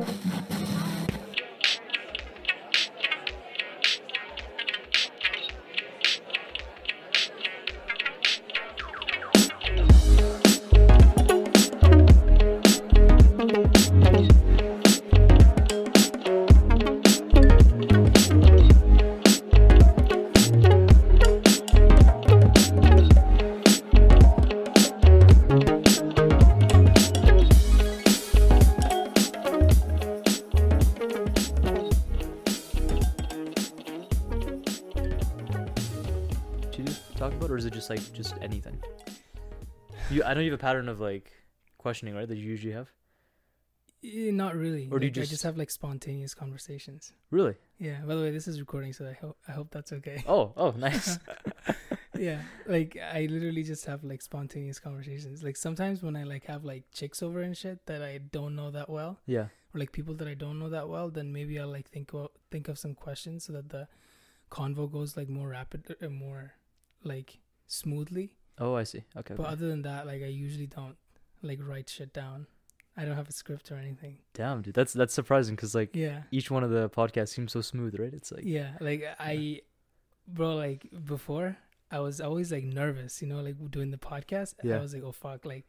You just like just anything? You, I know you have a pattern of like questioning, right? That you usually have. Eh, not really. Or do you Like, I just- just have like spontaneous conversations. Really? Yeah. By the way, this is recording, so I hope I hope that's okay. Oh, oh, nice. yeah. Like I literally just have like spontaneous conversations. Like sometimes when I like have like chicks over and shit that I don't know that well, yeah. or like people that I don't know that well, then maybe I'll like think think of some questions so that the convo goes like more rapid and more like smoothly. Oh, I see. Okay. But okay. other than that, like I usually don't like write shit down. I don't have a script or anything. Damn, dude, that's that's surprising because like Yeah. each one of the podcasts seems so smooth, right? It's like Yeah, like I, bro, like before, I was always like nervous, you know, like doing the podcast. Yeah. I was like, oh fuck, like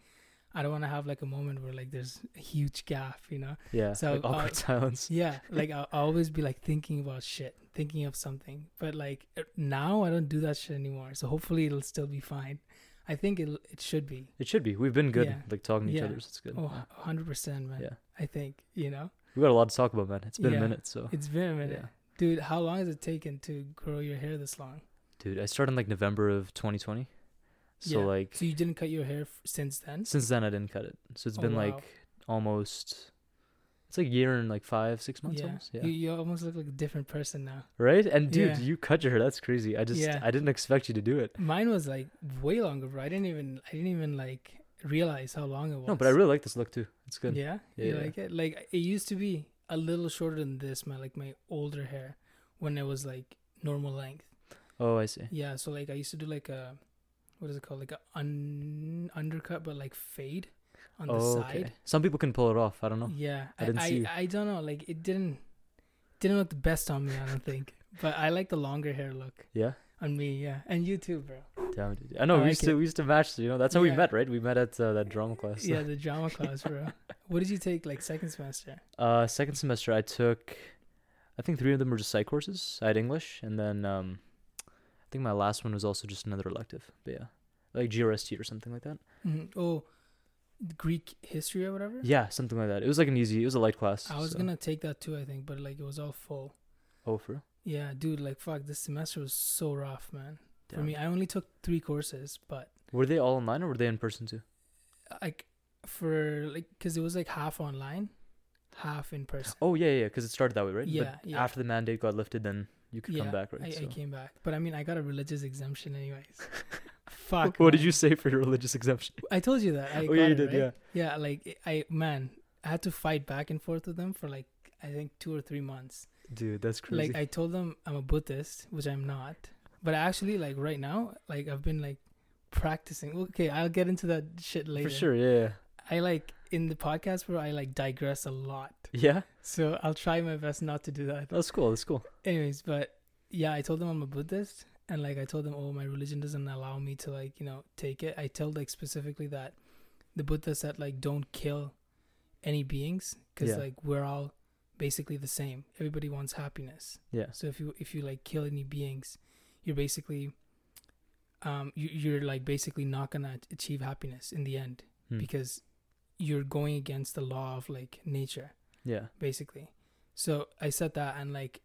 I don't want to have like a moment where like there's a huge gap, you know. yeah, So, like awkward uh, silence. Yeah, like I'll always be like thinking about shit, thinking of something. But like uh, now, I don't do that shit anymore. So hopefully, it'll still be fine. I think it it should be. It should be. We've been good, Yeah. like talking to each other. So it's good. Oh, Yeah. 100 percent, man. yeah, I think you know we got a lot to talk about, man. It's been Yeah. a minute, so it's been a minute, yeah. dude. How long has it taken to grow your hair this long? Dude, I started in like November of 2020. So Yeah. like So you didn't cut your hair f- since then? since then I didn't cut it. So it's Oh, been wow. like almost it's like a year and like five, six months yeah. almost. Yeah. You, you almost look like a different person now. right? And dude, Yeah. you cut your hair. That's crazy. I just Yeah. I didn't expect you to do it. Mine was like way longer, bro. I didn't even I didn't even like realize how long it was. No, but I really like this look too. It's good. Yeah, Yeah, you yeah. like it? Like it used to be a little shorter than this, my like my older hair, when it was like normal length. Oh, I see. Yeah, so like I used to do like a, what is it called? Like a un undercut, but like fade on the Oh, side. okay. Some people can pull it off. I don't know. Yeah, I I didn't I, see. I don't know. Like it didn't didn't look the best on me. I don't think, but I like the longer hair look Yeah. on me. Yeah, and you too, bro. Damn, dude. I know I we like used to we used to match. You know, that's how we met, right? We met at uh, that drama class. Yeah, the drama class, bro. What did you take like second semester? Uh, second semester I took, I think three of them were just psych courses. I had English, and then um, I think my last one was also just another elective. But yeah, like GRST or something like that. hmm Oh, Greek history or whatever. Yeah, something like that. It was like an easy. It was a light class. I was so- gonna take that too, I think, but like it was all full. Oh, for real? Yeah, dude, like fuck, this semester was so rough, man. For me, I only took three courses, but Were they all online or were they in person too? like for like, cause it was like half online, half in person. Oh yeah, yeah, because it started that way, right? Yeah, But yeah. After the mandate got lifted, then you could yeah, come back, right? I, so. I came back, but I mean, I got a religious exemption anyways. fuck. what did you say for your religious exemption? I told you that. I oh yeah, you it, did. right? Yeah. Yeah, like I man, I had to fight back and forth with them for like I think two or three months. Dude, that's crazy. Like I told them I'm a Buddhist, which I'm not. But actually, like right now, like I've been like practicing. Okay, I'll get into that shit later. for sure. Yeah. I like in the podcast where I like digress a lot. Yeah. So I'll try my best not to do that. That's cool. That's cool. Anyways, but yeah, I told them I'm a Buddhist, and like I told them, oh, my religion doesn't allow me to like you know take it. I told like specifically that the Buddha said like don't kill any beings because Yeah. like we're all basically the same. Everybody wants happiness. Yeah. So if you if you like kill any beings, you're basically um you, you're like basically not gonna achieve happiness in the end Hmm. because you're going against the law of like nature Yeah. basically. So I said that, and like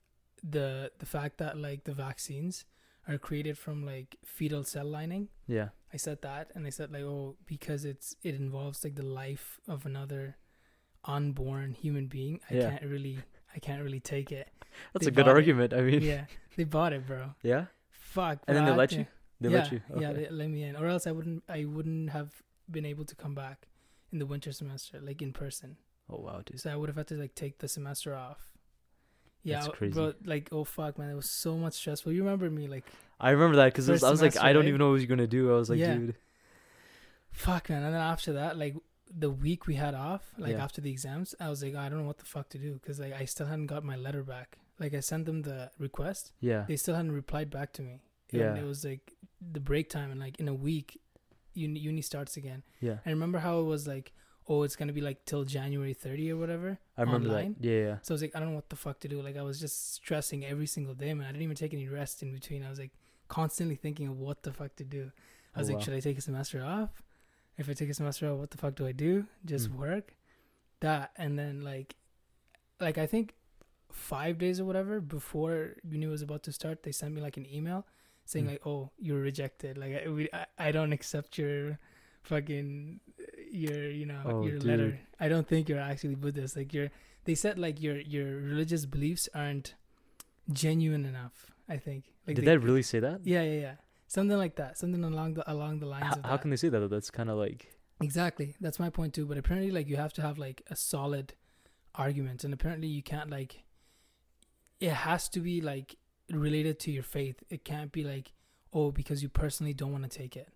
the the fact that like the vaccines are created from like fetal cell lining. Yeah. I said that, and I said like, oh, because it's it involves like the life of another unborn human being. I Yeah. can't really, I can't really take it. That's They a good bought it. argument. I mean, yeah. they bought it, bro. Yeah. Fuck. And then they let you? They yeah, let you. Yeah, they let me in, or else I wouldn't. I wouldn't have been able to come back in the winter semester, like in person. oh wow, dude. So I would have had to like take the semester off. Yeah, That's crazy. bro. Like, oh fuck, man, it was so much stressful. You remember me, like, I remember that because I was like, semester, I don't right? even know what you're gonna do. I was like, Yeah. dude. fuck, man. And then after that, like, the week we had off, like Yeah. after the exams, I was like, I don't know what the fuck to do because like I still hadn't got my letter back. Like I sent them the request, Yeah. they still hadn't replied back to me. And Yeah. it was like the break time, and like in a week, uni uni starts again. Yeah. I remember how it was like, oh, it's gonna be like till January 30 or whatever. I remember online. that. Yeah. Yeah. So I was like, I don't know what the fuck to do. Like I was just stressing every single day, man. I didn't even take any rest in between. I was like constantly thinking of what the fuck to do. I was Oh, like, wow. should I take a semester off? If I take a semester off, what the fuck do I do? Just Mm. work? That and then like like I think five days or whatever before uni was about to start, they sent me like an email saying Mm. like, "Oh, you're rejected. Like I, we, I, I don't accept your fucking your you know Oh, your dude. letter. I don't think you're actually Buddhist. Like you're they said like your your religious beliefs aren't genuine enough. I think. Like Did they, really say that? Yeah, yeah, yeah. Something like that. Something along the along the lines of how can they say that? That's kind of like. Exactly. That's my point too. But apparently, like you have to have like a solid argument, and apparently you can't like. It has to be like related to your faith. It can't be like, oh, because you personally don't want to take it.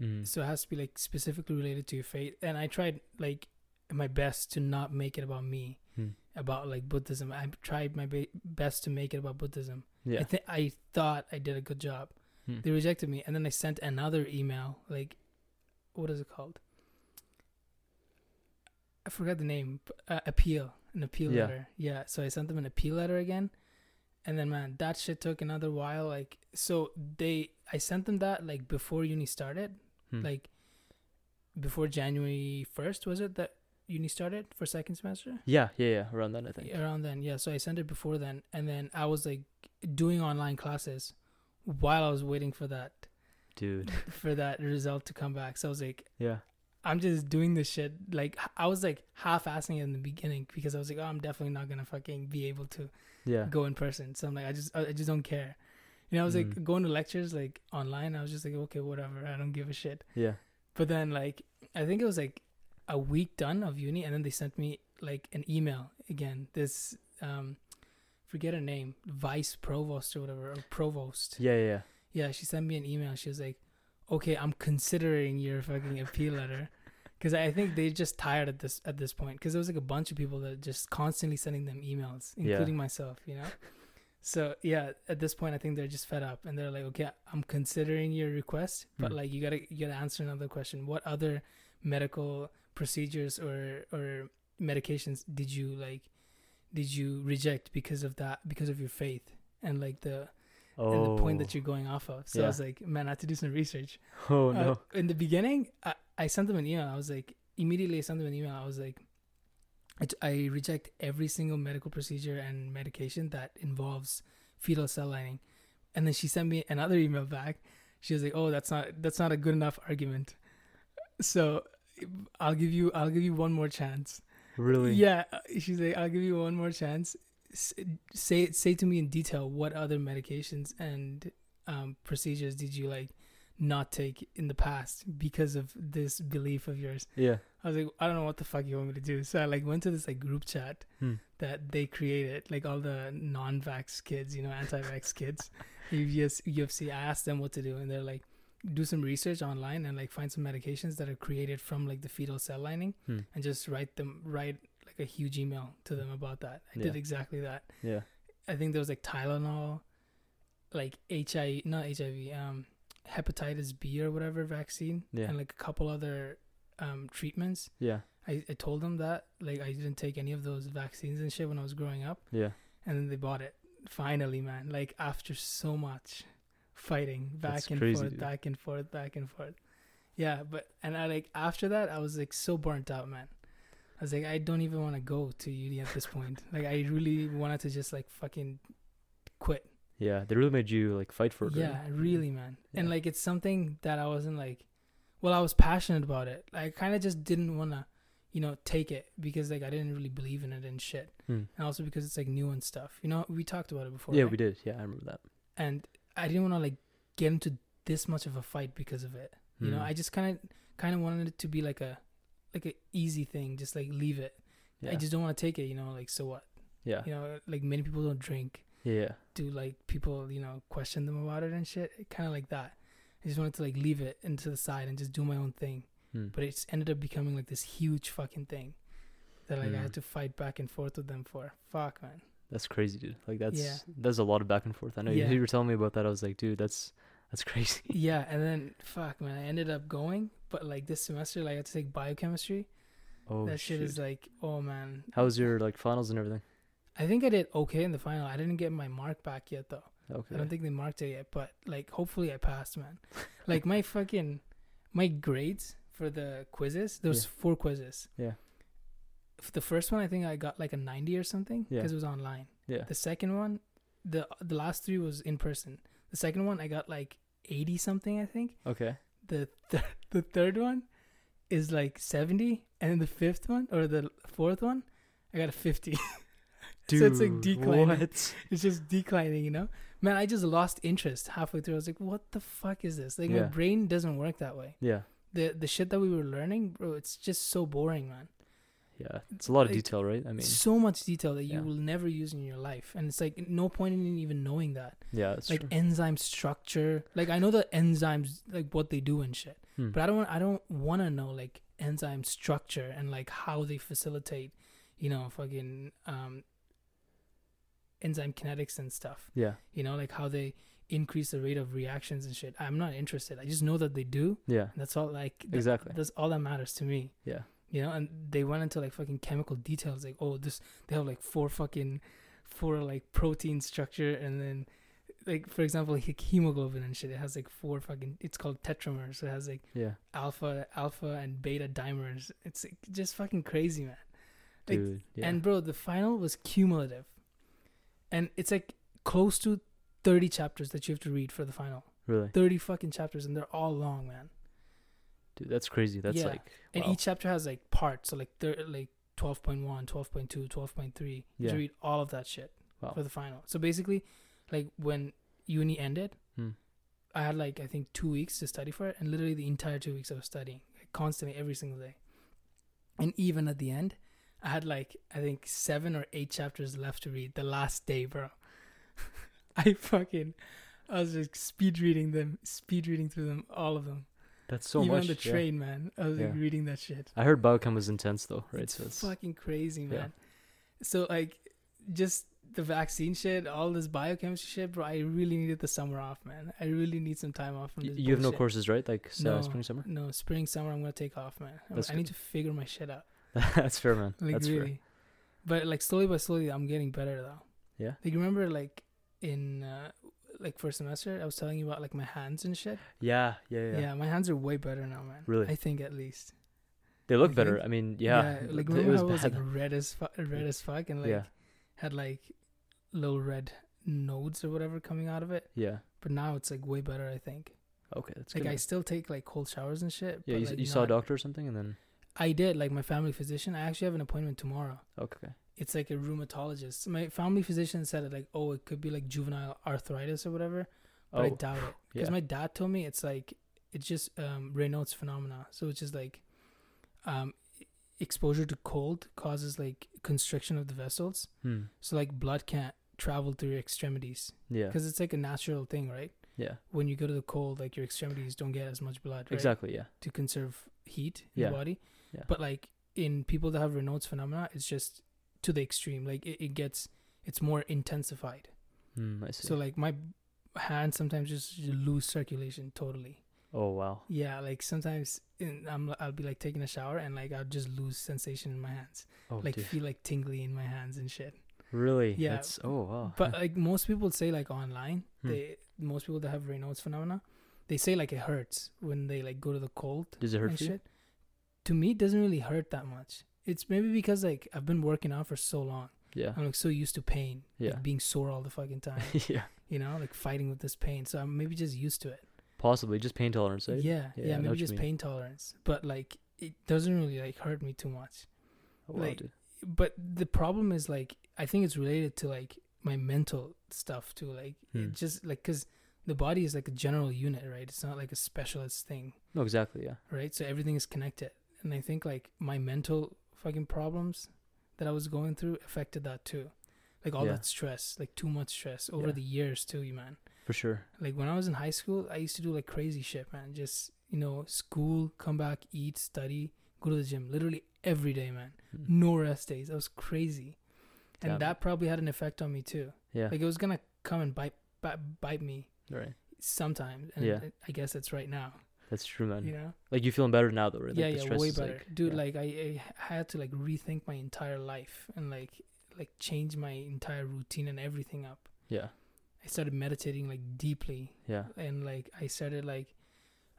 Mm. So it has to be like specifically related to your faith. And I tried like my best to not make it about me, Hmm. about like Buddhism. I tried my ba- best to make it about Buddhism. Yeah. I think I thought I did a good job. Hmm. They rejected me, and then I sent another email. Like, what is it called? I forgot the name. Uh, appeal, an appeal Yeah. letter. Yeah. So I sent them an appeal letter again, and then man, that shit took another while. Like, so they, I sent them that like before uni started, Hmm. like before January first. Was it that uni started for second semester? Yeah. Yeah. Yeah. Around then I think. around then yeah so i sent it before then and then i was like doing online classes while i was waiting for that Dude. for that result to come back so i was like Yeah. I'm just doing this shit like I was like half-assing it in the beginning because i was like oh i'm definitely not gonna fucking be able to Yeah. go in person so i'm like i just i just don't care you know i was like Mm. going to lectures like online i was just like okay whatever i don't give a shit Yeah. but then like I think it was like a week done of uni and then they sent me like an email again. This um forget her name, vice provost or whatever, or provost. Yeah. Yeah. Yeah, she sent me an email. She was like, "Okay, I'm considering your fucking appeal letter." Cuz I think they just tired at this at this point cuz there was like a bunch of people that just constantly sending them emails, Yeah. including myself, you know. So yeah, at this point, I think they're just fed up, and they're like, "Okay, I'm considering your request, but Hmm. like you gotta you gotta answer another question. What other medical procedures or or medications did you like did you reject because of that because of your faith and like the Oh. and the point that you're going off of?" So I was like, "Man, I have to do some research." Oh Uh, no. in the beginning, I, I sent them an email. I was like, immediately I sent them an email. I was like, "I reject every single medical procedure and medication that involves fetal cell lining. And then she sent me another email back. She was like, "Oh, that's not that's not a good enough argument." So I'll give you I'll give you one more chance. Really? Yeah, she's like, "I'll give you one more chance. Say say to me in detail what other medications and um, procedures did you like not take in the past because of this belief of yours?" Yeah. I was like, "I don't know what the fuck you want me to do." So I like went to this like group chat Hmm. that they created, like all the non-vax kids, you know, anti-vax kids, U of C, UFC. I asked them what to do, and they're like, do some research online and like find some medications that are created from like the fetal cell lining, Hmm. and just write them write like a huge email to them about that. I did exactly that. Yeah. I think there was like Tylenol, like HIV, not HIV, um, hepatitis B or whatever vaccine, Yeah. and like a couple other um treatments. Yeah. I, I told them that like I didn't take any of those vaccines and shit when I was growing up, Yeah. and then they bought it. Finally, man, like after so much fighting back That's and crazy, forth, dude. back and forth, back and forth. Yeah, but and I like after that I was like so burnt out, man. I was like, I don't even want to go to uni at this point. like I really wanted to just like fucking quit. Yeah. They really made you like fight for it. Yeah, right? really, man. And like it's something that I wasn't like well, I was passionate about it. I kind of just didn't want to, you know, take it because like I didn't really believe in it and shit. Hmm. And also because it's like new and stuff. You know, we talked about it before. Yeah, right? we did. Yeah, I remember that. And I didn't want to like get into this much of a fight because of it. You know, Hmm. I just kind of kind of wanted it to be like a like an easy thing, just like leave it. Yeah. I just don't want to take it, you know, like so what? yeah. You know, like many people don't drink. Yeah. Do like people, you know, question them about it and shit. Kind of like that. I just wanted to like leave it into the side and just do my own thing. Hmm. but it's ended up becoming like this huge fucking thing that like I had to fight back and forth with them for. Fuck, man. That's crazy, dude. Like that's Yeah. that's a lot of back and forth. I know Yeah. you were telling me about that. I was like, dude, that's that's crazy. yeah, and then fuck, man, I ended up going, but like this semester, like I had to take biochemistry. Oh that shit shit. is like, oh man. How was your like finals and everything? I think I did okay in the final. I didn't get my mark back yet though. Okay. I don't think they marked it yet, but like hopefully I passed, man. like my fucking my grades for the quizzes. There was Yeah. four quizzes. Yeah. The first one I think I got like a ninety or something Yeah. because it was online. yeah. The second one, the the last three was in person. The second one I got like eighty something I think. Okay. The th- the third one is like seventy, and then the fifth one or the fourth one I got a fifty. Dude, So it's, like, declining. What? it's just declining, you know. Man, I just lost interest halfway through. I was like, "What the fuck is this?" Like my brain doesn't work that way. Yeah. The the shit that we were learning, bro, it's just so boring, man. Yeah. It's a lot of Like, detail, right? I mean, so much detail that you yeah. will never use in your life, and it's like no point in even knowing that. yeah, it's like true. enzyme structure, like I know the enzymes, like what they do and shit, Hmm. but I don't I don't want to know like enzyme structure and like how they facilitate, you know, fucking um enzyme kinetics and stuff. yeah. you know, like how they increase the rate of reactions and shit. I'm not interested. I just know that they do. Yeah. That's all like th- Exactly. That's all that matters to me. Yeah. You know, and they went into like fucking chemical details, like oh, this they have like four fucking four like protein structure, and then like for example, like hemoglobin and shit. It has like four fucking. It's called tetramers. So it has like Yeah. alpha, alpha, and beta dimers. It's like, just fucking crazy, man. Like, Dude. Yeah. And bro, the final was cumulative, and it's like close to thirty chapters that you have to read for the final. really, Thirty fucking chapters, and they're all long, man. Dude, that's crazy. That's Yeah. like. And wow. each chapter has like parts, so like thir- like 12.1, 12.2, 12.3. You Yeah. to read all of that shit Wow. for the final. So basically, like when uni ended, Hmm. I had like I think two weeks to study for it, and literally the entire two weeks I was studying like, constantly every single day. And even at the end, I had like I think seven or eight chapters left to read the last day, bro. I fucking I was just speed reading them, speed reading through them, all of them. That's so even much. on the yeah. train, man. I was like reading that shit. I heard biochem was intense though, right? It's so it's fucking crazy, yeah. man. So like, just the vaccine shit, all this biochemistry shit, bro. I really needed the summer off, man. I really need some time off from this. you have no courses, right? Like No. spring, summer. No, spring, summer. I'm gonna take off, man. That's I need to figure my shit out. That's fair, man. Like That's really, fair. but like slowly by slowly, I'm getting better though. Yeah. Like remember, like in uh, like first semester, I was telling you about like my hands and shit. Yeah, yeah, yeah. Yeah, my hands are way better now, man. Really? I think at least. They look better. I mean, yeah. yeah like it remember was it was bad. like red as fu- red as fuck and like yeah, had like little red nodes or whatever coming out of it. yeah. But now it's like way better, I think. Okay, that's like good. I still take like cold showers and shit. yeah, but, you, like, you saw a doctor or something, and then I did like my family physician. I actually have an appointment tomorrow. okay, It's like a rheumatologist. My family physician said it like, oh, it could be like juvenile arthritis or whatever. But I oh, doubt it because yeah. my dad told me it's like it's just um, Raynaud's phenomena. So it's just like um, exposure to cold causes like constriction of the vessels. hmm. So like blood can't travel through your extremities yeah, because it's like a natural thing, right? yeah, When you go to the cold, like your extremities don't get as much blood, right? exactly, yeah, To conserve heat in Yeah. the body. Yeah. But like in people that have Raynaud's phenomena, it's just to the extreme. Like it, it gets, it's more intensified. I see. So like my hands sometimes just lose circulation totally. oh wow, Yeah, like sometimes in, I'm I'll be like taking a shower and like I'll just lose sensation in my hands, oh like dude. feel like tingly in my hands and shit. really? yeah, That's oh wow. But like most people say like online, Hmm. they most people that have Raynaud's phenomena, they say like it hurts when they like go to the cold Does it hurt you? shit. To me, it doesn't really hurt that much. It's maybe because like I've been working out for so long. Yeah, I'm like so used to pain, Yeah. like being sore all the fucking time. yeah. you know, like fighting with this pain. So I'm maybe just used to it. Possibly just pain tolerance, right? Yeah, Yeah, yeah, maybe just pain tolerance. But like it doesn't really like hurt me too much. Oh, wow, like- dude. But the problem is like I think it's related to like my mental stuff too. Like Hmm. it just like because the body is like a general unit, right? It's not like a specialist thing, No, exactly, yeah. right? So everything is connected. And I think like my mental fucking problems that I was going through affected that too. Like all Yeah. that stress, like too much stress over Yeah. the years too, you man. For sure. Like when I was in high school, I used to do like crazy shit, man. Just you know, school, come back, eat, study, go to the gym, literally every day, man. Mm. No rest days. That was crazy, and that probably had an effect on me too. Yeah. Like it was gonna come and bite bite, bite me right. sometimes, and Yeah. I guess it's right now. That's true, man. You know. Like you feeling better now, though, right? yeah, like, yeah, way better, like- dude. yeah. Like I, I had to like rethink my entire life and like like change my entire routine and everything up. Yeah. I started meditating like deeply, Yeah. and like I started like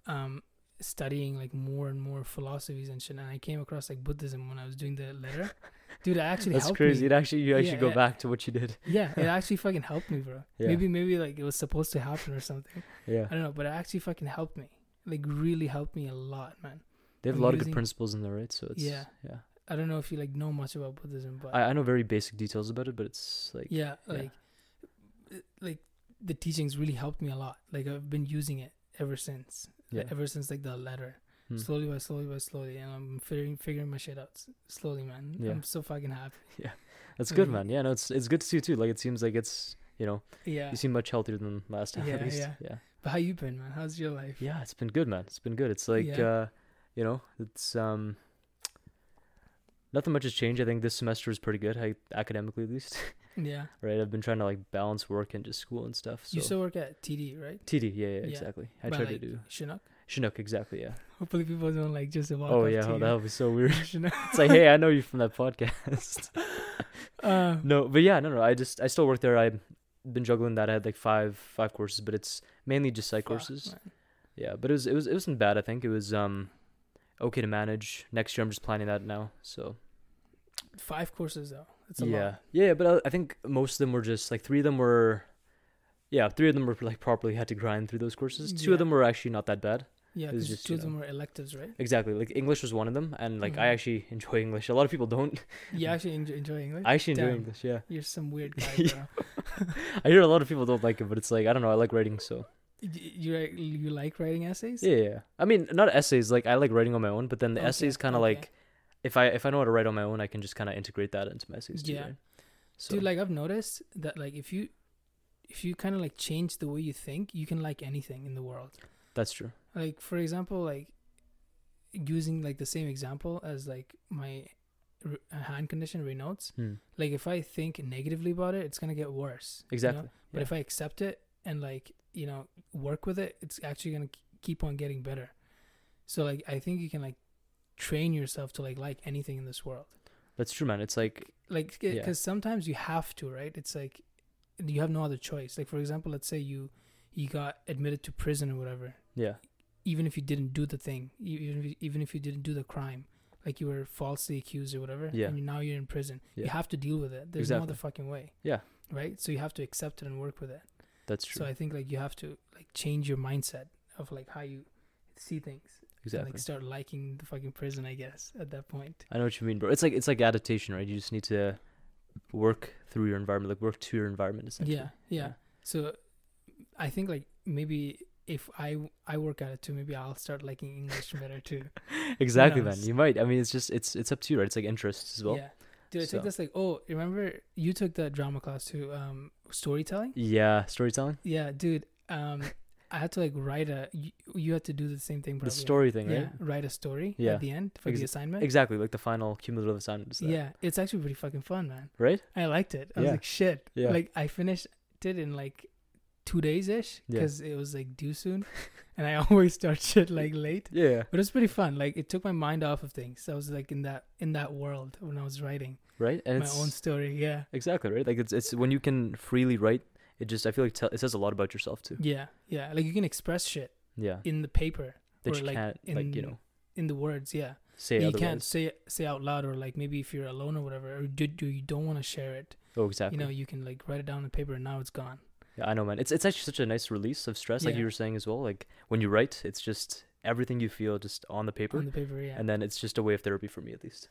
um studying like more and more philosophies and shit. And I came across like Buddhism when I was doing the letter. Dude, it actually That's crazy. me. It actually you actually Yeah, go back to what you did. Yeah, it actually fucking helped me, bro. Yeah. Maybe maybe like it was supposed to happen or something. Yeah. I don't know, but it actually fucking helped me. Like really helped me a lot, man. They have a lot of good principles in there, right? So it's Yeah. yeah. I don't know if you like know much about Buddhism, but I, I know very basic details about it, but it's like yeah, yeah. like like the teachings really helped me a lot. Like I've been using it ever since. yeah. Ever since like the letter. Hmm. Slowly by slowly by slowly and I'm figuring figuring my shit out slowly, man. Yeah. I'm so fucking happy. Yeah, that's good, man. Yeah, no, it's it's good to see you too. Like it seems like it's you know Yeah. you seem much healthier than last time Yeah, at least. yeah. yeah. How you been, man? How's your life? Yeah, it's been good, man. It's been good. It's like Yeah. uh you know, it's um nothing much has changed. I think this semester is pretty good, I, academically at least. Yeah. right? I've been trying to like balance work and just school and stuff. So You still work at TD, right? TD, yeah, yeah, Yeah. exactly. I try like, to do Chinook. Chinook, exactly, yeah. Hopefully people don't like just walk oh yeah, oh, that would be so weird. It's like, hey, I know you from that podcast. uh, no, but yeah, no, no. I just I still work there. I've been juggling that. I had like five five courses, but it's mainly just psych fuck, courses. man. Yeah, but it was it was it wasn't bad. I think it was um okay to manage. Next year, I'm just planning that now. So Five courses though. That's a yeah, lot. yeah. But I, I think most of them were just like three of them were, yeah, three of them were like properly had to grind through those courses. Two Yeah. of them were actually not that bad. Yeah, because two you of them were electives, right? Exactly. Like English was one of them, and like I Mhm. actually enjoy English. A lot of people don't. You actually enjoy, enjoy English. I actually enjoy English. Yeah, You're some weird guy. I hear a lot of people don't like it, but it's like I don't know. I like writing, so You like- you like writing essays? yeah, yeah. I mean, not essays. Like I like writing on my own, but then the Okay, essays kind of okay. like if I if I know how to write on my own, I can just kind of integrate that into my essays too. Yeah. Right? So Dude, like I've noticed that like if you if you kind of like change the way you think, you can like anything in the world. that's true. Like for example, like using like the same example as like my r- uh, hand condition Raynaud's. Hmm. Like if I think negatively about it, it's gonna get worse. you know? Exactly. But yeah. if I accept it and like you know work with it, it's actually gonna keep on getting better. So like I think you can like train yourself to like like anything in this world. that's true, man. It's like Like Yeah. because sometimes you have to, right? It's like you have no other choice. Like for example, let's say you you got admitted to prison or whatever. yeah, Even if you didn't do the thing, even if you, even if you didn't do the crime, like you were falsely accused or whatever, Yeah. and now you're in prison, yeah. you have to deal with it. There's no other fucking way. Yeah. Right. So you have to accept it and work with it. That's true. So I think like you have to like change your mindset of like how you see things. And, exactly. like start liking the fucking prison, I guess, at that point. I know what you mean, bro. It's like it's like adaptation, right? You just need to work through your environment, like work to your environment, essentially. Yeah, yeah. So I think like maybe if I I work at it too, maybe I'll start liking English better too. exactly, man. You might. I mean, it's just it's it's up to you, right? It's like interests as well. yeah. Dude, I So- took this like oh, remember you took that drama class too, um storytelling? Yeah, storytelling. Yeah, dude. Um I had to like write a you, you had to do the same thing but The story thing, yeah, right? write a story Yeah. at the end for Ex- the assignment. Exactly, like the final cumulative assignment. Yeah, it's actually pretty fucking fun, man. Right? I liked it. I was like, shit. Yeah. Like I finished it in like two days ish Yeah. because it was like due soon, and I always start shit like late. Yeah. But it was pretty fun. Like it took my mind off of things. I was like in that in that world when I was writing Right? And my it's own story. Yeah, exactly right. Like it's it's when you can freely write. It just I feel like tell, it says a lot about yourself too. yeah, yeah. Like you can express shit Yeah. in the paper That or you like can't like you know in the words. Yeah, say you can't say it- say out loud or like maybe if you're alone or whatever or do, do you don't want to share it. oh, exactly. You know, you can like write it down on the paper and now it's gone. Yeah, I know, man. It's it's actually such a nice release of stress, like you were saying as well. Like when you write, it's just everything you feel just on the paper, On the paper, yeah. and then it's just a way of therapy for me, at least.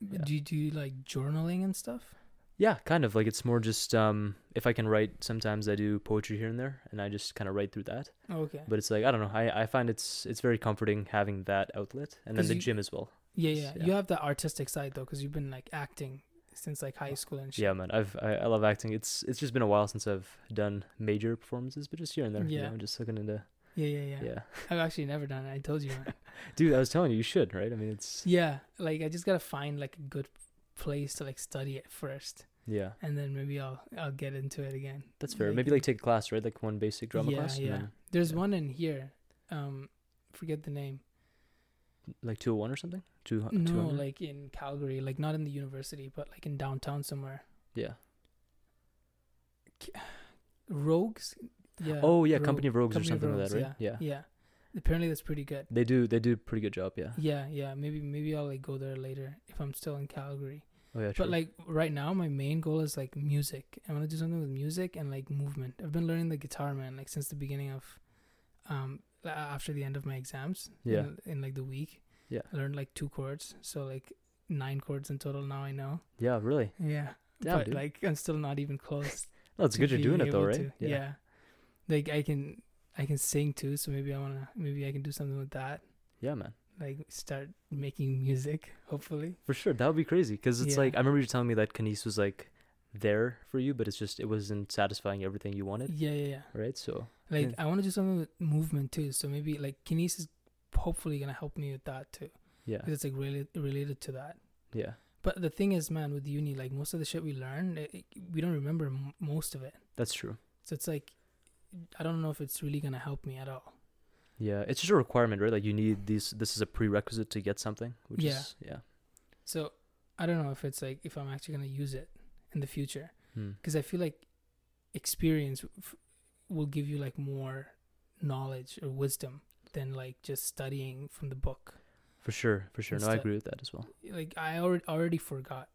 yeah. Do you do you like journaling and stuff? Yeah, kind of like it's more just um if I can write. Sometimes I do poetry here and there, and I just kind of write through that. Okay. But it's like I don't know. I I find it's it's very comforting having that outlet, and then the you- gym as well. Yeah, yeah. yeah. You have the artistic side though, because you've been like acting since like high school and shit. Yeah, man. I've I, I love acting. It's it's just been a while since I've done major performances, but just here and there. You Yeah. know, just looking into Yeah, yeah, yeah. Yeah. I've actually never done it. I told you. Man. Dude, I was telling you, you should, right? I mean, it's yeah, like I just gotta find like a good place to like study it first, yeah, and then maybe I'll I'll get into it again. that's fair. Like- Maybe like take a class, right? Like one basic drama yeah, class, yeah. then There's yeah. one in here. Um, forget the name. Like two hundred one or something. Two No, 200? like in Calgary, like not in the university, but like in downtown somewhere. yeah. Rogues. Yeah. oh yeah, Rogue- Company of Rogues Company or something like that, right? Yeah. Yeah. Apparently that's pretty good. They do they do a pretty good job. Yeah. Yeah, yeah. Maybe maybe I'll like go there later if I'm still in Calgary. Oh yeah. True. But like right now, my main goal is like music. I want to do something with music and like movement. I've been learning the guitar, man, like since the beginning of, um, Uh, after the end of my exams. Yeah. In, in like the week. Yeah. I learned like two chords, so like nine chords in total. Now I know. yeah, really. Yeah. Damn, but dude. like I'm still not even close. No, it's good you're doing it though, right? to- yeah. Like I can, I can sing too. So maybe I wanna, maybe I can do something with that. Yeah, man. Like start making music. Hopefully. For sure, that would be crazy. Because it's Yeah. like I remember you telling me that Kanice was like there for you, but it's just it wasn't satisfying everything you wanted, Yeah, yeah, yeah. right? So Like Yeah. I want to do something with movement too. So maybe like kinesis is hopefully gonna help me with that too, yeah, because it's like really related to that. yeah, But the thing is, man, with uni, like most of the shit we learn, it, we don't remember m- most of it. that's true. So it's like, I don't know if it's really gonna help me at all. Yeah, it's just a requirement, right? Like you need these. This is a prerequisite to get something, which Yeah. is yeah. So I don't know if it's like if I'm actually gonna use it in the future, Hmm. because I feel like experience f- will give you like more knowledge or wisdom than like just studying from the book. For sure, for sure. No, I agree with that as well. like I already already forgot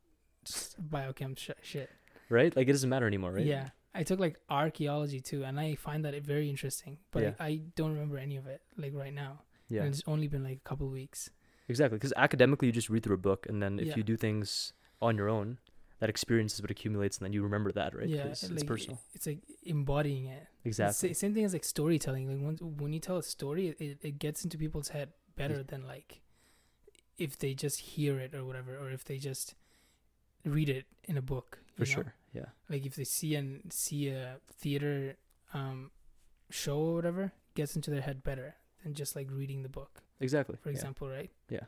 biochem sh- shit. Right? Like it doesn't matter anymore, right? Yeah, I took like archaeology too, and I find that it very interesting. But Yeah. I, I don't remember any of it like right now. Yeah. and it's only been like a couple weeks. Exactly. Because academically, you just read through a book, and then if Yeah. you do things on your own, that experience is what accumulates, and then you remember that, right? Yeah, 'Cause like, it's personal. It's like embodying it. It's Exactly. sa- same thing as like storytelling. Like when when you tell a story, it, it, gets into people's head better than like if they just hear it or whatever, or if they just read it in a book. For know? sure. Yeah. like if they see and see a theater um show or whatever gets into their head better than just like reading the book Exactly. for yeah. example right Yeah.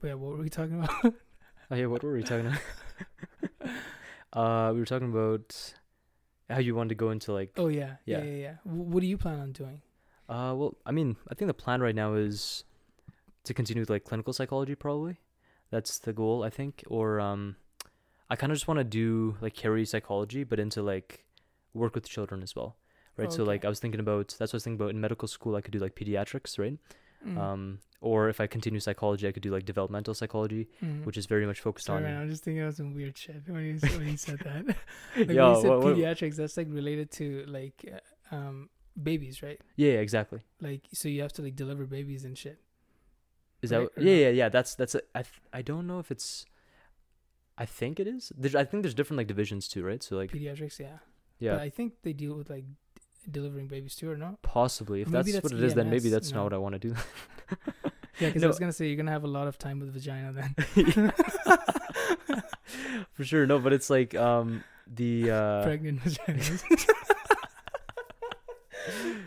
but yeah what were we talking about Oh yeah. What were we talking about? uh, we were talking about how you wanted to go into like. oh yeah yeah Yeah. yeah yeah, W- what do you plan on doing Uh, well, I mean, I think the plan right now is to continue with like clinical psychology, probably. That's the goal, I think. Or um, I kind of just want to do like carry psychology, but into like work with children as well, right? Oh, So like. I was thinking about that's what I was thinking about in medical school. I could do like pediatrics, right? Mm. Um, or if I continue psychology, I could do like developmental psychology, Mhm. which is very much focused Sorry, on. man, I'm just thinking of some weird shit when you when you said that. like Yo, when you said what- what- pediatrics, that's like related to like uh, um babies, right? yeah, exactly. Like so you have to like deliver babies and shit. Is Right, that or yeah, not? yeah, yeah? That's that's a, I th- I don't know if it's. I think it is. There's, I think there's different like divisions too, right? So like Pediatrics, yeah. yeah, But I think they deal with like delivering babies too, or not? possibly. If that's, maybe what that's it is, then maybe that's no. not what I want to do. Yeah, because No. I was gonna say you're gonna have a lot of time with vagina then. For sure, no, but it's like um the uh Pregnant vaginas.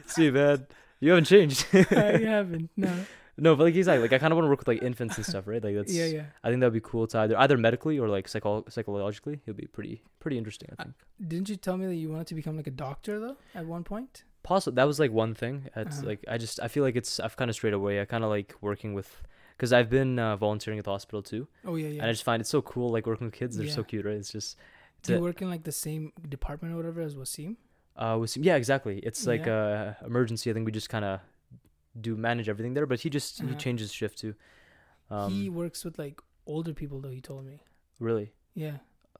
see man, you haven't changed. I haven't. No. No, but like exactly, like I kind of want to work with like infants and stuff, right? Like that's Yeah, yeah. I think that'd be cool to either either medically or like psycho- psychologically. It'd be pretty pretty interesting. I Uh, think. Didn't you tell me that you wanted to become like a doctor though at one point? Possible. that was like one thing. It's Uh-huh. like I just I feel like it's I've kind of strayed away. I kind of like working with because I've been uh, volunteering at the hospital too, Oh yeah, yeah. and I just find it so cool like working with kids. They're so cute, right? It's just Do you work in like the same department or whatever as Wasim? uh with yeah exactly. It's like uh emergency. I think we just kind of do manage everything there, but he just he Uh-huh. changes shift too. Um, he works with like older people though. He told me. really Yeah.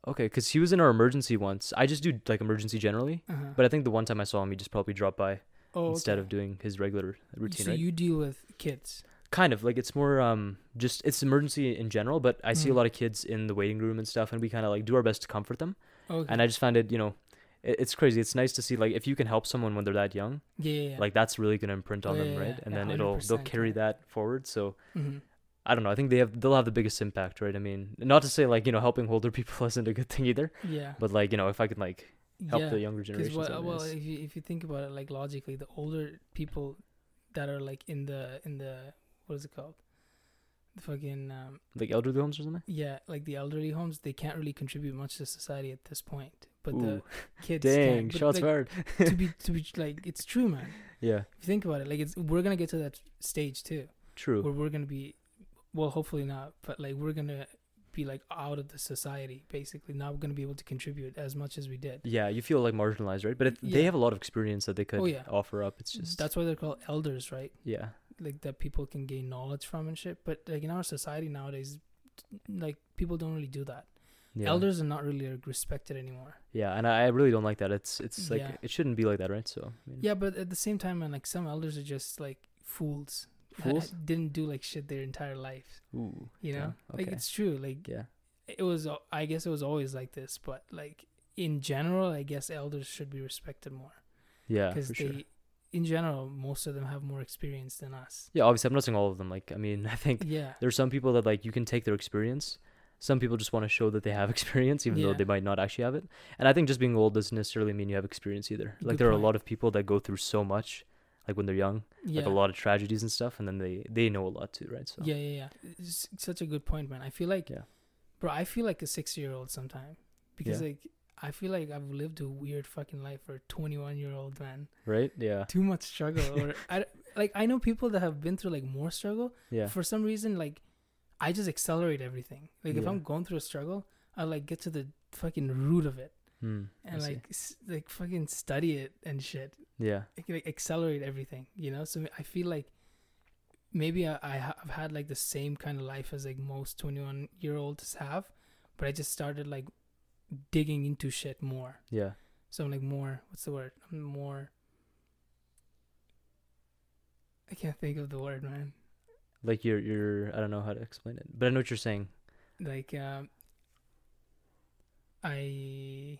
okay because he was in our emergency once. I just do like emergency generally, Uh-huh. but I think the one time I saw him, he just probably dropped by oh, instead okay. of doing his regular routine. So right? you deal with kids. kind of like it's more um just it's emergency in general but i see a Mhm. lot of kids in the waiting room and stuff and we kind of like do our best to comfort them Okay. and i just found it you know it, it's crazy it's nice to see like if you can help someone when they're that young yeah, yeah, yeah. like that's really to imprint on Oh, them yeah, right and yeah, then it'll they'll carry yeah. that forward so hmm i don't know i think they have they'll have the biggest impact right i mean not to say like you know helping older people isn't a good thing either Yeah. but like you know if i could like help yeah. the younger Because generations well, well, if you if you think about it like logically, the older people that are like in the in the what is it called? The fucking um, Like elderly homes or something. yeah, like the elderly homes, they can't really contribute much to society at this point. But Ooh, the kids Dang, can. Shots like, fired. to be to be like it's true, man. Yeah, If you think about it, like it's we're gonna get to that stage too, true. where we're gonna be, well, hopefully not, but like we're gonna be like out of the society, basically. Not gonna be able to contribute as much as we did. Yeah, you feel like marginalized, right? But it, they have a lot of experience that they could Oh, yeah. offer up. It's just That's why they're called elders, right? yeah, Like that people can gain knowledge from and shit. But like in our society nowadays, like people don't really do that. yeah. Elders are not really like, respected anymore. Yeah, and I really don't like that. It's it's like Yeah. it shouldn't be like that, right? So I mean, Yeah, but at the same time, man, like some elders are just like fools. Fools? didn't do like shit their entire life. Ooh, You know, yeah, like it's true. Like yeah, it was. I guess it was always like this, but like in general, I guess elders should be respected more yeah, because they, sure. In general, most of them have more experience than us. Yeah, obviously, I'm not saying all of them. Like, I mean, I think Yeah, there's some people that like you can take their experience. Some people just want to show that they have experience, even though they might not actually have it. And I think just being old doesn't necessarily mean you have experience either. Like, Good there are a lot of people that go through so much, like when they're young, yeah, like a lot of tragedies and stuff, and then they they know a lot too, right? So yeah, yeah, yeah. It's such a good point, man. I feel like, Yeah. bro, I feel like a six-year-old sometime because Yeah. like I feel like I've lived a weird fucking life for a 21-year-old man. right, yeah, too much struggle or I like I know people that have been through like more struggle. yeah, For some reason, like I just accelerate everything. Like if I'm going through a struggle, I like get to the fucking root of it hmm, I and like s- like fucking study it and shit. yeah, Like, like accelerate everything, you know. So I feel like maybe I, I ha- I've had like the same kind of life as like most 21 year olds have, but I just started like digging into shit more. yeah, So I'm like more. What's the word? I'm more. I can't think of the word, man. like you're you're I don't know how to explain it, but I know what you're saying. Like um. I.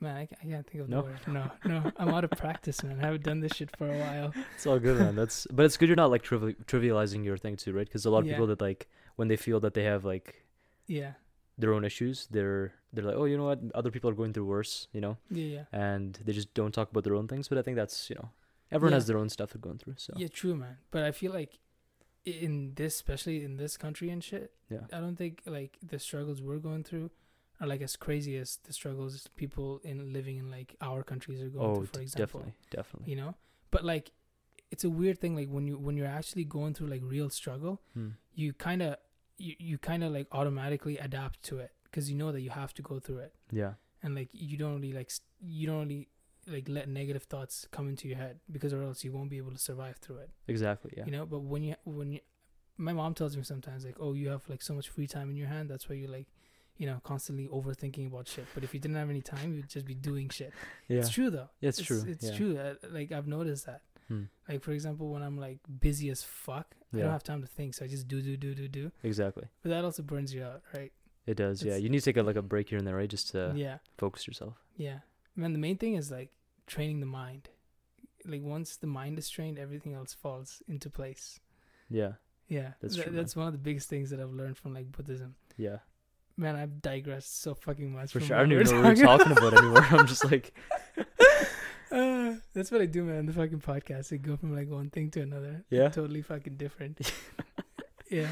Man, I, I can't think of the No? word. No, no, I'm out of practice, man. I haven't done this shit for a while. It's all good, man. That's but it's good you're not like trivial, trivializing your thing too, right? Because a lot of Yeah. people that like when they feel that they have like Yeah, their own issues, they're they're like, oh, you know what, other people are going through worse, you know, yeah, yeah. and they just don't talk about their own things. But I think that's you know, everyone Yeah. has their own stuff they're going through. So Yeah, true, man. But I feel like in this, especially in this country and shit, yeah, I don't think like the struggles we're going through are like as crazy as the struggles people in living in like our countries are going oh, through. For example, definitely, definitely. you know. But like, it's a weird thing. Like when you when you're actually going through like real struggle, Hmm. you kind of you you kind of like automatically adapt to it because you know that you have to go through it, Yeah, and like you don't really like you don't really like let negative thoughts come into your head because or else you won't be able to survive through it. Exactly. Yeah, you know but when you when you my mom tells me sometimes like oh you have like so much free time in your hand that's why you like you know constantly overthinking about shit. But if you didn't have any time you'd just be doing shit. Yeah, it's true though. Yeah, it's true, it's yeah. true uh, like i've noticed that Hmm. like for example when i'm like busy as fuck i don't have time to think so i just do do do do do exactly. but that also burns you out right It does. Yeah, you need to take a, like a break here and there, right? Just to yeah focus yourself. yeah man the main thing is like training the mind like once the mind is trained everything else falls into place Yeah, yeah That's tha- true, man. that's one of the biggest things that i've learned from like buddhism yeah, Man, I've digressed so fucking much. for from sure. I don't even know what we're talking about anymore. I'm just like, Uh, that's what I do, man. The fucking podcast. I go from like one thing to another. Yeah? Totally fucking different. yeah.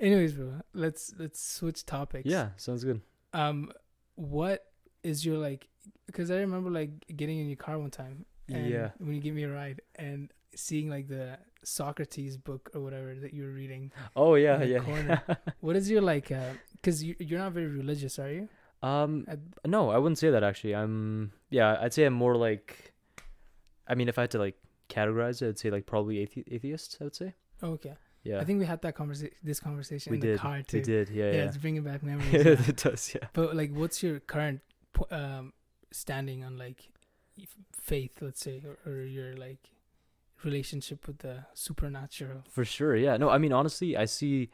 Anyways, bro, let's let's switch topics. yeah, sounds good. Um, what is your like? Because I remember like getting in your car one time. And Yeah. When you give me a ride and seeing like the Socrates book or whatever that you were reading. Oh yeah, yeah. What is your like? Because you you're not very religious, are you? um, At- no, I wouldn't say that actually. I'm yeah, I'd say I'm more like, I mean, if I had to like categorize it, I'd say like probably athe- atheist. I would say. okay. Yeah, I think we had that conversation, this conversation we in did. the car too. We did. Yeah, Yeah, yeah. it's bringing back memories. yeah. it does. Yeah. But like, what's your current um standing on like faith, let's say, or, or your like relationship with the supernatural? For sure, yeah. No, I mean honestly, I see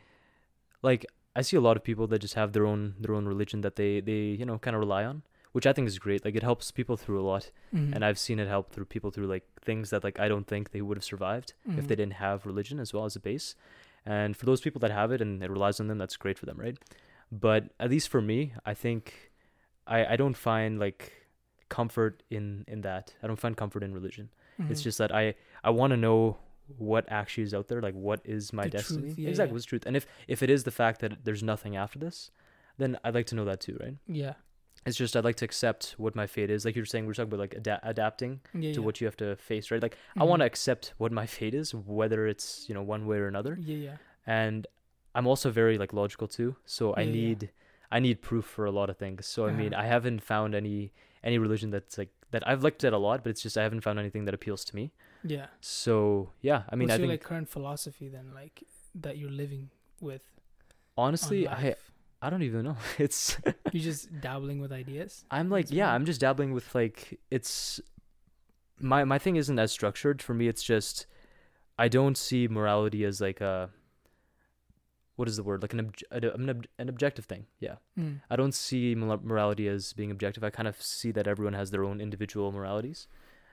like I see a lot of people that just have their own their own religion that they they you know kind of rely on, which I think is great. Like it helps people through a lot, Mhm. and I've seen it help through people through like things that like I don't think they would have survived if they Mhm. didn't have religion as well as a base. And for those people that have it and it relies on them, that's great for them, right? But at least for me, I think I I don't find like comfort in in that. I don't find comfort in religion. It's Mhm. just that I I want to know what actually is out there, like what is my The truth, destiny. yeah, exactly, yeah. what's truth. And if if it is the fact that there's nothing after this, then I'd like to know that too, right? yeah, It's just I'd like to accept what my fate is. Like you were saying, we are talking about like ada- adapting yeah, to yeah. what you have to face, right? Like I want to accept what my fate is, whether it's you know one way or another. Yeah, yeah, And I'm also very like logical too, so I Yeah, yeah. need I need proof for a lot of things. So I mean, Uh-huh. I haven't found any any religion that's like that I've looked at a lot, but it's just I haven't found anything that appeals to me. yeah. So yeah, I mean, What's I your think like current philosophy then, like that you're living with? honestly, I? I don't even know. It's you're just dabbling with ideas. I'm like That's yeah. I'm just dabbling with like it's my my thing isn't as structured for me. It's just I don't see morality as like a what is the word like an obj- an, ob- an objective thing. Yeah. Mm. I don't see morality as being objective. I kind of see that everyone has their own individual moralities.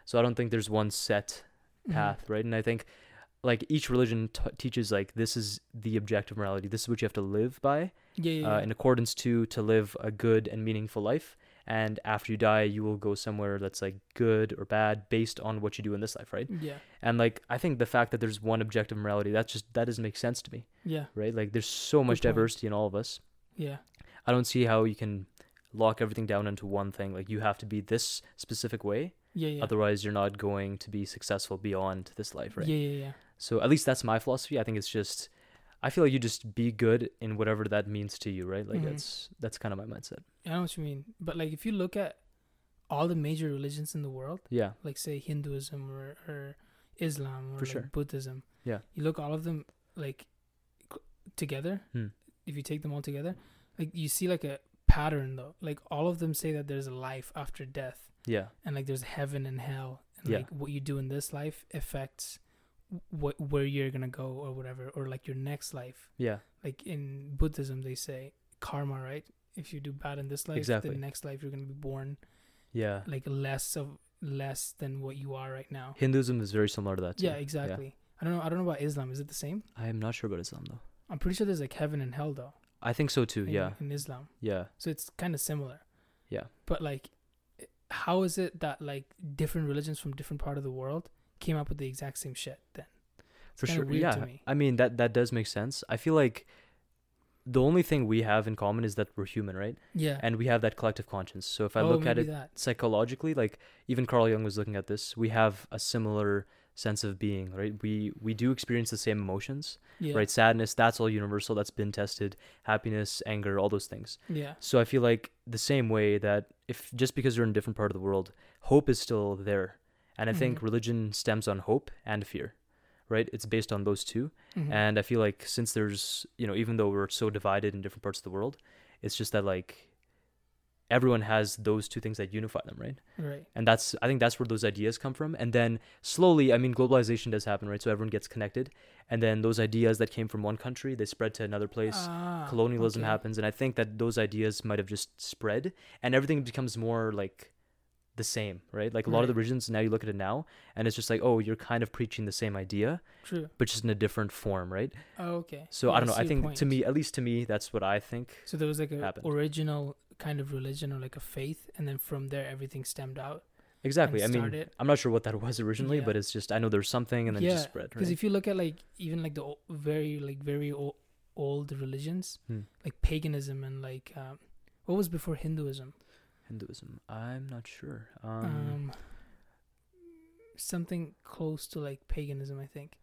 So I don't think there's one set Mhm. path, right? And I think like each religion t- teaches like this is the objective morality. This is what you have to live by Yeah, yeah, uh, in accordance to to live a good and meaningful life. And after you die, you will go somewhere that's like good or bad based on what you do in this life, right? yeah, And like I think the fact that there's one objective morality, that's just that doesn't make sense to me, yeah, right? Like there's so much diversity in all of us. yeah, I don't see how you can lock everything down into one thing. Like you have to be this specific way, yeah, yeah. otherwise you're not going to be successful beyond this life, right? Yeah, yeah, yeah. So at least that's my philosophy. I think it's just I feel like you just be good in whatever that means to you, right? Like Mhm. that's that's kind of my mindset. I know what you mean. But like, if you look at all the major religions in the world, Yeah. like say Hinduism or, or Islam or For like sure. Buddhism, Yeah. you look all of them like together. Hmm. If you take them all together, like you see like a pattern though. Like all of them say that there's a life after death, Yeah. and like there's heaven and hell, and Yeah. like what you do in this life affects what where you're gonna go or whatever, or like your next life. Yeah. Like in Buddhism, they say karma, right? If you do bad in this life, Exactly. the next life you're gonna be born Yeah. like less of less than what you are right now. Hinduism is very similar to that too. Yeah, exactly. I don't know. I don't know about Islam. Is it the same? I am not sure about Islam though. I'm pretty sure there's like heaven and hell though. I think so too. In, Yeah. In Islam, Yeah. so it's kind of similar. Yeah. But like, how is it that like different religions from different part of the world came up with the exact same shit? Then For sure. yeah. me. I mean that that does make sense. I feel like the only thing we have in common is that we're human, right? yeah. And we have that collective conscience. So if I oh, look at it that. psychologically like even carl jung was looking at this we have a similar sense of being right we we do experience the same emotions Yeah. right sadness that's all universal that's been tested happiness anger all those things Yeah. so i feel like the same way that if just because you're in a different part of the world hope is still there and i think Mhm. religion stems on hope and fear right? It's based on those 2 Mhm. and i feel like since there's you know even though we're so divided in different parts of the world it's just that like everyone has those two things that unify them right? Right. and that's i think that's where those ideas come from. And then slowly i mean globalization does happen right? So everyone gets connected. And then those ideas that came from one country they spread to another place. Ah, colonialism okay. happens. And i think that those ideas might have just spread. And everything becomes more like the same right like a lot of the religions now you look at it now and it's just like oh you're kind of preaching the same idea True. but just in a different form right Oh, okay. so Yeah, i don't know see i think to me at least to me that's what i think So there was like a happened. original kind of religion or like a faith, and then from there everything stemmed out. exactly i mean i'm not sure what that was originally Yeah. but it's just i know there's something and then it just spread Because right? if you look at like even like the o- very like very o- old religions, Hmm. like paganism and like um, what was before Hinduism? Hinduism. I'm not sure. Um, Um, something close to like paganism, I think.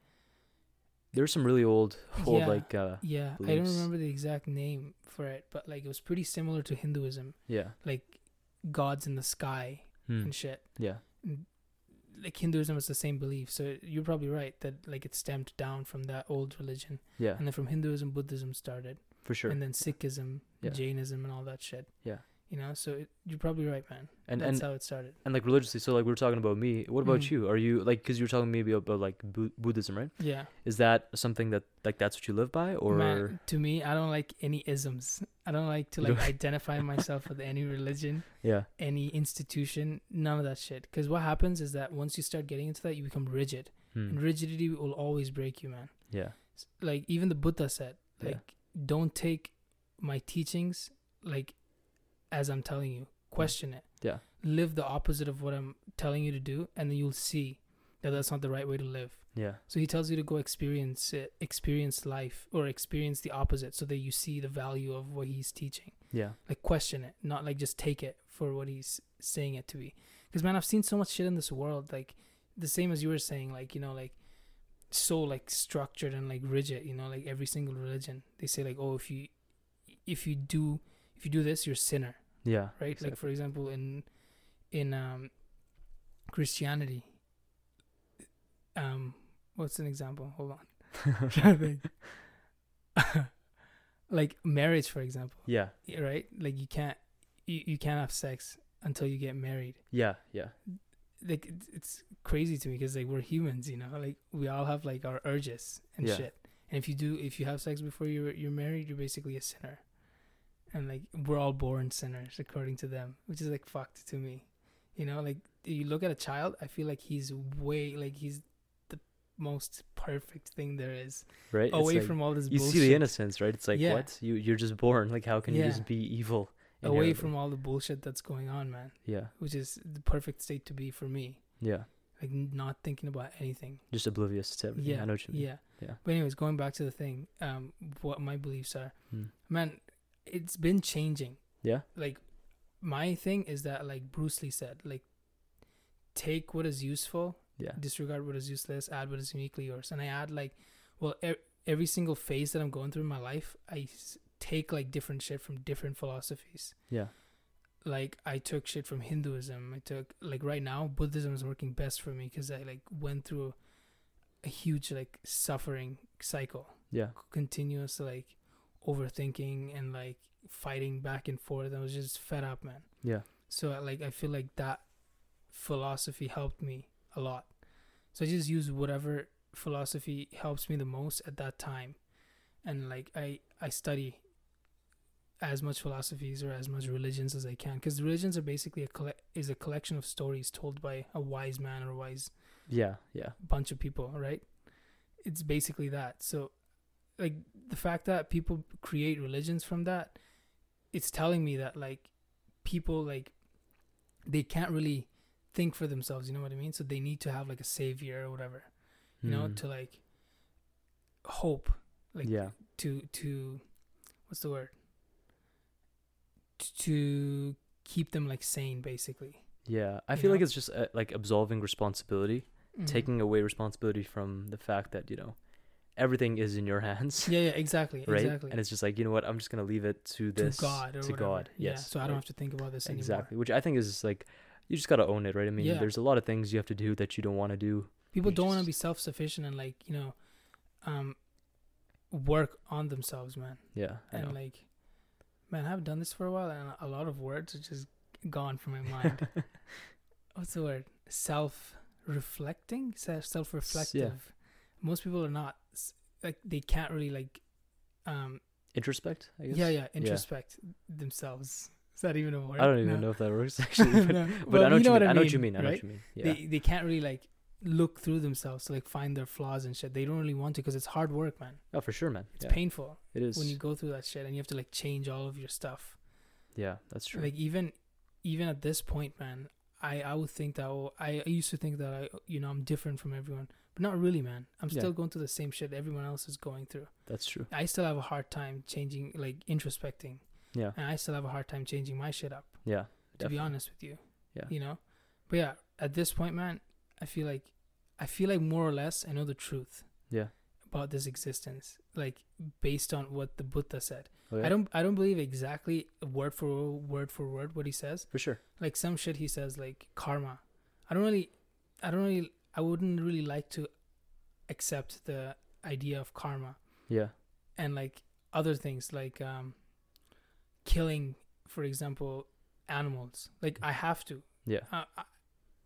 there's some really old, old Yeah. like, uh, Yeah, I don't remember the exact name for it, but like it was pretty similar to Hinduism, yeah, like gods in the sky Hmm. and shit. yeah, Like Hinduism was the same belief, so you're probably right that like it stemmed down from that old religion, yeah, and then from Hinduism, Buddhism started, for sure. and then Sikhism, Yeah. Jainism, and all that shit. Yeah. You know, so it, you're probably right, man. and That's and how it started. and like religiously, so like we were talking about me. What about Mhm. you? Are you like because you were talking maybe about like Bu- Buddhism, right? Yeah, Is that something that like that's what you live by, or man. To me, I don't like any isms. I don't like to like identify myself with any religion. yeah, any institution, none of that shit. Because what happens is that once you start getting into that, you become rigid, and Hmm. rigidity will always break you, man. yeah, Like even the Buddha said, Yeah. like don't take my teachings like as I'm telling you. Question it. Yeah. Live the opposite of what I'm telling you to do, and then you'll see that that's not the right way to live. Yeah. So he tells you to go experience it, experience life or experience the opposite so that you see the value of what he's teaching. Yeah. Like question it, not like just take it for what he's saying it to be. Cuz man, I've seen so much shit in this world like the same as you were saying like, you know, like so like structured and like rigid, you know, like every single religion. They say like, "Oh, if you if you do if you do this, you're a sinner." Yeah. right? Exactly. Like for example, in in um, Christianity, um, what's an example? Hold on, I'm trying to think. like marriage, for example, yeah. right? Like you can't you, you can't have sex until you get married. Yeah. Yeah. Like it's, it's crazy to me because like we're humans, you know. Like we all have like our urges and Yeah. shit. And if you do, if you have sex before you're you're married, you're basically a sinner. And like we're all born sinners according to them, which is like fucked to me. You know, like you look at a child, I feel like he's way like he's the most perfect thing there is, Right. Away like- from all this you bullshit. see the innocence, right? It's like Yeah. what you you're just born. Like how can you just be evil? away from all the bullshit that's going on, man. Yeah. Which is the perfect state to be for me. Yeah. Like not thinking about anything. Just oblivious to everything. Yeah, I know what you mean. Yeah. Yeah. But anyways, going back to the thing, um, what my beliefs are, Hmm. man, it's been changing. Yeah. Like, my thing is that, like Bruce Lee said, like, take what is useful, Yeah. disregard what is useless, add what is uniquely yours. And I add like, well, e- every single phase that I'm going through in my life, I s- take like different shit from different philosophies. Yeah. Like I took shit from Hinduism. I took like right now Buddhism is working best for me because I like went through a huge like suffering cycle Yeah. continuous like overthinking and like fighting back and forth. I was just fed up, man. Yeah. So I, like I feel like that philosophy helped me a lot. So I just use whatever philosophy helps me the most at that time, and like I I study as much philosophies or as much religions as I can because religions are basically a colle- is a collection of stories told by a wise man or a wise Yeah. Yeah. bunch of people, right? It's basically that. So, like the fact that people create religions from that, it's telling me that like people like they can't really think for themselves. You know what I mean? So they need to have like a savior or whatever, you know, Mm. to like hope, like yeah. to to what's the word? To keep them like sane, basically. Yeah. I feel like it's just uh, like absolving responsibility, Mhm. taking away responsibility from the fact that you know everything is in your hands. Yeah, yeah, exactly, Right. exactly. And it's just like you know what I'm just gonna leave it to to this God to whatever. God. Yeah, Yes. so I don't right. have to think about this anymore. exactly, which I think is like you just gotta own it, right? I mean, Yeah. there's a lot of things you have to do that you don't want to do. people You don't want to be self-sufficient and like you know um work on themselves man Yeah. I and know. like man i've done this for a while and a lot of words are just gone from my mind what's the word self-reflecting self-reflective most people are not like they can't really like um Introspect. I guess. yeah yeah introspect themselves is that even a word I don't even No. know if that works actually, but, No. but Well, I know, what you what mean. I know what you mean. I know right? what you mean. Yeah. they they can't really like look through themselves to like find their flaws and shit they don't really want to because it's hard work man oh, for sure, man. it's yeah. painful It is. when you go through that shit and you have to like change all of your stuff. yeah, that's true. Like even even at this point, man, I I would think that oh, I, I used to think that I you know I'm different from everyone, but not really, man. I'm Yeah. still going through the same shit everyone else is going through. that's true. I still have a hard time changing, like introspecting, Yeah. and I still have a hard time changing my shit up. Yeah. To be honest with you, Yeah. you know. But yeah, at this point, man, I feel like I feel like more or less I know the truth Yeah. about this existence, like based on what the Buddha said. Oh, yeah? I don't I don't believe exactly word for word for word what he says. For sure. Like some shit he says like karma. I don't really I don't really I wouldn't really like to accept the idea of karma Yeah. and like other things like um killing for example animals. Like I have to. Yeah. I, I,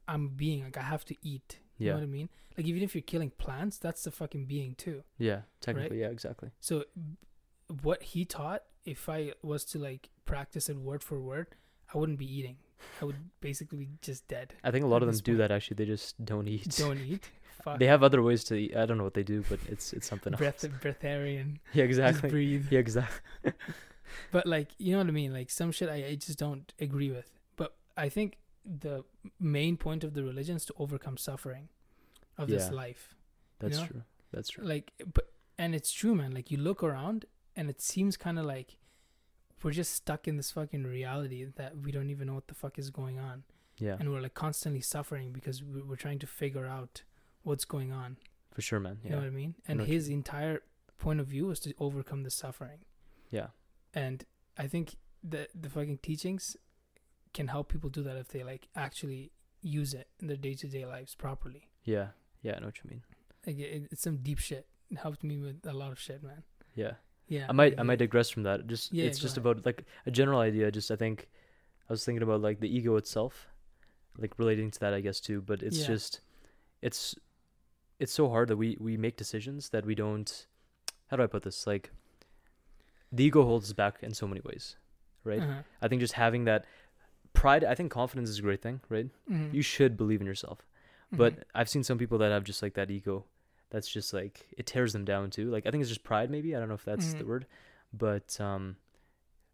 I'm being like I have to eat. You Yeah. know what I mean? Like even if you're killing plants, that's the fucking being too. Yeah. Technically, yeah. Exactly. So b- what he taught, if I was to like practice it word for word, I wouldn't be eating. I would basically be just dead. I think a lot of them do point. that. Actually, they just don't eat. Don't eat. Fuck. They have other ways to eat. I don't know what they do, but it's it's something Breath else. breatharian. Yeah. Just Exactly. breathe. Yeah. Exactly. But like you know what I mean? Like some shit I, I just don't agree with. But I think the main point of the religion is to overcome suffering. of this life. That's know? true. That's true. Like, but and it's true, man. Like you look around, and it seems kind of like we're just stuck in this fucking reality that we don't even know what the fuck is going on, Yeah, and we're like constantly suffering because we- we're trying to figure out what's going on. for sure, man. You know what I mean? And his entire point of view was to overcome the suffering. yeah, And I think the the fucking teachings can help people do that if they like actually use it in their day to day lives properly. yeah, yeah. I know what you mean. Like it, it's some deep shit. It helped me with a lot of shit, man. Yeah, Yeah. I might, I might digress from that. Just, Yeah, it's just ahead. about like a general idea. Just, I think, I was thinking about like the ego itself, like relating to that, I guess too. But it's Yeah. just, it's, it's so hard that we we make decisions that we don't. How do I put this? Like, the ego holds us back in so many ways, right? uh-huh. I think just having that pride. I think confidence is a great thing, right? Mhm. You should believe in yourself. Mhm. But I've seen some people that have just like that ego that's just like it tears them down too. Like I think it's just pride maybe. I don't know if that's the Mhm. word. But um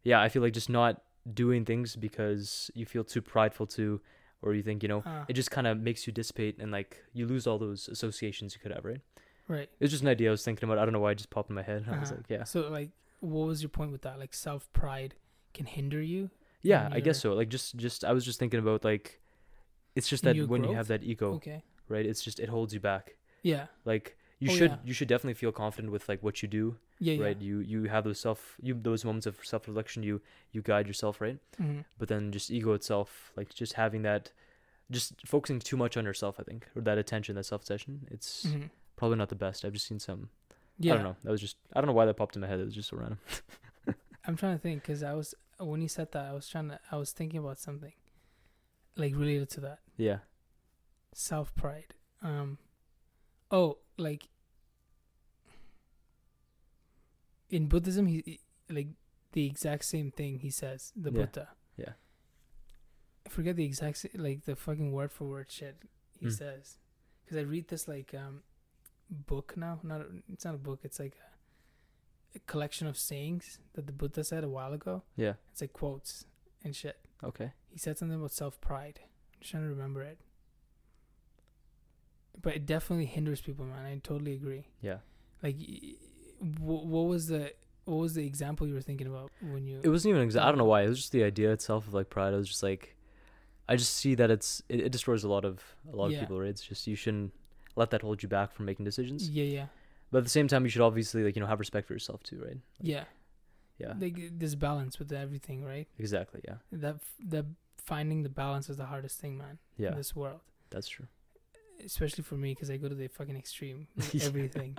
yeah, I feel like just not doing things because you feel too prideful to or you think, you know, Ah, it just kind of makes you dissipate and like you lose all those associations you could have, right? right. It's just an idea I was thinking about. I don't know why it just popped in my head. I was Uh-huh. like, yeah. So like, what was your point with that? Like self pride can hinder you. Yeah, I guess so. Like just just I was just thinking about like it's just that when you have that ego, Okay. right? It's just it holds you back. Yeah. Like you Oh, should yeah. you should definitely feel confident with like what you do Yeah. Yeah. right you you have those self you those moments of self-reflection you you guide yourself right hmm but then just ego itself like just having that just focusing too much on yourself i think or that attention that self-obsession it's hmm probably not the best i've just seen some Yeah. i don't know that was just i don't know why that popped in my head it was just so random I'm trying to think because I was when you said that I was trying to I was thinking about something like related to that yeah self pride. Um, oh, like in Buddhism, he like the exact same thing he says. The Yeah. Buddha. Yeah. I forget the exact like the fucking word for word shit he Hmm. says because I read this like um book now. Not a- it's not a book. It's like a, a collection of sayings that the Buddha said a while ago. yeah It's like quotes and shit. okay He said something about self pride. I'm just trying to remember it. But it definitely hinders people, man. I totally agree. yeah Like, y- wh- what was the what was the example you were thinking about when you? it wasn't even exa- i don't know why it was just the idea itself of like pride i was just like i just see that it's it, it destroys a lot of a lot Yeah. of people right it's just you shouldn't let that hold you back from making decisions yeah, yeah, but at the same time you should obviously like you know have respect for yourself too right yeah. yeah Like this balance with everything, right? exactly yeah That f- the finding the balance is the hardest thing, man. yeah In this world, that's true especially for me, because I go to the fucking extreme. with Yeah. Everything,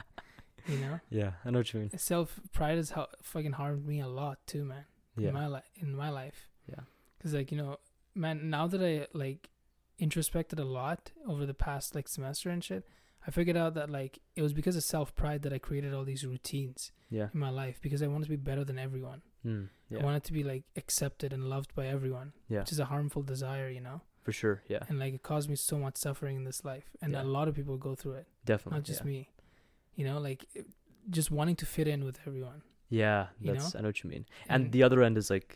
you know. yeah i know what you mean Self pride has how fucking harmed me a lot too, man. yeah in my life in my life Yeah. because like you know man now that i like introspected a lot over the past like semester and shit i figured out that like it was because of self-pride that i created all these routines yeah in my life because i wanted to be better than everyone mm, yeah i wanted to be like accepted and loved by everyone yeah which is a harmful desire you know for sure yeah. And like it caused me so much suffering in this life and Yeah. a lot of people go through it. Definitely not just yeah. me. You know like it- just wanting to fit in with everyone. Yeah that's know? i know what you mean. And the other end is like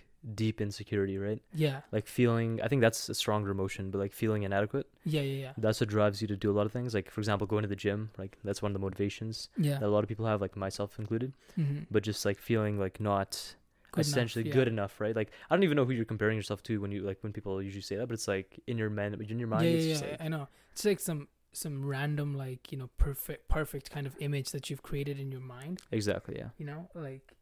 deep insecurity right? Yeah. Like feeling i think that's a stronger emotion but like feeling inadequate yeah yeah yeah. that's what drives you to do a lot of things. Like for example going to the gym like that's one of the motivations yeah. that a lot of people have like myself included. Mm-hmm. but just like feeling like not Good enough, essentially yeah. good enough right like i don't even know who you're comparing yourself to when you like when people usually say that but it's like in your man in your mind yeah, it's yeah, yeah, like I know. It's like some some random like you know perfect perfect kind of image that you've created in your mind. exactly yeah You know, like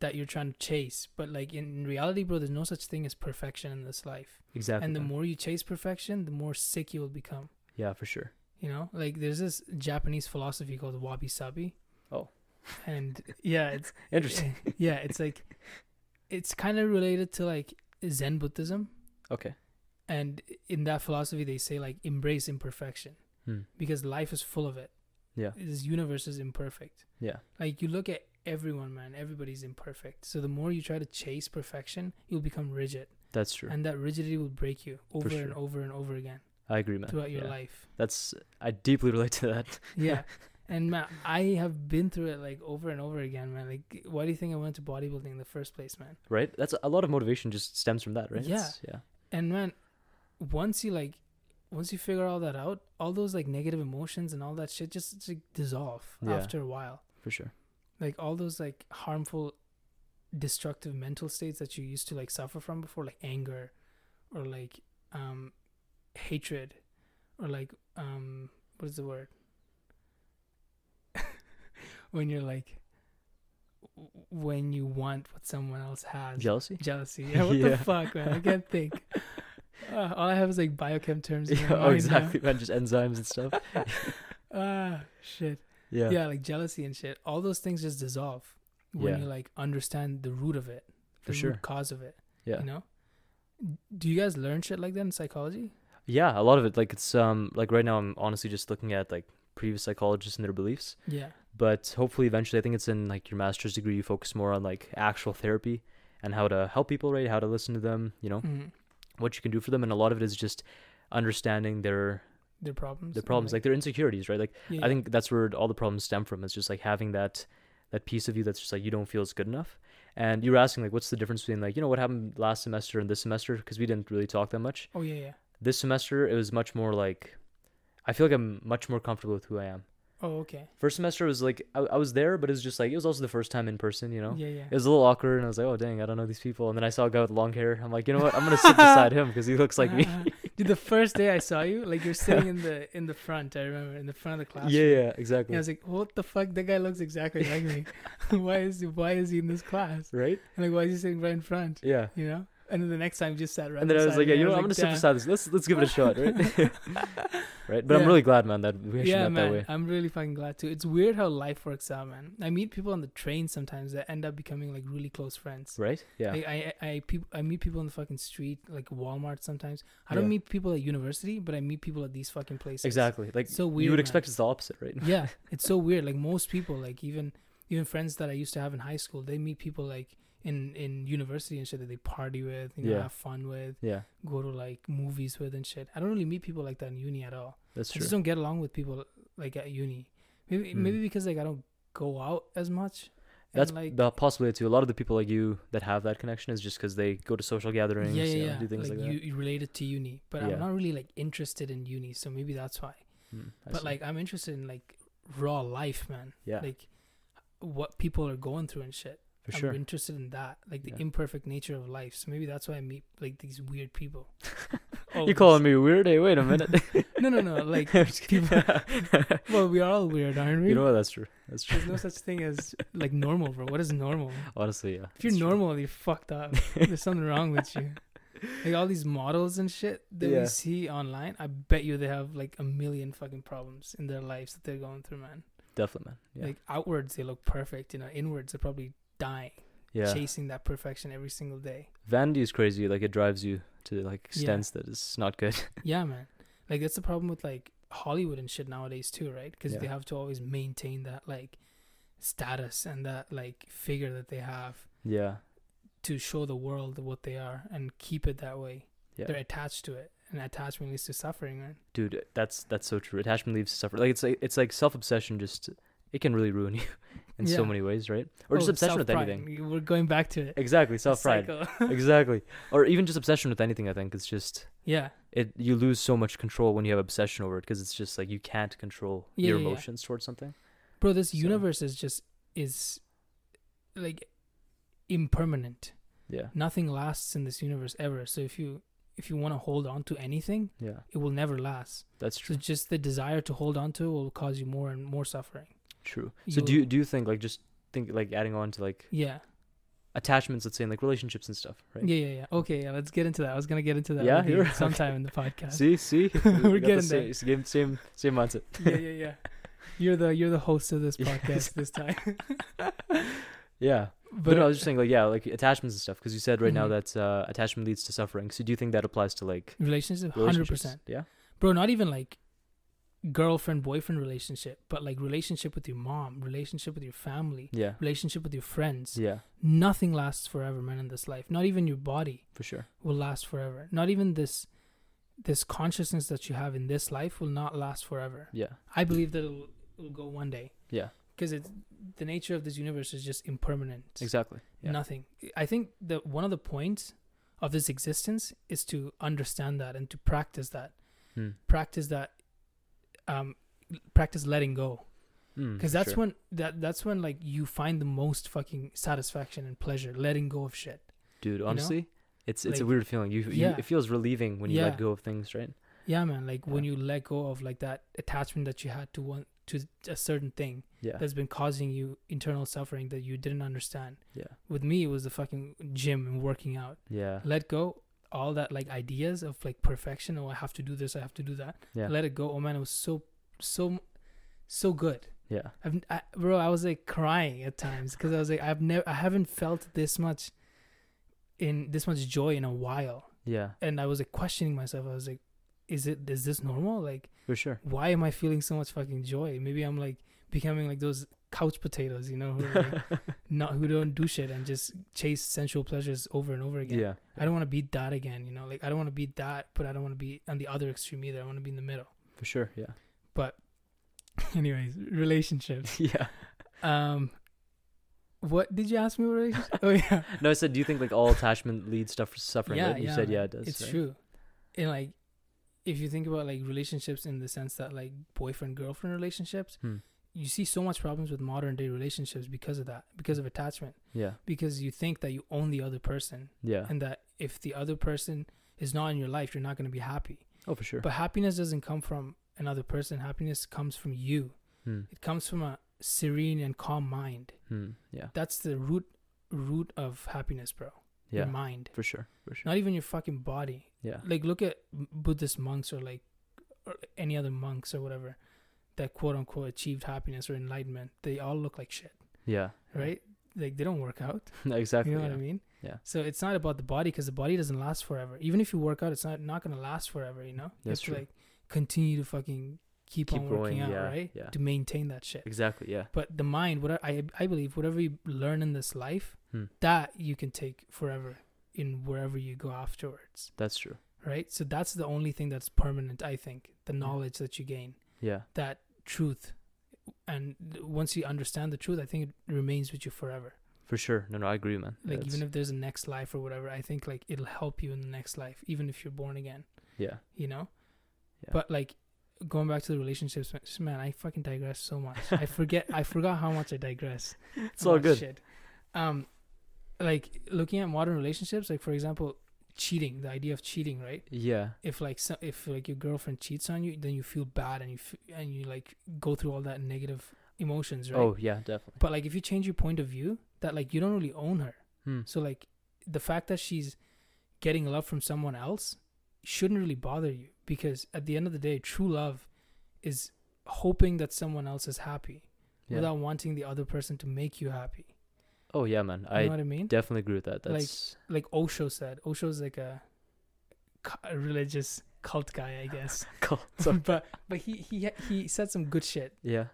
that you're trying to chase. But like in reality, bro, there's no such thing as perfection in this life. exactly And the man. more you chase perfection, the more sick you will become. yeah for sure You know, like there's this Japanese philosophy called wabi sabi. Oh. And yeah, it's interesting yeah, it's like it's kind of related to like Zen Buddhism. okay And in that philosophy, they say like embrace imperfection. hmm. because life is full of it. yeah This universe is imperfect. yeah Like you look at everyone, man, everybody's imperfect. So the more you try to chase perfection, you'll become rigid, that's true and that rigidity will break you over and over and over again i agree man throughout your yeah. life. that's i deeply relate to that Yeah. And man, I have been through it like over and over again, man. Like, why do you think I went to bodybuilding in the first place, man? right that's a lot of motivation just stems from that right Yeah. It's- yeah And man, once you like once you figure all that out, all those like negative emotions and all that shit just, just like, dissolve Yeah. after a while. For sure. Like all those like harmful, destructive mental states that you used to like suffer from before, like anger, or like um, hatred, or like um, what is the word? When you're like, when you want what someone else has. Jealousy. Jealousy. Yeah, what Yeah. the fuck, man? I can't think. Uh, all I have is like biochem terms. Yeah, oh, now. exactly, man. Just enzymes and stuff. Ah, shit. Yeah. Yeah. like jealousy and shit. All those things just dissolve when Yeah. you like understand the root of it, For the sure. root cause of it. Yeah. You know. Do you guys learn shit like that in psychology? Yeah, a lot of it. Like it's um like right now I'm honestly just looking at like previous psychologists and their beliefs. Yeah. But hopefully eventually I think it's in like your master's degree you focus more on like actual therapy and how to help people, right? How to listen to them, you know, Mhm. what you can do for them and a lot of it is just understanding their Their problems. their problems, like their insecurities, right? Like yeah, I think that's where all the problems stem from. It's just like having that that piece of you that's just like you don't feel is good enough. And you were asking like what's the difference between like, you know, what happened last semester and this semester because we didn't really talk that much. Oh yeah, yeah. This semester it was much more like I feel like I'm much more comfortable with who I am. Oh okay. First semester was like I, I was there, but it was just like it was also the first time in person, you know. Yeah, yeah. It was a little awkward, and I was like, "Oh dang, I don't know these people." And then I saw a guy with long hair. I'm like, you know what? I'm gonna sit beside him because he looks like me. Dude, the first day I saw you, like you're sitting in the in the front. I remember in the front of the classroom. yeah, yeah, exactly. And I was like, what the fuck? That guy looks exactly like me. why is why is he in this class? right? And like, why is he sitting right in front? Yeah. You know. And then the next time, just sat right. And then I was like, yeah, you know? I'm gonna sit beside this. Let's let's give it a shot, right? right. But I'm really glad, man, that we actually yeah, met man. that way. I'm really fucking glad too. It's weird how life works out, man. I meet people on the train sometimes that end up becoming like really close friends. Right? Yeah. I I I, peop- I meet people on the fucking street, like Walmart. Sometimes I don't Yeah. meet people at university, but I meet people at these fucking places. exactly. Like So weird. you would man. expect it's the opposite, right? yeah, it's so weird. Like most people, like even even friends that I used to have in high school, they meet people like in in university and shit that they party with, you know, Yeah. have fun with, Yeah. go to like movies with and shit. I don't really meet people like that in uni at all. That's I true. just don't get along with people like at uni. Maybe Hmm. maybe because like I don't go out as much. That's like the possibility too. A lot of the people like you that have that connection is just because they go to social gatherings, yeah, yeah, you know, yeah. do things like, you, you related to uni, but Yeah. I'm not really like interested in uni, so maybe that's why. that. Hmm, but see. like I'm interested in like raw life, man. yeah, Like what people are going through and shit. For I'm sure. interested in that, like the Yeah. imperfect nature of life. So maybe that's why I meet like these weird people. You calling me weird? Hey, wait a minute. No, no, no. Like kidding. well, we are all weird, aren't we? you know what? That's true. That's true. There's no such thing as like normal, bro. What is normal? Honestly, yeah. If you're true. normal, you're fucked up. There's something wrong with you. Like all these models and shit that Yeah. we see online, I bet you they have like a million fucking problems in their lives that they're going through, man. definitely, man. Yeah, Like outwards, they look perfect. You know, inwards, they're probably dying, yeah. chasing that perfection every single day. Vanity is crazy. Like it drives you to like Yeah. extents that is not good. Yeah, man. Like that's the problem with like Hollywood and shit nowadays too, right? Because they have to always maintain that like status and that like figure that they have yeah, to show the world what they are and keep it that way. yeah. They're attached to it, and attachment leads to suffering, man. Dude, that's that's so true. Attachment leads to suffering. Like it's like it's like self obsession. Just it can really ruin you in so many ways, right? Or just Oh, obsession with anything. We're going back to it. Exactly, self pride. Exactly. Or even just obsession with anything. I think it's just yeah, it. You lose so much control when you have obsession over it because it's just like you can't control Yeah, your yeah, yeah. emotions towards something. bro. This So- universe is just is like impermanent. Yeah, Nothing lasts in this universe ever. So if you if you want to hold on to anything, yeah, it will never last. that's true. So just the desire to hold on to it will cause you more and more suffering. True. So do you'll- do you think like just think like adding on to like Yeah. attachments, let's say in like relationships and stuff, right? Yeah, yeah, yeah. Okay, yeah, let's get into that. I was gonna get into that Yeah, you you're- sometime in the podcast. See, see, We're We got the getting there. Same, same, same mindset. yeah, yeah, yeah. You're the you're the host of this podcast this time. Yeah, but, but no, I was just saying like yeah, like attachments and stuff because you said right now Mhm. that uh, attachment leads to suffering. So do you think that applies to like relationship, hundred percent, Yeah. bro. Not even like girlfriend boyfriend relationship, but like relationship with your mom, relationship with your family, Yeah. relationship with your friends. Yeah, Nothing lasts forever, man. In this life, not even your body for sure. will last forever. Not even this this consciousness that you have in this life will not last forever. Yeah. I believe that it'll, it'll go one day Yeah. because it's the nature of this universe is just impermanent. Exactly. Yeah. Nothing. I think that one of the points of this existence is to understand that and to practice that. Hmm. practice that um practice letting go Mm, because for that's sure. when that that's when like you find the most fucking satisfaction and pleasure letting go of shit dude. know? Honestly, it's it's a weird feeling. You, you Yeah. it feels relieving when you Yeah. let go of things, right? yeah man like when you let go of like that attachment that you had to one to a certain thing Yeah. that's been causing you internal suffering that you didn't understand Yeah. with me it was the fucking gym and working out Yeah. let go all that like ideas of like perfection oh i have to do this i have to do that Yeah. let it go oh man it was so so so good Yeah. I've, I, bro i was like crying at times because i was like i've never i haven't felt this much in this much joy in a while Yeah. and i was like questioning myself i was like is it is this normal like For sure. why am i feeling so much fucking joy maybe i'm like becoming like those couch potatoes you know who like, not who don't do shit and just chase sensual pleasures over and over again yeah. I don't want to be that again, you know. Like I don't want to be that, but I don't want to be on the other extreme either. I want to be in the middle. For sure. Yeah. But, anyways, relationships. yeah. Um, what did you ask me? About? Oh yeah, No, I said, do you think like all attachment leads stuff suffering? yeah, right? You yeah. said, yeah, it does. It's right? true. And like, if you think about like relationships in the sense that like boyfriend girlfriend relationships, Hmm. You see so much problems with modern day relationships because of that, because of attachment, Yeah. because you think that you own the other person, Yeah. and that if the other person is not in your life, you're not going to be happy. oh, for sure. But happiness doesn't come from another person. Happiness comes from you. Hmm. It comes from a serene and calm mind. Hmm. Yeah. That's the root root of happiness, bro. Yeah. Your mind, For sure. For sure. not even your fucking body. Yeah. Like look at Buddhist monks or like or any other monks or whatever that quote unquote achieved happiness or enlightenment. They all look like shit, Yeah. right? Like they don't work out. exactly. You know yeah. what I mean? Yeah. So it's not about the body because the body doesn't last forever. Even if you work out, it's not not gonna last forever. You know, you That's have true. like continue to fucking keep, Keep on going, working out, yeah, right? yeah. To maintain that shit. Exactly. Yeah. But the mind, what I I believe, whatever you learn in this life, Hmm. that you can take forever in wherever you go afterwards, That's true. right? So that's the only thing that's permanent. I think the knowledge that you gain, Yeah. that truth, and once you understand the truth, I think it remains with you forever. For sure. No, no, I agree, man. Like That's- even if there's a next life or whatever, I think like it'll help you in the next life, even if you're born again. yeah. You know. Yeah. But like going back to the relationships, man, I fucking digress so much. I forget. I forgot how much I digress. It's all Oh, good. Shit. Um, like looking at modern relationships, like for example, cheating. The idea of cheating, right? Yeah. If like so, if like your girlfriend cheats on you, then you feel bad and you f- and you like go through all that negative emotions, right? Oh, yeah, definitely. But like if you change your point of view, that like you don't really own her. Hmm. So like the fact that she's getting love from someone else shouldn't really bother you because at the end of the day, true love is hoping that someone else is happy Yeah. without wanting the other person to make you happy. Oh, yeah, man. You I know what I mean? definitely agree with that. Like- That's Like Osho said. Osho's like a, a religious cult guy, I guess. So, but but he he he said some good shit yeah.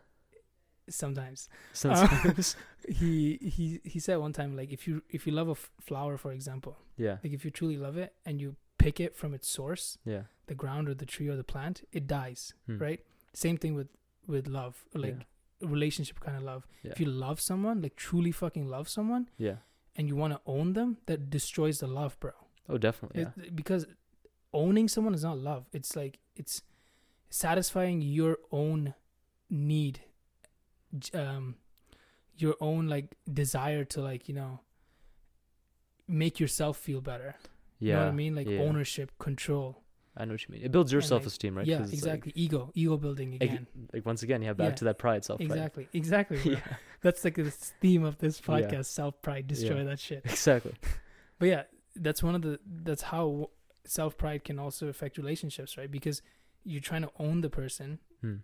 sometimes. Sometimes. He he he said one time like if you if you love a f- flower for example, yeah. like if you truly love it and you pick it from its source, Yeah. the ground or the tree or the plant, it dies, Hmm. right? Same thing with with love, like relationship kind of love. Yeah. If you love someone, like truly fucking love someone, Yeah. and you want to own them, that destroys the love, bro. Oh, definitely. Yeah. Because owning someone is not love. It's like it's satisfying your own need, um, your own like desire to like you know make yourself feel better. Yeah. You know what I mean? Like yeah. ownership, control. I know what you mean. It builds your self esteem, right? Yeah, exactly. ego, ego building Like, again. like, like once again, yeah, back Yeah. to that pride, self pride. exactly, exactly. yeah. That's like the theme of this Yeah. podcast: self pride, destroy Yeah. that shit. Exactly. But yeah, that's one of the that's how self pride can also affect relationships, right? Because you're trying to own the person Hmm.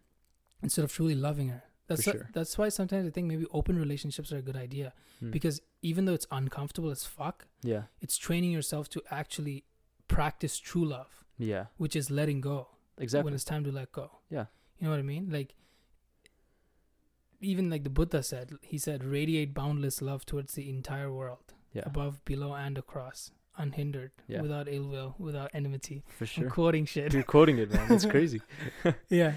instead of truly loving her. That's wh- sure. that's why sometimes I think maybe open relationships are a good idea Hmm. because even though it's uncomfortable as fuck, yeah. it's training yourself to actually practice true love, Yeah. which is letting go Exactly. when it's time to let go. Yeah. You know what I mean? Like even like the Buddha said, he said radiate boundless love towards the entire world, Yeah. above, below and across, unhindered, Yeah. without ill will, without enmity. For I'm sure. quoting shit. You're quoting it, man. That's crazy. yeah.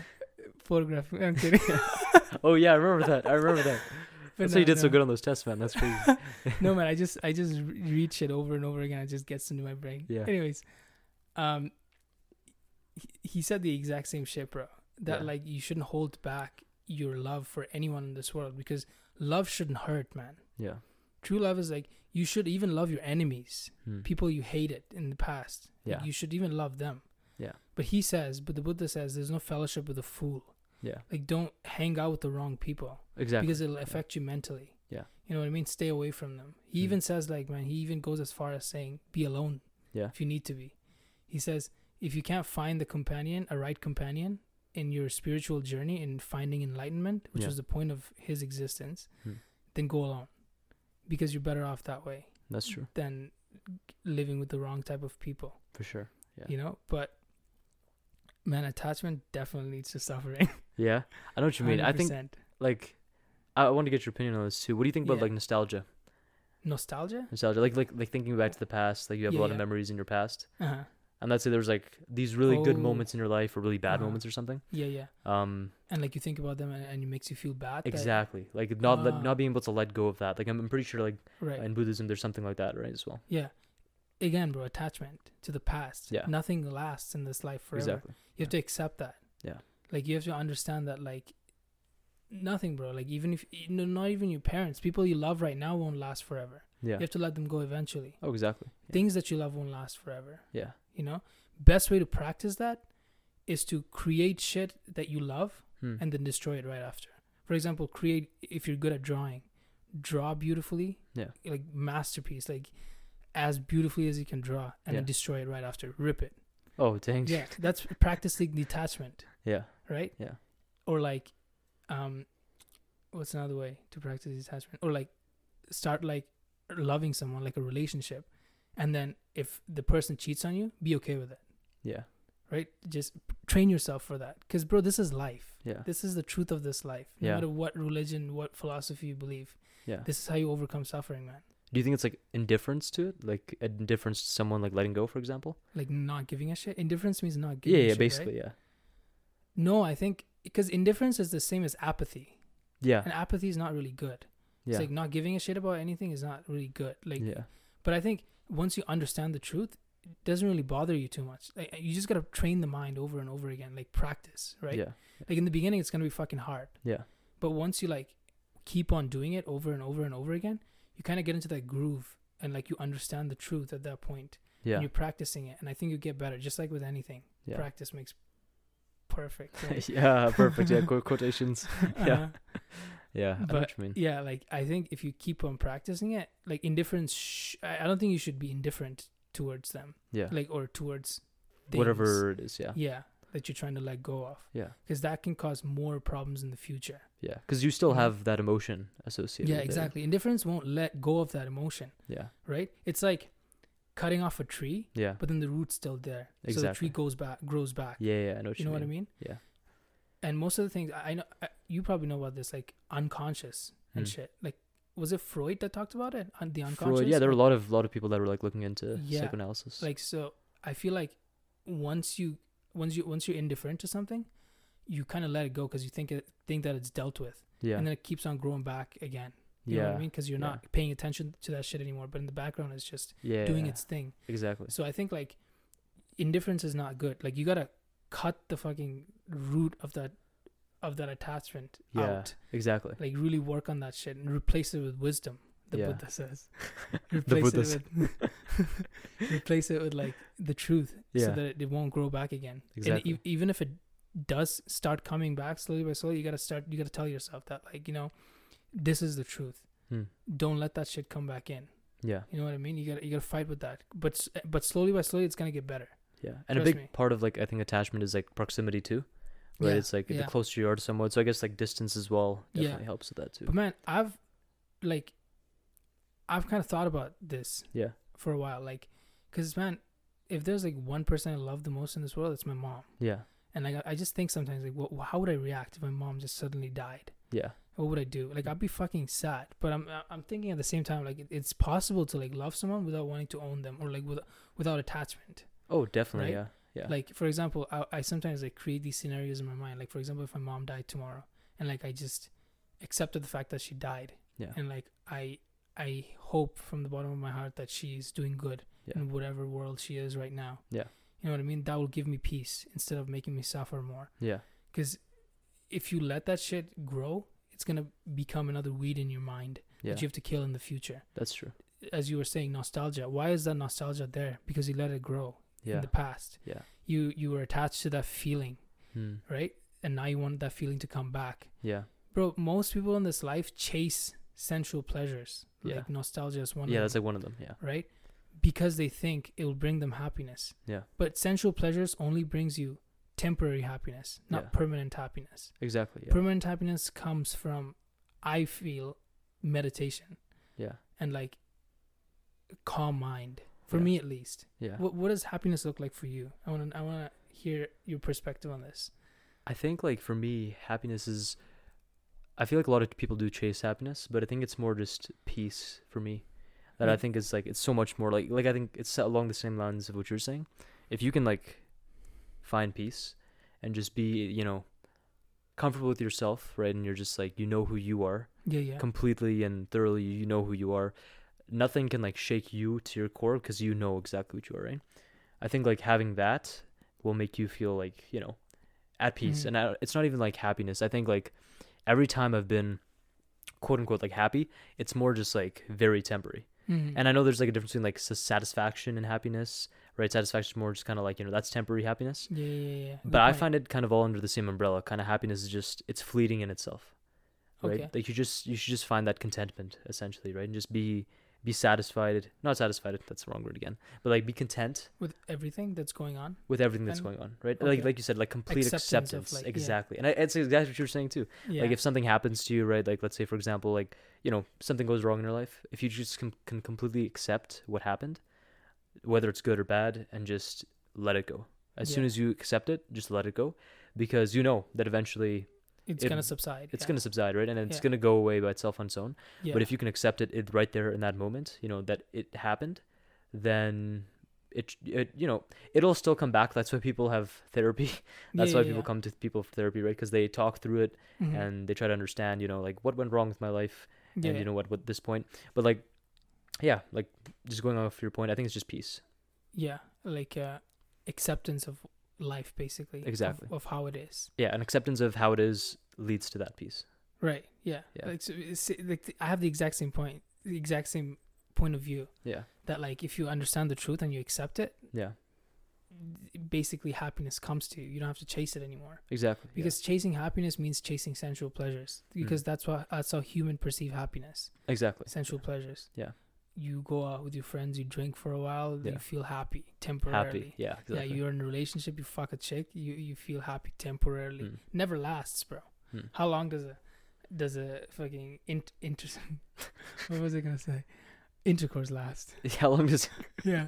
Photograph. I'm kidding. oh yeah, I remember that. I remember that. But That's why you no, did so good on those tests, man. That's crazy. no man, I just I just re- read shit over and over again. It just gets into my brain. Yeah. Anyways, um, he, he said the exact same shit, bro. That Yeah. like you shouldn't hold back your love for anyone in this world because love shouldn't hurt, man. Yeah. True love is like you should even love your enemies, Hmm. people you hated in the past. Yeah. you should even love them. Yeah. But he says, but the Buddha says, there's no fellowship with a fool. Yeah. Like, don't hang out with the wrong people Exactly. because it'll affect you mentally. Yeah. You know what I mean? Stay away from them. He Hmm. even says, like, man, he even goes as far as saying, be alone yeah. if you need to be. He says, if you can't find the companion, a right companion in your spiritual journey in finding enlightenment, which Yeah. was the point of his existence, Hmm. then go alone because you're better off that way That's true. than living with the wrong type of people, For sure. Yeah. you know? But man, attachment definitely leads to suffering. Yeah. I know what you mean. I think like I want to get your opinion on this too. What do you think about Yeah. like nostalgia? nostalgia. Nostalgia, like like like thinking back to the past. Like you have Yeah, a lot of memories in your past, Uh-huh. And let's say there's like these really good Oh. moments in your life or really bad Uh-huh. moments or something. Yeah, yeah. Um, And like you think about them and, and it makes you feel bad. that- exactly. Like not let, Ah. not being able to let go of that. Like I'm, I'm pretty sure like right. in Buddhism there's something like that, right? As well. yeah. Again, bro, attachment to the past. Yeah. Nothing lasts in this life forever. Exactly. You have to accept that. Yeah. Like you have to understand that like nothing, bro. Like even if not even your parents, people you love right now won't last forever. Yeah. You have to let them go eventually. Oh, exactly. Yeah. Things that you love won't last forever. yeah. You know, best way to practice that is to create shit that you love Hmm. and then destroy it right after. For example, create if you're good at drawing, draw beautifully, Yeah. like masterpiece, like as beautifully as you can draw, and then destroy it right after. Rip it. Oh, dang. Yeah, that's practicing detachment, Yeah. right? Yeah. Or like, um, what's another way to practice detachment? Or like, start like loving someone, like a relationship, and then if the person cheats on you, be okay with it, Yeah. right? Just train yourself for that, because bro, this is life. Yeah. This is the truth of this life. No Yeah. matter what religion, what philosophy you believe, Yeah. this is how you overcome suffering, man. Do you think it's like indifference to it, like indifference to someone like letting go, for example? Like not giving a shit. Indifference means not Yeah. giving. a Yeah. shit, right? basically. Yeah. No, I think because indifference is the same as apathy, Yeah. and apathy is not really good. Yeah. It's like not giving a shit about anything is not really good. Like, yeah. but I think once you understand the truth, it doesn't really bother you too much. Like, you just gotta train the mind over and over again, like practice, right? Yeah. Like in the beginning, it's gonna be fucking hard, Yeah. but once you like keep on doing it over and over and over again, you kind of get into that groove, and like you understand the truth at that point, Yeah. and you're practicing it, and I think you get better. Just like with anything, Yeah. practice makes perfect. right? yeah. Perfect. Yeah. Quotations. Uh-huh. Yeah. I know But mean. yeah, like I think if you keep on practicing it, like indifference, sh- I I don't think you should be indifferent towards them, Yeah. like or towards things, Whatever it is. Yeah. Yeah, that you're trying to let go of, Yeah. because that can cause more problems in the future. Yeah. Because you still have that emotion associated. yeah, with it. exactly. Indifference won't let go of that emotion, Yeah. right? It's like cutting off a tree, Yeah. but then the root's still there, so the tree goes back, grows back. Yeah. Yeah. I know what you you, know what I mean. mean? Yeah. And most of the things I know, I, you probably know about this, like unconscious and Hmm. shit. Like, was it Freud that talked about it? The unconscious. Freud, yeah, there were a lot of lot of people that were like looking into Yeah. psychoanalysis. like so i feel like once you once you once you're indifferent to something you kind of let it go because you think it think that it's dealt with yeah, and then it keeps on growing back again you yeah, know what i mean because you're yeah. not paying attention to that shit anymore but in the background it's just yeah, doing its thing exactly. so i think like indifference is not good like you gotta cut the fucking root of that of that attachment Yeah. out Exactly. like really work on that shit and replace it with wisdom the Yeah. buddha says replace Buddha it with replace it with like the truth Yeah. so that it, it won't grow back again Exactly. and e- even if it does start coming back slowly by slowly you gotta start you gotta tell yourself that like you know this is the truth Hmm. don't let that shit come back in Yeah, you know what i mean you gotta you gotta fight with that but but slowly by slowly it's gonna get better yeah, and a big me. part of like I think attachment is like proximity too. Right, Yeah, it's like yeah. the closer you are to someone. So I guess like distance as well Yeah. definitely helps with that too. but man i've like i've kind of thought about this Yeah, for a while like because man if there's like one person i love the most in this world it's my mom yeah, and like I- just think sometimes like wh- how would i react if my mom just suddenly died yeah, what would I do? Like I'd be fucking sad. But I'm I'm thinking at the same time like it's possible to like love someone without wanting to own them or like with, without attachment. Oh, definitely. Right? Yeah, yeah, Like for example, I, I sometimes like create these scenarios in my mind. Like for example, if my mom died tomorrow and like I just accepted the fact that she died yeah, and like I I hope from the bottom of my heart that she's doing good yeah, in whatever world she is right now. Yeah. You know what I mean? That will give me peace instead of making me suffer more. Yeah. Because if you let that shit grow, it's gonna become another weed in your mind Yeah. that you have to kill in the future. That's true. As you were saying, nostalgia. Why is that nostalgia there? Because you let it grow Yeah. in the past. Yeah. You you were attached to that feeling, Hmm. right? And now you want that feeling to come back. Yeah. Bro, most people in this life chase sensual pleasures. Yeah. Like nostalgia is one Yeah, of that's them, like one of them. Yeah. right? Because they think it will bring them happiness. Yeah. But sensual pleasures only brings you temporary happiness, not Yeah. permanent happiness. Exactly. Yeah. Permanent happiness comes from I feel meditation yeah. and like calm mind. For Yeah. me at least. Yeah. What what does happiness look like for you? I want to I want to hear your perspective on this. I think like for me, happiness is. I feel like a lot of people do chase happiness, but I think it's more just peace for me. That I Mm. think is like it's so much more like like I think it's along the same lines of what you're saying. If you can like find peace and just be you know comfortable with yourself, right, and you're just like you know who you are Yeah, yeah. completely and thoroughly, you know who you are. Nothing can like shake you to your core because you know exactly what you are, right? I think like having that will make you feel like you know at peace, Mhm. and I, it's not even like happiness. I think like every time I've been quote unquote like happy, it's more just like very temporary. Mhm. And I know there's like a difference between like satisfaction and happiness, right? Satisfaction is more just kind of like you know that's temporary happiness. yeah, yeah, yeah. But I find it kind of all under the same umbrella. Kind of happiness is just it's fleeting in itself, right? Okay. Like you just you should just find that contentment essentially, right? And just be be satisfied. Not satisfied. That's the wrong word again. But like be content with everything that's going on. with everything that's And- going on, right? Like okay. like you said, like complete Acceptance acceptance. like, yeah. exactly. And I, it's exactly what you're saying too. Yeah. Like if something happens to you, right? Like let's say for example, like you know something goes wrong in your life. If you just can, can completely accept what happened, whether it's good or bad, and just let it go. As soon as you accept it, just let it go, because you know that eventually it's it- gonna subside. it's yeah. gonna subside, right? And it's Yeah. gonna go away by itself on its own. Yeah. But if you can accept it, it right there in that moment, you know that it happened, then it it you know it'll still come back. That's why people have therapy. That's why people come to people for therapy, right? Because they talk through it Mhm. and they try to understand, you know, like what went wrong with my life, and you know what what this point. But like, yeah, like just going off your point, I think it's just peace. yeah, like uh, acceptance of life, basically. Exactly. Of, how it is. Yeah, an acceptance of how it is leads to that peace. Right. Yeah. Yeah. Like, so like I have the exact same point, the exact same point of view. Yeah, That like if you understand the truth and you accept it, yeah, basically happiness comes to you. You don't have to chase it anymore. exactly. yeah. Because chasing happiness means chasing sensual pleasures. Because mm. that's what that's how human perceive happiness. exactly. Sensual pleasures. Yeah. You go out with your friends, you drink for a while, Yeah. you feel happy temporarily. Happy. Yeah, exactly. Yeah, you're in a relationship, you fuck a chick, you you feel happy temporarily. Mm. Never lasts, bro. Hmm. How long does a does a fucking int inter what was I gonna say? Intercourse last. How long does? Yeah.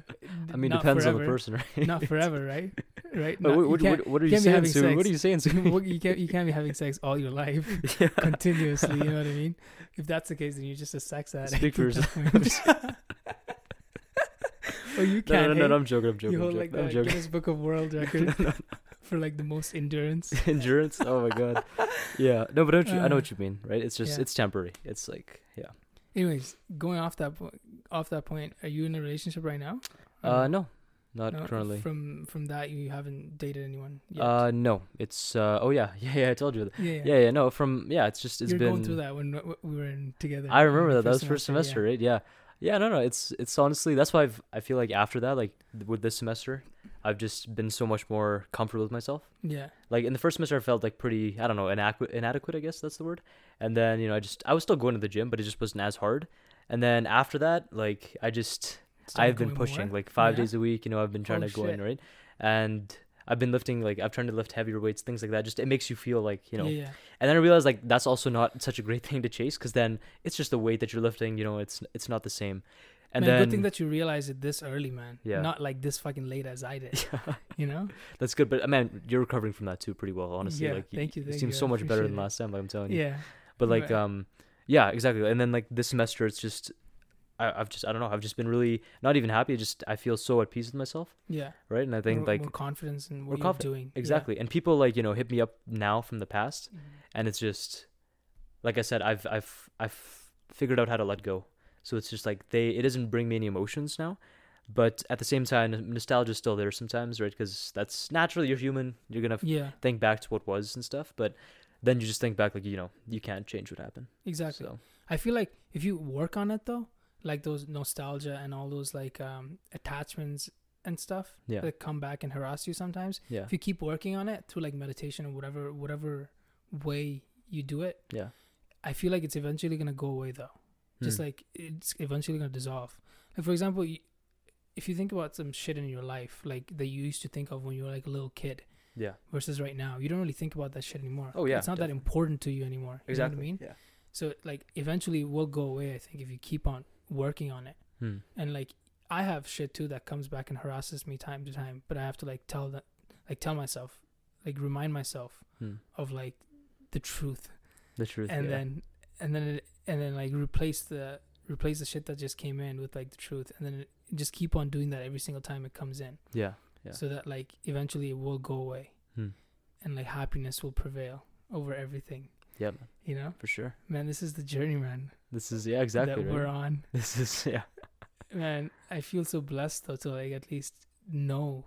I mean, Not depends on the person, right? Not forever, right? Right? But Not- what, you what, what, are you saying, Sue? What are you saying, Sue? you can't you can't be having sex all your life Yeah. continuously. You know what I mean? If that's the case, then you're just a sex addict. Speak for point. or you can't. no, no, hey? no, I'm joking. I'm joking. you I'm hold joking. like I'm the joking. Guinness Book of World Record for like the most endurance. Endurance. Oh my god. Yeah. No, but don't you, I know Uh, what you mean, right? It's just yeah. it's temporary. It's like yeah. Anyways, going off that point, off that point, are you in a relationship right now? Uh, no, not no? currently. From from that, you haven't dated anyone yet. Uh, no. It's uh. Oh yeah. Yeah. Yeah. I told you that. yeah, Yeah. Yeah. No. From yeah. It's just it's You're been. going through that when we were in together. I remember that. That was first semester, yeah. right? Yeah. Yeah, no, no. It's it's honestly that's why I've, I feel like after that, like with this semester, I've just been so much more comfortable with myself. Yeah, Like in the first semester, I felt like pretty I don't know inadequate, inadequate I guess that's the word. And then you know I just I was still going to the gym, but it just wasn't as hard. And then after that, like I just Started I've been pushing more? like five Yeah? days a week. You know I've been trying Oh, to go in right, and I've been lifting like I've tried to lift heavier weights, things like that. Just it makes you feel like you know yeah, yeah. and then I realized like that's also not such a great thing to chase because then it's just the weight that you're lifting. You know, it's it's not the same. And man, then good thing that you realize it this early, man. Yeah. Not like this fucking late as I did. You know? that's good. But uh, man, you're recovering from that too pretty well. Honestly, Yeah, like thank you, thank seem you, so much better than last time. Like I'm telling you. Yeah. But like Right. um, yeah, exactly. And then like this semester, it's just I, I've just I don't know. I've just been really not even happy. I just I feel so at peace with myself, Yeah. right? And I think more, like more confidence in what you're confident. doing. Yeah. exactly. And people like you know hit me up now from the past, Mhm. and it's just like I said, I've I've I've figured out how to let go. So it's just like they it doesn't bring me any emotions now. but at the same time, nostalgia is still there sometimes, right? Because that's naturally you're human. You're gonna Yeah, think back to what was and stuff, but then you just think back like you know you can't change what happened. exactly. So I feel like if you work on it though, like those nostalgia and all those like um attachments and stuff yeah, that come back and harass you sometimes. yeah, If you keep working on it through like meditation or whatever whatever way you do it, yeah. I feel like it's eventually gonna go away though. Just Hmm. like it's eventually gonna dissolve. Like for example, if you think about some shit in your life, like that you used to think of when you were like a little kid, yeah, versus right now, you don't really think about that shit anymore. Oh, yeah, it's not that important to you anymore. You exactly. know what I mean? Yeah. So like eventually it will go away. I think if you keep on working on it, Hmm. and like I have shit too that comes back and harasses me time to time, but I have to like tell that, like tell myself, like remind myself Hmm. of like the truth, The truth. and yeah. then and then it, and then like replace the replace the shit that just came in with like the truth, and then just keep on doing that every single time it comes in, yeah, yeah. so that like eventually it will go away, Hmm. and like happiness will prevail over everything. Yeah, man, You know, for sure. man, this is the journey, man, This is yeah, exactly. that right? we're on. This is yeah, Man, I feel so blessed though to like at least know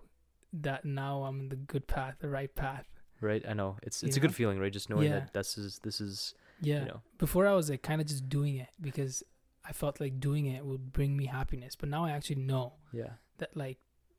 that now I'm in the good path, the right path. right. I know it's You it's a know? good feeling, right? Just knowing Yeah. that this is this is Yeah. you know Before I was like kind of just doing it because I felt like doing it would bring me happiness, but now I actually know yeah, that like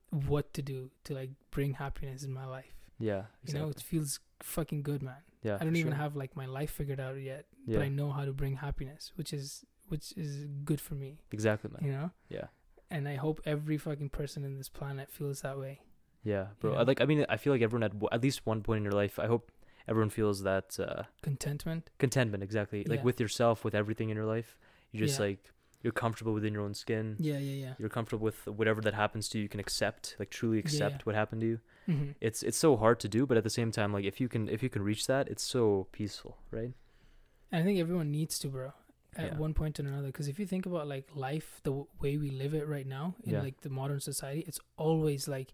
what to do to like bring happiness in my life. yeah. You know, it feels fucking good, man. yeah. I don't even sure. have like my life figured out yet, Yeah, but I know how to bring happiness, which is which is good for me, exactly, man. you know? Yeah. And I hope every fucking person in this planet feels that way. Yeah, bro. You I like. I mean, I feel like everyone at w- at least one point in your life. I hope everyone feels that uh, Contentment. contentment. Exactly, like with yourself, with everything in your life. You just Yeah. like you're comfortable within your own skin. Yeah, yeah, yeah. You're comfortable with whatever that happens to you. You can accept, like truly accept yeah. what happened to you. hmm It's it's so hard to do, but at the same time, like if you can if you can reach that, it's so peaceful, right? I think everyone needs to, bro, at Yeah. one point or another. Because if you think about like life, the w- way we live it right now in Yeah. like the modern society, it's always like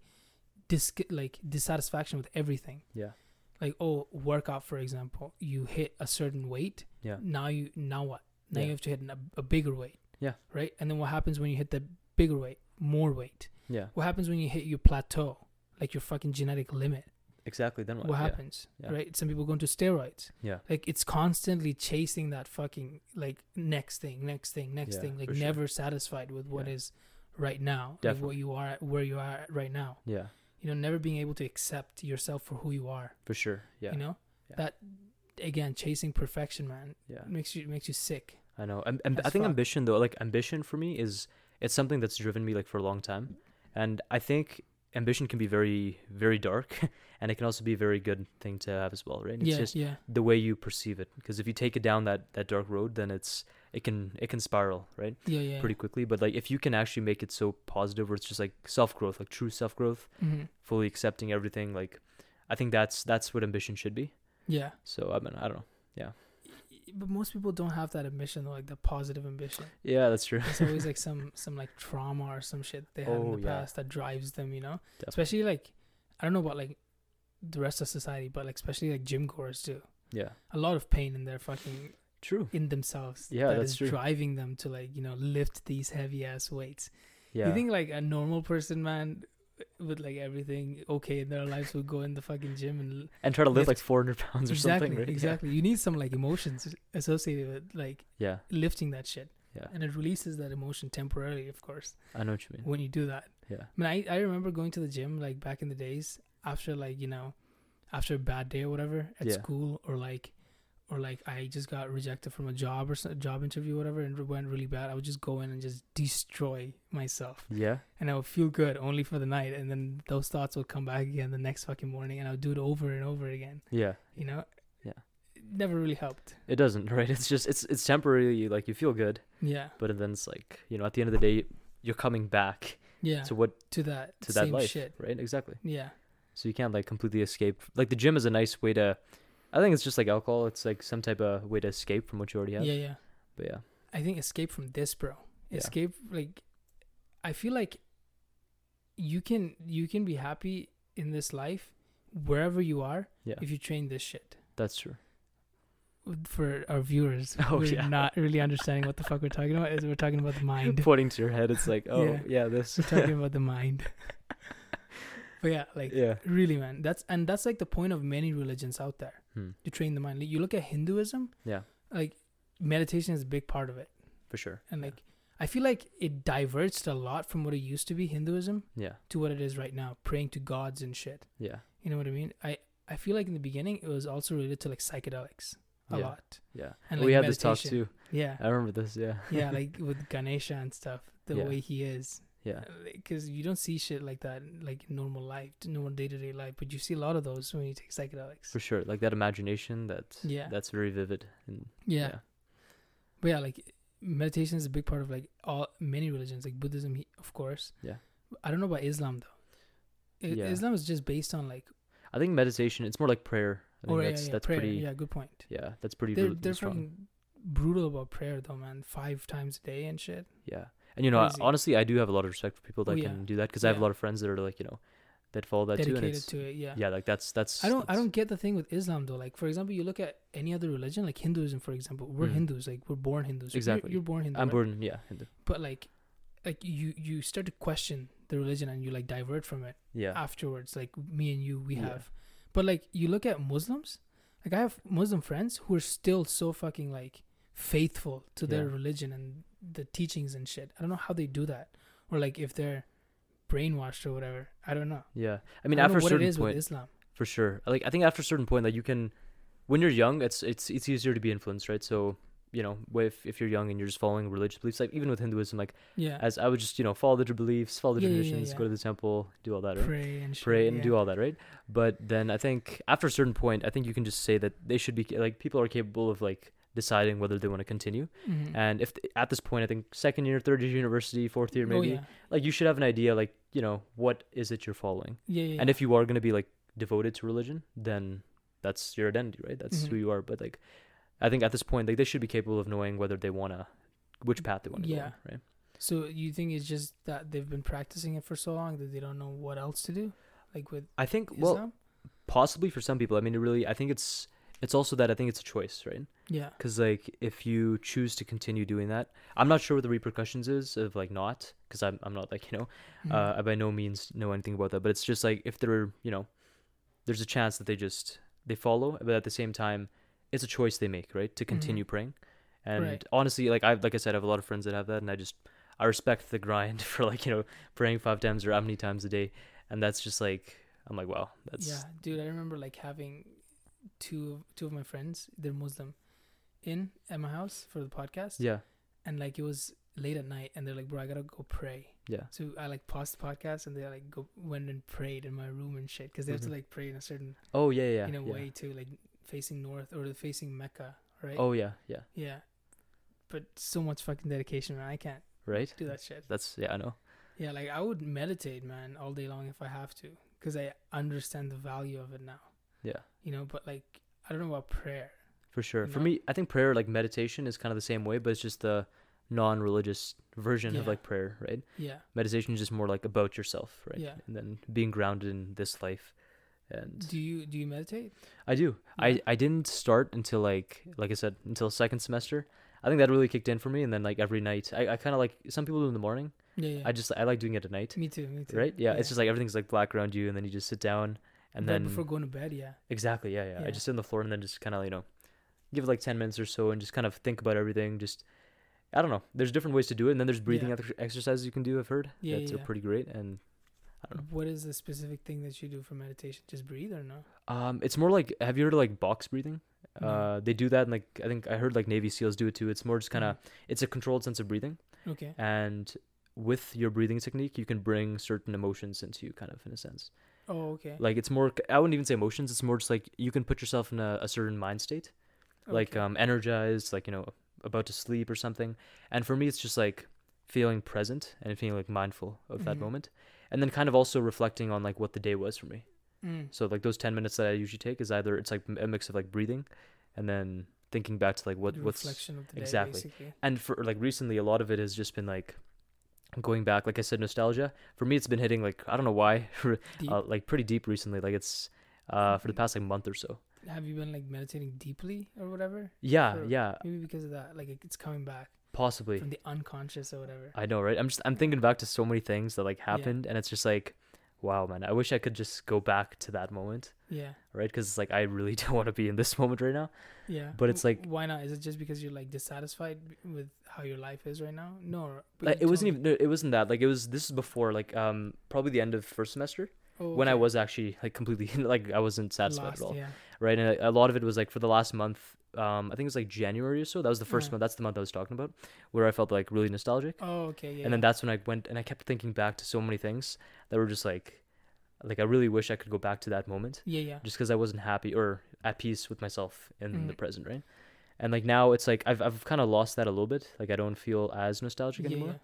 dis like dissatisfaction with everything. Yeah, Like oh, workout for example, you hit a certain weight. yeah, Now you now what? Now Yeah. you have to hit a, a bigger weight. Yeah. Right. And then what happens when you hit the bigger weight? More weight. yeah. What happens when you hit your plateau? Like your fucking genetic limit. Exactly. Then what? What happens? yeah. Right. Some people go into steroids. Yeah, like it's constantly chasing that fucking like next thing next thing next Yeah, thing like for sure. never satisfied with what Yeah. is right now like what you are at where you are at right now yeah, you know never being able to accept yourself for who you are for sure. Yeah, you know Yeah. that again chasing perfection man yeah. makes you makes you sick I know. And, and I think fuck. ambition though, like ambition for me is it's something that's driven me like for a long time. And I think ambition can be very very dark and it can also be a very good thing to have as well, right? It's yeah just yeah the way you perceive it because if you take it down that that dark road then it's it can it can spiral, right? yeah yeah Pretty quickly, but like if you can actually make it so positive where it's just like self-growth, like true self-growth, hmm fully accepting everything, like I think that's that's what ambition should be. yeah So I mean, I don't know. Yeah but most people don't have that ambition though, like the positive ambition Yeah, that's true. it's always like some some like trauma or some shit they had in Oh, the yeah. past that drives them you know Definitely. especially like i don't know about like the rest of society but like especially like gym goers too Yeah. a lot of pain in their fucking True. in themselves Yeah, that that's is true. driving them to like you know lift these heavy ass weights Yeah. you think like a normal person man with like everything okay in their lives would go in the fucking gym and and try to lift, lift- like 400 pounds or exactly something, right? Yeah. exactly you need some like emotions associated with like Yeah. lifting that shit Yeah. and it releases that emotion temporarily of course I know what you mean. when you do that Yeah. I mean, I, I remember going to the gym like back in the days after like you know, after a bad day or whatever at Yeah. school or like, or like I just got rejected from a job or some, job interview or whatever and it went really bad. I would just go in and just destroy myself Yeah. and I would feel good only for the night and then those thoughts would come back again the next fucking morning and I would do it over and over again. Yeah. You know. Yeah. It never really helped. It doesn't, right? It's just it's it's temporarily like you feel good, Yeah. but then it's like, you know, at the end of the day you're coming back Yeah. to what to that. to that life, shit. right? Exactly. Yeah. So you can't like completely escape. Like the gym is a nice way to I think it's just like alcohol. It's like some type of way to escape from what you already have. Yeah. Yeah. But yeah. I think escape from this, bro. Yeah. Escape like I feel like you can you can be happy in this life wherever you are Yeah. if you train this shit. That's true. for our viewers Oh, who are yeah. not really understanding what the fuck we're talking about, is we're talking about the mind. Pointing to your head, it's like, oh Yeah. yeah, this. we're talking about the mind. But yeah, like yeah. really, man. That's and that's like the point of many religions out there Hmm. to train the mind. Like, you look at Hinduism, Yeah, like meditation is a big part of it, for sure. and Yeah. like I feel like it diverged a lot from what it used to be Hinduism Yeah. to what it is right now, praying to gods and shit. Yeah. You know what I mean? I I feel like in the beginning it was also related to like psychedelics a Yeah. lot. Yeah. And, we like, had this talk too. Yeah. I remember this. Yeah. yeah, like with Ganesha and stuff, the Yeah. way he is. Yeah. Because you don't see shit like that like normal life, normal day to day life, but you see a lot of those when you take psychedelics. For sure. Like that imagination. That. Yeah. That's very vivid. And yeah. But yeah, like meditation is a big part of like all many religions, like Buddhism, he- of course. Yeah. I don't know about Islam though. I- Yeah. Islam is just based on like, I think meditation. It's more like prayer. I think oh yeah, that's yeah, that's prayer. pretty. Yeah, good point. Yeah, that's pretty. They're they're strong. fucking brutal about prayer though, man. Five times a day and shit. Yeah, and you know, I- honestly, I do have a lot of respect for people that Oh, yeah. can do that because I have a lot of friends that are like, you know, that follow that too, and Dedicated it's to it. Yeah. yeah, like that's that's. I don't I don't get the thing with Islam though. Like for example, you look at any other religion, like Hinduism for example. We're Mhm. Hindus, like we're born Hindus. You're- Exactly. You're, born Hindu. I'm right? born, yeah, Hindu. But like like you you start to question the religion and you like divert from it yeah, afterwards. Like me and you we Yeah. have. But like you look at Muslims, like I have Muslim friends who are still so fucking like faithful to their religion and the teachings and shit. I don't know how they do that. Or like if they're brainwashed or whatever. I don't know. yeah. I mean, I after a what it certain with point, Islam. for sure. Like I think after a certain point, like you can, when you're young, it's it's it's easier to be influenced, right? So you know, if if you're young and you're just following religious beliefs, like even with Hinduism, like Yeah. as I would just you know follow the beliefs, follow the Yeah, yeah, yeah, traditions, go to the temple, do all that, right? pray and shit, pray and yeah. do all that, right? But then I think after a certain point, I think you can just say that they should be like people are capable of like deciding whether they want to continue. Mhm. And if at this point, I think second year, third year university, fourth year, Oh, maybe yeah. like you should have an idea, like you know what is it you're following, Yeah, yeah, and if you are going to be like devoted to religion, then that's your identity, right? That's who Mhm. you are. But like, I think at this point, like they should be capable of knowing whether they wanna, which path they want to Yeah. go, on, right? So you think it's just that they've been practicing it for so long that they don't know what else to do, like with I think well, possibly for some people. I mean, it really, I think it's it's also that I think it's a choice, right? Yeah. Because like if you choose to continue doing that, I'm not sure what the repercussions is of like not, because I'm I'm not like you know, Mhm. uh, I by no means know anything about that. But it's just like if there are you know, there's a chance that they just they follow, but at the same time, it's a choice they make, right, to continue praying. And Right. honestly, like I like I said, I have a lot of friends that have that, and I just I respect the grind for like you know praying five times or how many times a day, and that's just like I'm like wow, that's yeah, dude. I remember like having two of two of my friends, they're Muslim, in at my house for the podcast, yeah and like it was late at night, and they're like, "Bro, I gotta go pray." yeah So I like paused the podcast, and they like go went and prayed in my room and shit, because they have Mhm. to like pray in a certain oh yeah yeah in a yeah. way too, like facing north or facing Mecca, right? oh yeah yeah yeah. But so much fucking dedication, man. I can't right do that shit. that's yeah I know Yeah, like I would meditate, man, all day long if I have to, because I understand the value of it now. Yeah You know, but like I don't know about prayer. for sure for No. me I think prayer like meditation is kind of the same way but it's just the non-religious version of like prayer right Yeah, meditation is just more like about yourself right Yeah. and then being grounded in this life and do you do you meditate? i do Yeah. i i didn't start until like like i said until second semester i think that really kicked in for me and then like every night i, I kind of like some people do in the morning Yeah, yeah. i just i like doing it at night me too, me too. right yeah, it's just like everything's like black around you and then you just sit down and right then before going to bed. Yeah, exactly yeah, yeah i just sit on the floor and then just kind of you know give it like 10 minutes or so and just kind of think about everything just i don't know there's different ways to do it and then there's breathing Yeah. exercises you can do i've heard Yeah, that's yeah, yeah. pretty great and i don't know What is the specific thing that you do for meditation? Just breathe or no? Um, it's more like have you heard of like box breathing? Uh, they do that, and like I think I heard like Navy SEALs do it too. It's more just kind of it's a controlled sense of breathing. Okay. and with your breathing technique, you can bring certain emotions into you, kind of in a sense. Oh, okay. Like it's more. I wouldn't even say emotions. It's more just like you can put yourself in a, a certain mind state, like um energized, like you know about to sleep or something. And for me, it's just like feeling present and feeling like mindful of that Mhm. moment, and then kind of also reflecting on like what the day was for me. Mm. So like those ten minutes that I usually take is either it's like a mix of like breathing, and then thinking back to like what The what's reflection of the day, exactly. basically. and for like recently a lot of it has just been like going back like I said nostalgia. For me, it's been hitting like I don't know why, Deep. uh, like pretty deep recently. Like it's uh for the past like month or so. have you been like meditating deeply or whatever? Yeah, For- yeah, Maybe because of that, like it's coming back possibly. from the unconscious or whatever. I know, right? I'm just I'm thinking back to so many things that like happened, and it's just like, wow, man. I wish I could just go back to that moment, Yeah, right? Because it's like I really don't want to be in this moment right now. yeah. But it's like- why not? Is it just because you're like dissatisfied with how your life is right now? No, Like, it wasn't even. no, It wasn't that. Like it was. This is before like um probably the end of first semester Oh, when I was actually like completely like I wasn't satisfied Lost, at all, Yeah, right? And a, a lot of it was like for the last month. Um, I think it was like January or so. That was the first Uh-huh. month. That's the month I was talking about, where I felt like really nostalgic. Oh, okay. Yeah. and then that's when I went and I kept thinking back to so many things that were just like, like I really wish I could go back to that moment, Yeah, yeah. just because I wasn't happy or at peace with myself in the Mhm. present, right? And like now it's like I've I've kind of lost that a little bit. Like I don't feel as nostalgic Yeah, anymore.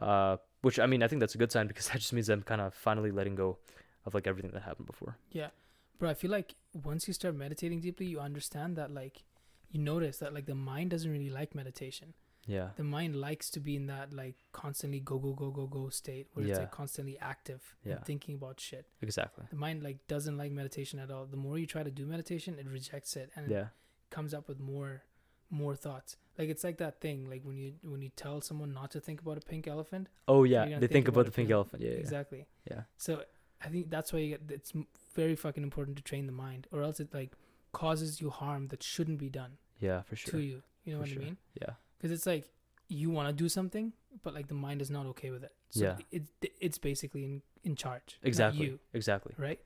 yeah. Uh, which I mean I think that's a good sign because that just means I'm kind of finally letting go of like everything that happened before. Yeah, bro, I feel like once you start meditating deeply, you understand that like you notice that like the mind doesn't really like meditation. Yeah. The mind likes to be in that like constantly go go go go go state where it's like constantly active Yeah. and thinking about shit. Exactly. The mind like doesn't like meditation at all. The more you try to do meditation, it rejects it and it Yeah. comes up with more more thoughts. Like it's like that thing like when you when you tell someone not to think about a pink elephant. Oh yeah. They think think about about the it pink elephant. Yeah. Yeah. Exactly. Yeah. So I think that's why you get it's very fucking important to train the mind, or else it like causes you harm that shouldn't be done Yeah. For sure. to you. You know For what sure. I mean? Yeah. Because it's like you want to do something, but like the mind is not okay with it. So Yeah. it it's basically in in charge. Exactly. you, Exactly. right?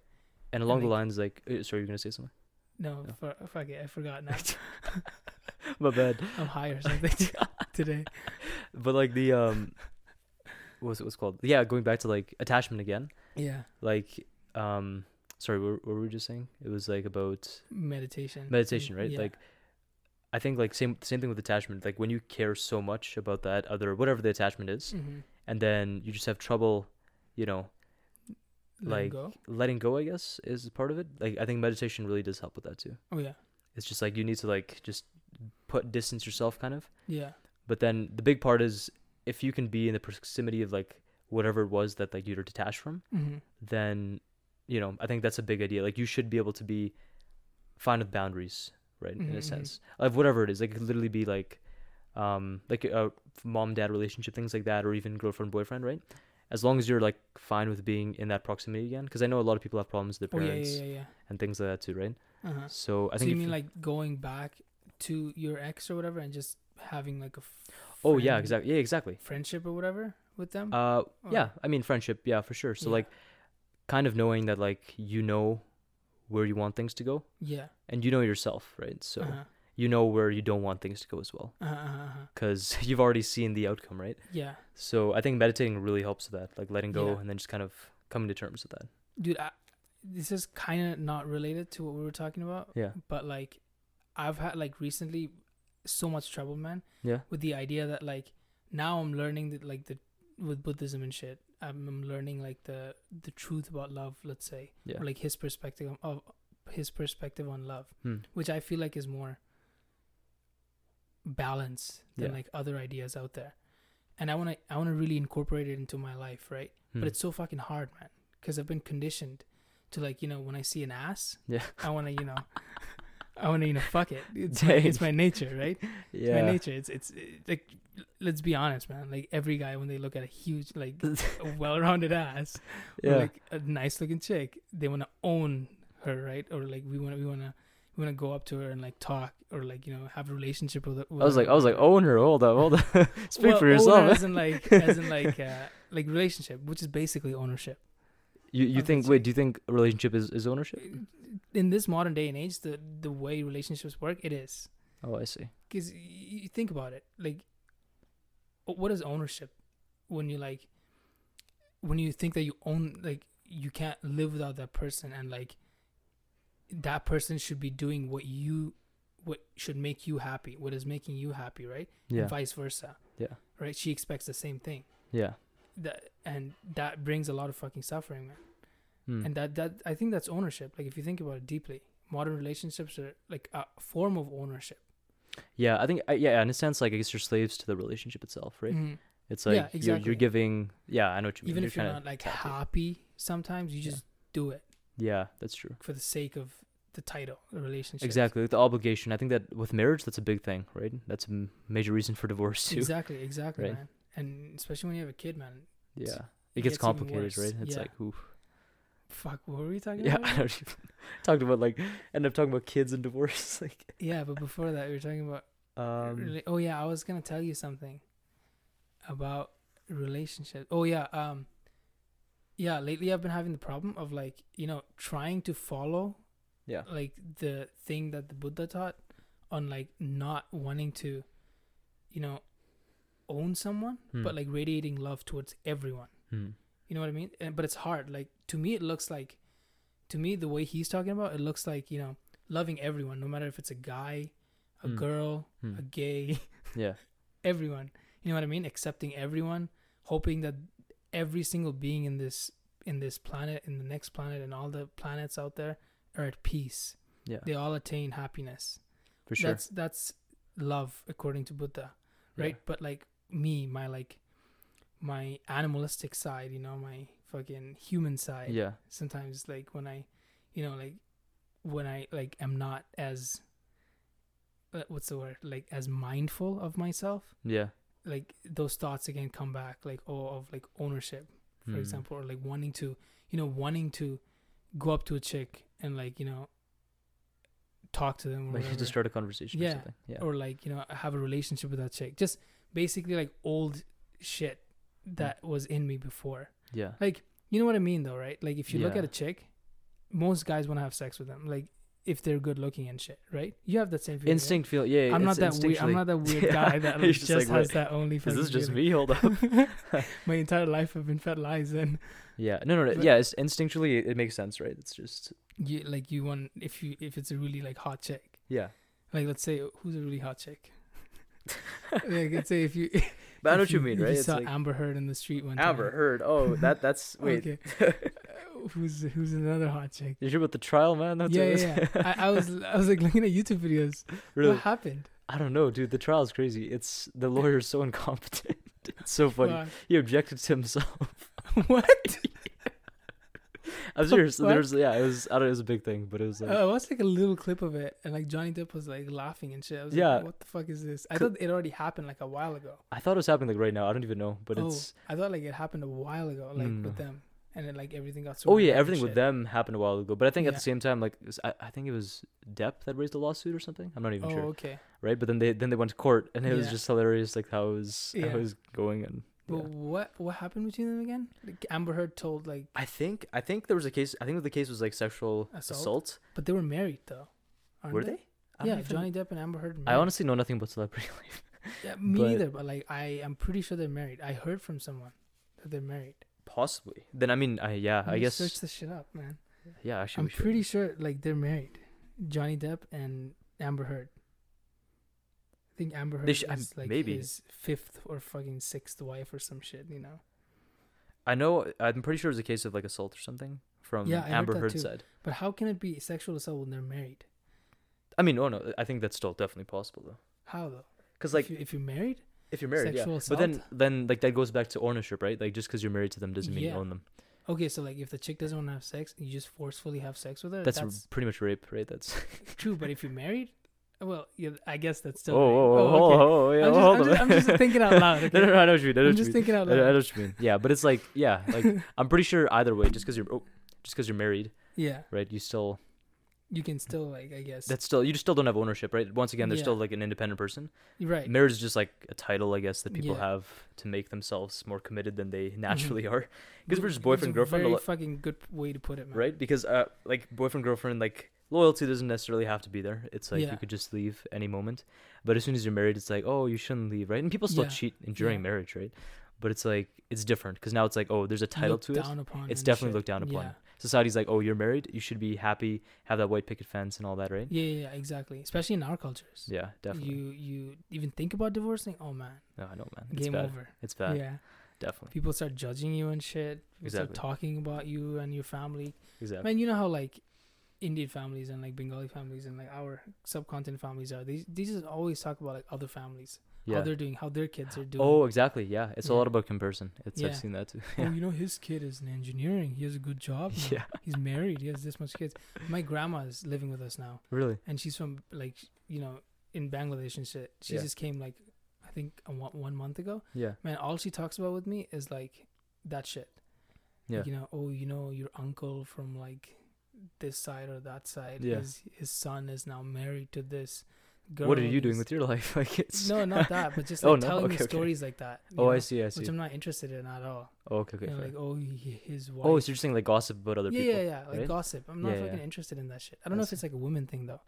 And along the think- lines like, uh, sorry, you're gonna say something. No, No. For, fuck it, I forgot now. My bad. I'm high or something today. but like the um what's it it called yeah going back to like attachment again Yeah, like um sorry what, what were we just saying? It was like about meditation. meditation right? Yeah. like i think like same same thing with attachment. Like when you care so much about that other whatever the attachment is Mhm. and then you just have trouble you know Let like go. letting go i guess is part of it. Like i think meditation really does help with that too. Oh yeah, it's just like you need to like just put distance yourself kind of. Yeah, But then the big part is if you can be in the proximity of like whatever it was that like you're detached from, hmm then you know I think that's a big idea. Like you should be able to be fine with boundaries, right? In Mhm, a sense of whatever it is. Like it could literally be like, um, like a mom dad relationship, things like that, or even girlfriend boyfriend, right? As long as you're like fine with being in that proximity again, because I know a lot of people have problems with Oh their parents yeah, yeah, yeah. and things like that too, right? Uh-huh. So I so think you mean like going back to your ex or whatever and just having like a oh yeah exactly yeah exactly friendship or whatever with them Uh, yeah. I mean, friendship. Yeah, for sure. So Yeah. like, kind of knowing that like you know where you want things to go, yeah and you know yourself, right? So uh-huh. you know where you don't want things to go as well, Uh-huh, uh-huh, uh-huh. because you've already seen the outcome, right? yeah So I think meditating really helps with that, like letting go Yeah. and then just kind of coming to terms with that. dude I, this is kind of not related to what we were talking about Yeah. but like i've had like recently so much trouble man Yeah. with the idea that like now i'm learning that like the with buddhism and shit i'm, I'm learning like the the truth about love let's say Yeah. or like his perspective of his perspective on love Hmm. which i feel like is more balanced than Yeah. like other ideas out there and i want to i want to really incorporate it into my life right Hmm. but it's so fucking hard man because i've been conditioned to like you know when i see an ass Yeah. i want to you know i want to you know fuck it it's my, it's my nature right it's yeah. my nature it's it's it- like let's be honest man like every guy when they look at a huge like well-rounded ass yeah. or like a nice looking chick they want to own her right or like we want to we want to we want to go up to her and like talk or like you know have a relationship with her I was with like, her. I was like, owner, hold up, hold up, speak Well, for yourself. as in like as in like uh like relationship which is basically ownership you you think? Wait, do you think a relationship is is ownership? in this modern day and age the the way relationships work it is Oh, I see. because you think about it like what is ownership when you like when you think that you own like you can't live without that person and like that person should be doing what you what should make you happy what is making you happy right Yeah. and vice versa Yeah. right she expects the same thing Yeah. That and that brings a lot of fucking suffering man Hmm. and that that i think that's ownership like if you think about it deeply modern relationships are like a form of ownership Yeah, I think yeah, in a sense, like I guess you're slaves to the relationship itself, right? Mhm. It's like Yeah, you're, exactly. you're giving. Yeah, I know what you mean. even if you're not like happy sometimes you Yeah. just do it Yeah, that's true. for the sake of the title, the relationship. Exactly, like the obligation. I think that with marriage, that's a big thing, right? That's a major reason for divorce too. Exactly, exactly, Right. man. And especially when you have a kid, man. Yeah, it it gets gets complicated, right? It's Yeah. like, oof. Fuck, what were we talking about? Yeah, about? Even talked about like end up talking about kids and divorce. like, yeah, but before that, we were talking about. um, oh yeah, I was gonna tell you something about relationships. Oh yeah, um, yeah. Lately, I've been having the problem of like you know trying to follow yeah, like the thing that the Buddha taught on like not wanting to, you know, own someone, Hmm. but like radiating love towards everyone. Hmm. You know what I mean? And, but it's hard. Like to me, it looks like, to me, the way he's talking about, it looks like you know, loving everyone, no matter if it's a guy, a Hmm. girl, Hmm. a gay, yeah, everyone. You know what I mean? Accepting everyone, hoping that every single being in this in this planet, in the next planet, and all the planets out there are at peace. yeah, They all attain happiness. for sure. That's that's love according to Buddha, right? But like me, my like my animalistic side, you know, my fucking human side. Yeah, Sometimes like when I, you know, like when I like am not as uh, what's the word? Like as mindful of myself, yeah, like those thoughts again come back like oh of like ownership, for Hmm. example, or like wanting to, you know, wanting to go up to a chick and like, you know, talk to them or Like whatever just start a conversation Yeah. or something. Yeah, or like you know have a relationship with that chick just basically like old shit that mm. was in me before yeah, like you know what i mean though right like if you look at a chick most guys want to have sex with them like if they're good looking and shit right you have that same feeling right? instinct feel. Yeah, i'm not that weird i'm not that weird Yeah. guy that like, just like, has that only Is this fucking just me? Hold up. my entire life i've been fed lies and yeah, no, no, no. But- yeah, it's instinctually it, it makes sense, right? It's just you like you want if you if it's a really like hot chick yeah. like let's say who's a really hot chick like let's say if you But I know if what you mean, right? you It's saw like Amber Heard in the street one time. Amber time. Heard. Oh, that that's wait. Okay. Uh, who's who's another hot chick? Did You sure about the trial, man? That's yeah, yeah, yeah. I, I was I was like looking at YouTube videos. really? What happened? I don't know, dude. The trial is crazy. It's the lawyer's so incompetent. It's so funny. Fuck. He objected to himself. what? I'm serious. There's yeah, it was I don't know, it was a big thing, but it was like Uh, I watched like a little clip of it, and like Johnny Depp was like laughing and shit. I was Yeah. like, "What the fuck is this?" I thought it already happened like a while ago. I thought it was happening like right now. I don't even know, but oh, it's I thought like it happened a while ago, like Mm. with them, and then like everything got. oh yeah, everything with them happened a while ago. But I think at the same time, like was- I, I think it was Depp that raised the lawsuit or something. I'm not even Oh, sure, okay. right? But then they then they went to court, and it was just hilarious, like how it was how it was going and. But yeah. what what happened between them again? Like Amber Heard told like, I think I think there was a case. I think the case was like sexual Assault? assault. but they were married though. Were they? Don't Yeah, Johnny Depp and Amber Heard. I honestly know nothing about celebrity life. Yeah, me But- neither. But like, I am pretty sure they're married. I heard from someone that they're married. Possibly. Then I mean, I yeah, Let I guess search this shit up, man. yeah. Actually, I'm pretty sure like they're married. Johnny Depp and Amber Heard. I think Amber Heard sh- is um, like maybe. his fifth or fucking sixth wife or some shit. You know. I know. I'm pretty sure it was a case of like assault or something from Yeah, heard Amber Heard's too. side. But how can it be sexual assault when they're married? I mean, oh no, I think that's still definitely possible though. How though? Because like if, you, if you're married, if you're married, sexual yeah. But then then like that goes back to ownership, right? Like just because you're married to them doesn't mean Yeah. you own them. okay. So like, if the chick doesn't want to have sex, you just forcefully have sex with her. That's, That's, pretty much rape, right? That's. true. But if you're married, well, yeah, I guess that's still. oh, rape. oh, oh, okay. oh, oh, yeah. I'm, just, hold I'm, just, I'm just thinking out loud. Okay? no, no, no, I know what you mean. I know I'm just mean. thinking out I know, I know loud. what you mean. Yeah, but it's like, yeah, like I'm pretty sure either way, just because you're, oh, just because you're married, Yeah, right? You still, you can still like I guess. that's still, you just still don't have ownership, right? Once again, they're Yeah. still like an independent person. Right. Marriage is just like a title, I guess, that people Yeah. have to make themselves more committed than they naturally Mhm. are. Because we're just It's boyfriend a girlfriend, a Very lo- fucking good way to put it, man. right? Because uh, like boyfriend girlfriend, like loyalty doesn't necessarily have to be there. It's like Yeah. you could just leave any moment. But as soon as you're married, it's like, oh, you shouldn't leave, right? And people still Yeah. cheat during Yeah. marriage, right? But it's like it's different because now it's like, oh, there's a title Looked to it. It's definitely shit. looked down upon. Society's like, oh, you're married, you should be happy, have that white picket fence and all that, right? yeah, yeah, yeah, exactly. Especially in our cultures. Yeah, definitely. You you even think about divorcing? Oh man, no, I know, man. It's game bad. over. It's bad. Yeah, Definitely. people start judging you and shit. People Exactly. start talking about you and your family. Exactly. Man, you know how like Indian families and like Bengali families and like our subcontinent families are. These these just always talk about like other families. Yeah. how they're doing, how their kids are doing. Oh, exactly. Yeah, it's a lot about comparison. It's Yeah. I've seen that too. oh, you know, his kid is in engineering. He has a good job. now. yeah. He's married. He has this much kids. My grandma is living with us now, Really. and she's from like you know in Bangladesh and shit. She Yeah. just came like I think a one, one month ago. Yeah. Man, all she talks about with me is like that shit. Yeah. Like, you know, oh, you know, your uncle from like this side or that side. Yeah. His his son is now married to this girl. what are you doing with your life? Like it's. No, not that, but just Oh, like no? telling Okay, me okay. stories like that. Oh, know, I see. I see. Which I'm not interested in at all. Oh, okay. Okay. You know, like oh, he, his wife. oh, so you're just saying like gossip about other yeah, people. yeah, yeah, like gossip. I'm not Yeah, fucking yeah. interested in that shit. I don't know I if it's like a woman thing though.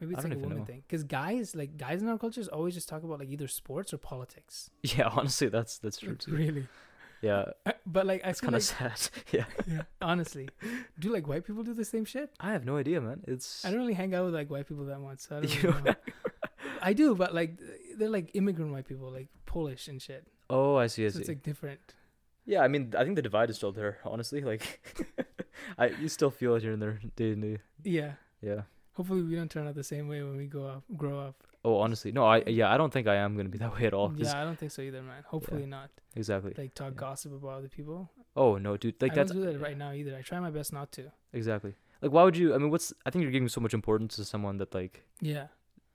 Maybe I it's like a woman know. thing. Because guys, like guys in our cultures, always just talk about like either sports or politics. Yeah. Honestly, that's that's true too. really. Yeah. Uh, But like, I It's kind of like, sad. yeah. yeah, honestly, do like white people do the same shit? I have no idea, man. It's. I don't really hang out with like white people that much. So I don't really know. I do, but like they're like immigrant white people, like Polish and shit. Oh, I see. I So see. it's like different. yeah, I mean, I think the divide is still there. Honestly, like, I you still feel it here and there, day and day. Yeah. Yeah. Hopefully we don't turn out the same way when we go up, grow up. Oh, honestly, no. I yeah, I don't think I am gonna be that way at all. Yeah, I don't think so either, man. Hopefully not. Exactly. Like talk Yeah. gossip about other people. Oh no, dude. Like I that's don't do that right now either. I try my best not to. exactly. Like, why would you? I mean, what's? I think you're giving so much importance to someone that like Yeah.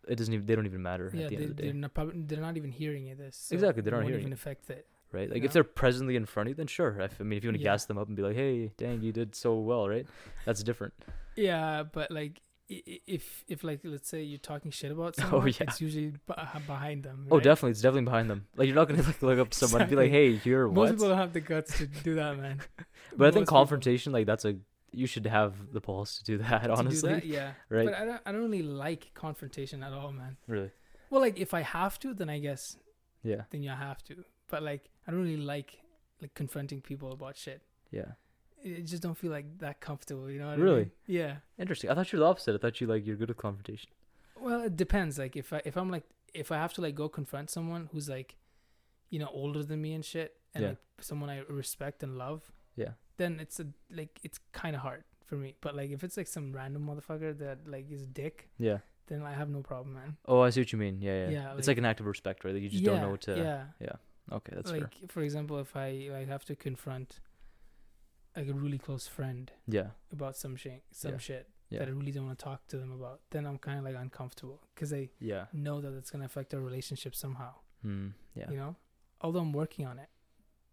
it doesn't even. They don't even matter Yeah, at the they, end of the they're not probably they're not even hearing it. This so Exactly, they're not hearing even it. affect it. right? you Like, know? if they're presently in front of you, then sure. If, I mean, if you want to Yeah. gas them up and be like, "Hey, dang, you did so well," right? That's different. Yeah, but like if if like let's say you're talking shit about Oh, yeah. it's usually b- behind them. Oh, definitely, it's definitely behind them. Like, you're not gonna like look up to someone and be like, "Hey, you're Most what?" people don't have the guts to do that, man. But I think most people- confrontation, like, that's a you should have the pulse to do that. To do Honestly, that, yeah. right? But I don't I don't really like confrontation at all, man. really, Well, like if I have to, then I guess yeah, then you have to. But like I don't really like like confronting people about shit. yeah. I just don't feel like that comfortable. You know what I Really? mean? Yeah. Interesting. I thought you were the opposite. I thought you like you're good at confrontation. Well, it depends. Like if I if I'm like if I have to like go confront someone who's like, you know, older than me and shit, and Yeah. like someone I respect and love, Yeah. then it's a like it's kind of hard for me. But like if it's like some random motherfucker that like is a dick, Yeah. then I have no problem, man. Oh, I see what you mean. Yeah, yeah. Yeah, it's like- like an act of respect, right? Like you just don't know what to. Yeah. Yeah. Okay, that's fair. like for example, if I like have to confront like a really close friend Yeah. about some shit, some Yeah. shit Yeah. that I really don't want to talk to them about, then I'm kind of like uncomfortable because I Yeah. know that it's gonna affect our relationship somehow. Hmm. Yeah. you know although i'm working on it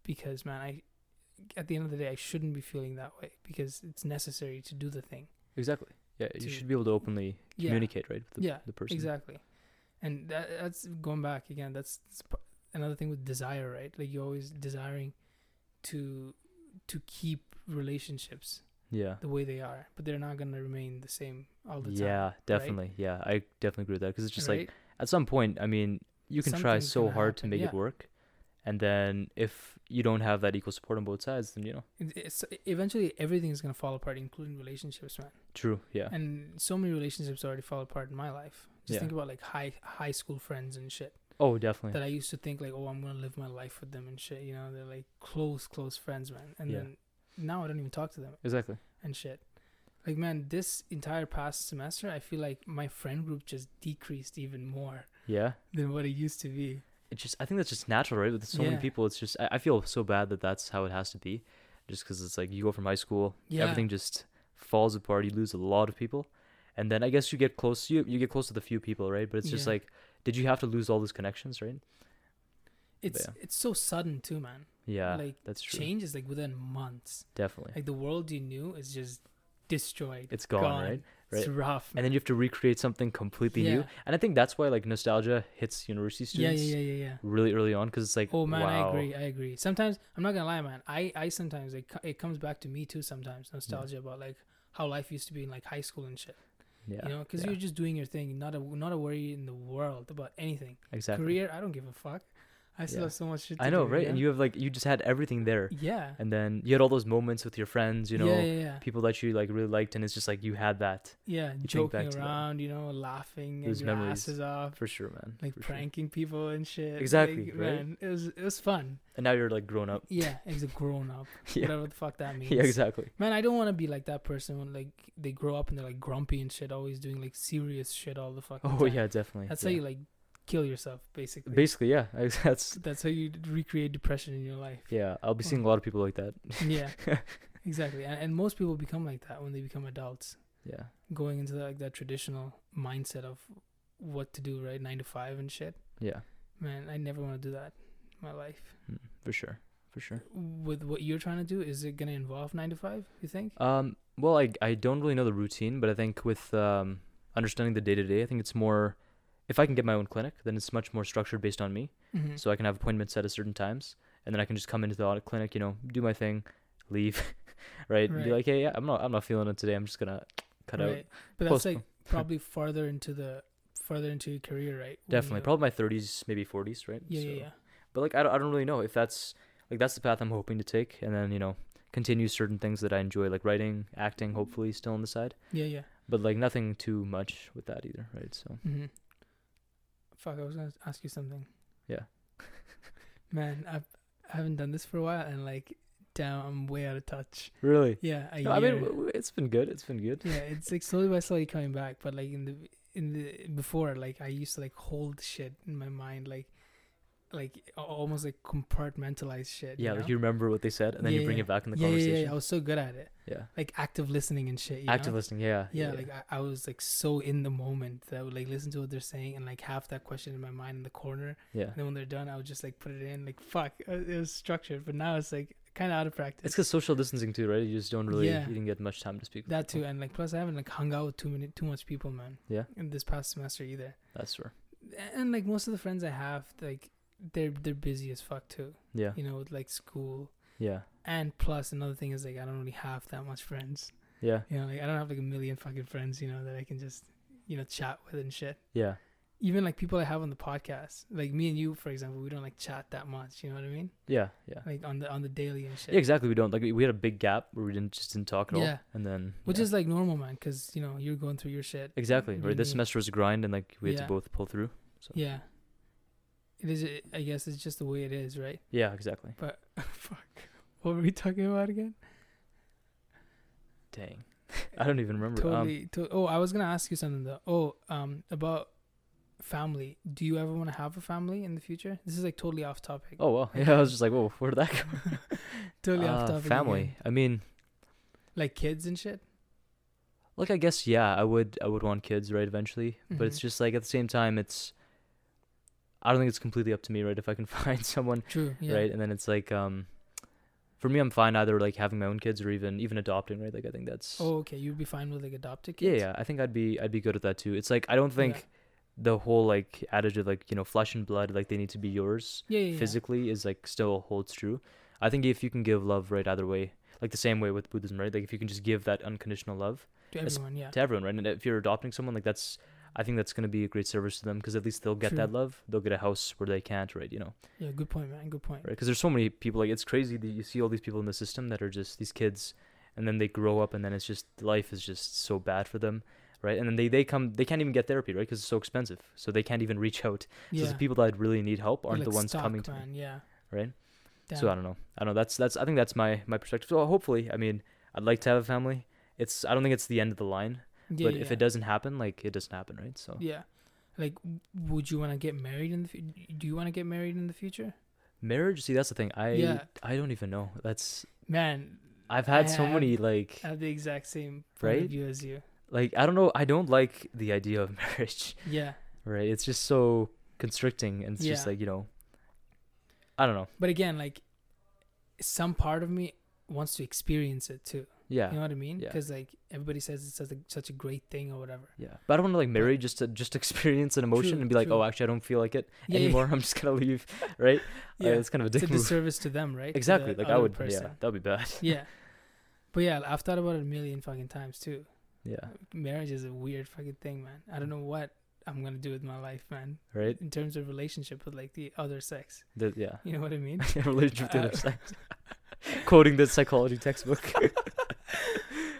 because man i at the end of the day i shouldn't be feeling that way because it's necessary to do the thing Exactly. Yeah. You should be able to openly yeah communicate, right? With the, Yeah, the person. exactly and that, that's going back again that's, that's another thing with desire right like you're always desiring to to keep relationships Yeah. the way they are but they're not going to remain the same all the time Yeah, definitely. Yeah, I definitely agree with that because it's just like at some point, I mean, you can try so hard to make yeah. it work, and then if you don't have that equal support on both sides, then you know. It's, eventually everything is going to fall apart including relationships man True. Yeah. and so many relationships already fall apart in my life just Yeah. think about like high high school friends and shit Oh, definitely. that I used to think like, oh, I'm gonna live my life with them and shit. You know, they're like close, close friends, man. And Yeah. then now I don't even talk to them exactly. and shit. Like, man, this entire past semester, I feel like my friend group just decreased even more Yeah. than what it used to be. It just I think that's just natural, right? With so many people, it's just I, I feel so bad that that's how it has to be, just because it's like you go from high school, Yeah. everything just falls apart. You lose a lot of people, and then I guess you get close. You you get close to the few people, right? But it's just Yeah. like, did you have to lose all those connections, right? It's Yeah. it's so sudden too, man. Yeah, like that's true. change is like within months. Definitely, Like the world you knew is just destroyed. it's gone, right? It's Right. rough. And then you have to recreate something completely new. Yeah. And I think that's why like nostalgia hits university students yeah, yeah, yeah, yeah. really early on because it's like, Oh man, wow. I agree. I agree. Sometimes I'm not gonna lie, man. I I sometimes it, it comes back to me too. Sometimes nostalgia about like how life used to be in like high school and shit. Yeah, you know, because yeah, you're just doing your thing, not a not a worry in the world about anything. exactly. Career, I don't give a fuck. I still Yeah. have so much shit. To I know, do, right? yeah? And you have like you just had everything there, yeah, and then you had all those moments with your friends, you know, yeah, people that you like really liked, and it's just like you had that yeah, think joking back around, you know, laughing Those and your memories. asses off, for sure, man. like for sure. pranking people and shit. Exactly, like, right? Man, it was it was fun. And now you're like grown up. Yeah, as a grown up, yeah, whatever the fuck that means. yeah, exactly. Man, I don't want to be like that person when like they grow up and they're like grumpy and shit, always doing like serious shit all the fucking Oh time. yeah, definitely. That's how you like kill yourself basically. Basically, yeah. That's That's how you recreate depression in your life. yeah. I'll be seeing a lot of people like that. yeah, exactly. And, and most people become like that when they become adults, Yeah. going into like that traditional mindset of what to do, right? Nine to five and shit. Yeah. Man, I never want to do that in my life. Mm, For sure. For sure. With what you're trying to do, is it gonna involve nine to five? You think? Um. Well, I I don't really know the routine, but I think with um understanding the day to day, I think it's more. If I can get my own clinic, then it's much more structured based on me. Mm-hmm. So I can have appointments set at certain times, and then I can just come into the audit clinic, you know, do my thing, leave, right? And be like, hey, yeah, I'm not, I'm not feeling it today. I'm just gonna cut out. But that's Postpone. like probably farther into the farther into your career, right? When Definitely, you- probably my 30s, maybe 40s, right? Yeah, So- yeah, yeah. But like, I don't, I don't really know if that's like that's the path I'm hoping to take, and then you know, continue certain things that I enjoy, like writing, acting, hopefully still on the side, Yeah, yeah. but like nothing too much with that either, right? So Mm-hmm. Fuck, I was gonna ask you something. Yeah. Man, I've I haven't done this for a while, and like, damn, I'm way out of touch. really, Yeah, no, I mean, it's been good. It's been good. yeah, it's like slowly by slowly coming back. But like in the in the before, like I used to like hold shit in my mind, like like almost like compartmentalized shit. Yeah, you like you remember what they said, and then Yeah, you bring yeah. it back in the yeah, yeah, conversation. yeah, I was so good at it, Yeah, like active listening and shit. You active know? listening. Yeah, Yeah, like I, I was like so in the moment that I would like listen to what they're saying and like have that question in my mind in the corner. yeah. And then when they're done, I would just like put it in. Like fuck, uh, it was structured. But now it's like kind of out of practice. It's because social distancing too, right? You just don't really, Yeah. you didn't get much time to speak. that too, and like plus I haven't like hung out with too many too much people, man. Yeah. In this past semester either, That's true. and like most of the friends I have, like they're they're busy as fuck too. Yeah, You know, with like school. yeah, And plus another thing is like I don't really have that much friends. yeah, You know, like I don't have like a million fucking friends. You know that I can just you know chat with and shit. yeah. even like people I have on the podcast, like me and you, for example, we don't like chat that much. You know what I mean? Yeah, yeah. Like on the on the daily and shit. Yeah, exactly. We don't like we had a big gap where we didn't just didn't talk at all, Yeah. and then Which yeah. is like normal, man, because you know you're going through your shit. exactly right. This semester was a grind, and like we had Yeah. to both pull through. So Yeah. It is. I guess it's just the way it is, right? yeah, exactly. But fuck, what were we talking about again? Dang, I don't even remember. Um, Totally. to- oh, I was gonna ask you something though. Oh, um, about family. Do you ever want to have a family in the future? This is like totally off topic. oh well, yeah. I was just like, whoa, where did that go? totally off Uh, topic. family. again. I mean, Like kids and shit. like I guess yeah, I would I would want kids right eventually, but it's Mhm. just like at the same time, it's I don't think it's completely up to me, right? If I can find someone True. Yeah. right and then it's like um for me i'm fine either like having my own kids or even even adopting right like i think that's Oh, okay. You'd be fine with like adopted yeah kids. yeah yeah. i think i'd be i'd be good at that too it's like i don't think Yeah. the whole like adage of like you know flesh and blood like they need to be yours Yeah. Yeah. yeah. physically is like still holds true i think if you can give love right either way like the same way with buddhism right like if you can just give that unconditional love to everyone. Yeah. to everyone right and if you're adopting someone like that's i think that's going to be a great service to them because at least they'll get True. that love they'll get a house where they can't right you know Yeah. Good point, man. Good point. right? Because there's so many people. Like it's crazy that you see all these people in the system that are just these kids, and then they grow up, and then it's just life is just so bad for them, right? And then they they come they can't even get therapy, right? Because it's so expensive, so they can't even reach out. Yeah. So the people that really need help aren't the ones coming to me. Yeah. right? Damn. So I don't know. I don't know. That's that's I think that's my my perspective. So hopefully, I mean, I'd like to have a family. It's I don't think it's the end of the line, Yeah, but yeah, if it doesn't happen, like it doesn't happen, right? So Yeah. Like, would you want to get married in the? Fu- do you want to get married in the future? marriage, see, that's the thing. I Yeah. I don't even know. That's Man, I've had I so have- many like I have the exact same point Right? of view as you. like I don't know. I don't like the idea of marriage. Yeah. right? It's just so constricting, and it's just like you know, I don't know. But again, like, some part of me wants to experience it too. Yeah, You know what I mean? Yeah. Because like everybody says it's such a, such a great thing or whatever. yeah. But I don't want to like marry just to just experience an emotion True, and be like, true. oh, actually, I don't feel like it Yeah, yeah. anymore. I'm just gonna leave, right? Uh, Yeah. it's kind of a It's a dick move. disservice to them, right? Exactly. the Like I would. person. Yeah, that'd be bad. Yeah. But yeah, I've thought about it a million fucking times too. yeah. Marriage is a weird fucking thing, man. I don't know what I'm gonna do with my life, man. Right. In terms of relationship with like the other sex. The, yeah. You know what I mean? Relationship with the Uh, other sex. Quoting the psychology textbook.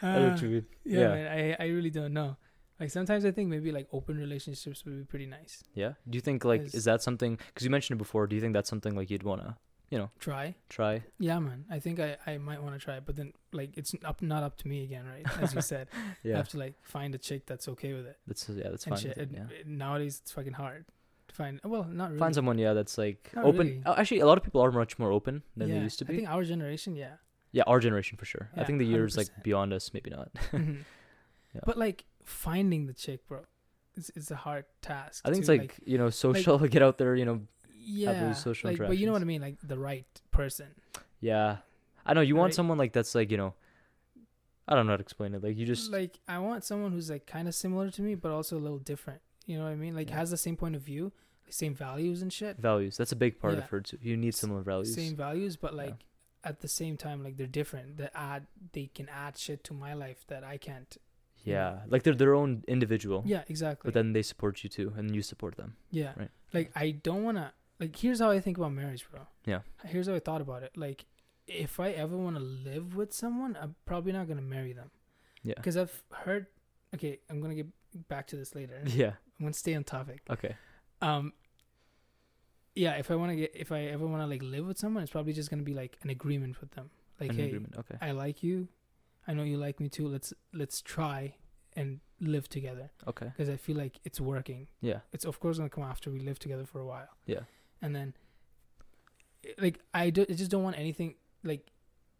I know what you mean. yeah, Yeah. man. I I really don't know. Like sometimes I think maybe like open relationships would be pretty nice. Yeah. Do you think like Is- that something? Because you mentioned it before. Do you think that's something like you'd wanna, you know, Try. try? Yeah, man. I think I, I might want to try it, but then like it's up not up to me again, right? As you said, I have to like find a chick that's okay with it. That's yeah. That's and fine. shit. with it, yeah. Nowadays it's fucking hard to find well, not really. Find someone, yeah, that's like Not open. really. uh, Actually, a lot of people are much more open than yeah, they used to be I think our generation, yeah. Yeah, our generation for sure. I think the years like 100%. beyond us, maybe not. Mhm. Yeah. But like finding the chick, bro, is it's a hard task. I think it's to, like, you know, social. get out there, you know. yeah, social like, but you know what I mean, like the right person. Yeah, I know you want someone like that's like you know. I don't know how to explain it. Like you just like I want someone who's like kind of similar to me, but also a little different. You know what I mean? Like Yeah. has the same point of view, same values and shit, values. That's a big part Yeah. of her too. You need similar values. same values, but Yeah. like at the same time, like they're different. That add they can add shit to my life that I can't. Yeah, like they're their own individual. Yeah, exactly. But then they support you too, and you support them. yeah, right. like I don't wanna. Like here's how I think about marriage, bro. Yeah. Here's how I thought about it. Like if I ever want to live with someone, I'm probably not gonna marry them Yeah. because I've heard. Okay, I'm gonna get back to this later. Yeah. I'm gonna stay on topic. Okay. um yeah if i want to get if i ever want to like live with someone it's probably just going to be like an agreement with them like An hey agreement. Okay. i like you i know you like me too let's let's try and live together Okay. because i feel like it's working Yeah. it's of course going to come after we live together for a while Yeah. and then eh, like i, do, I just don't want anything like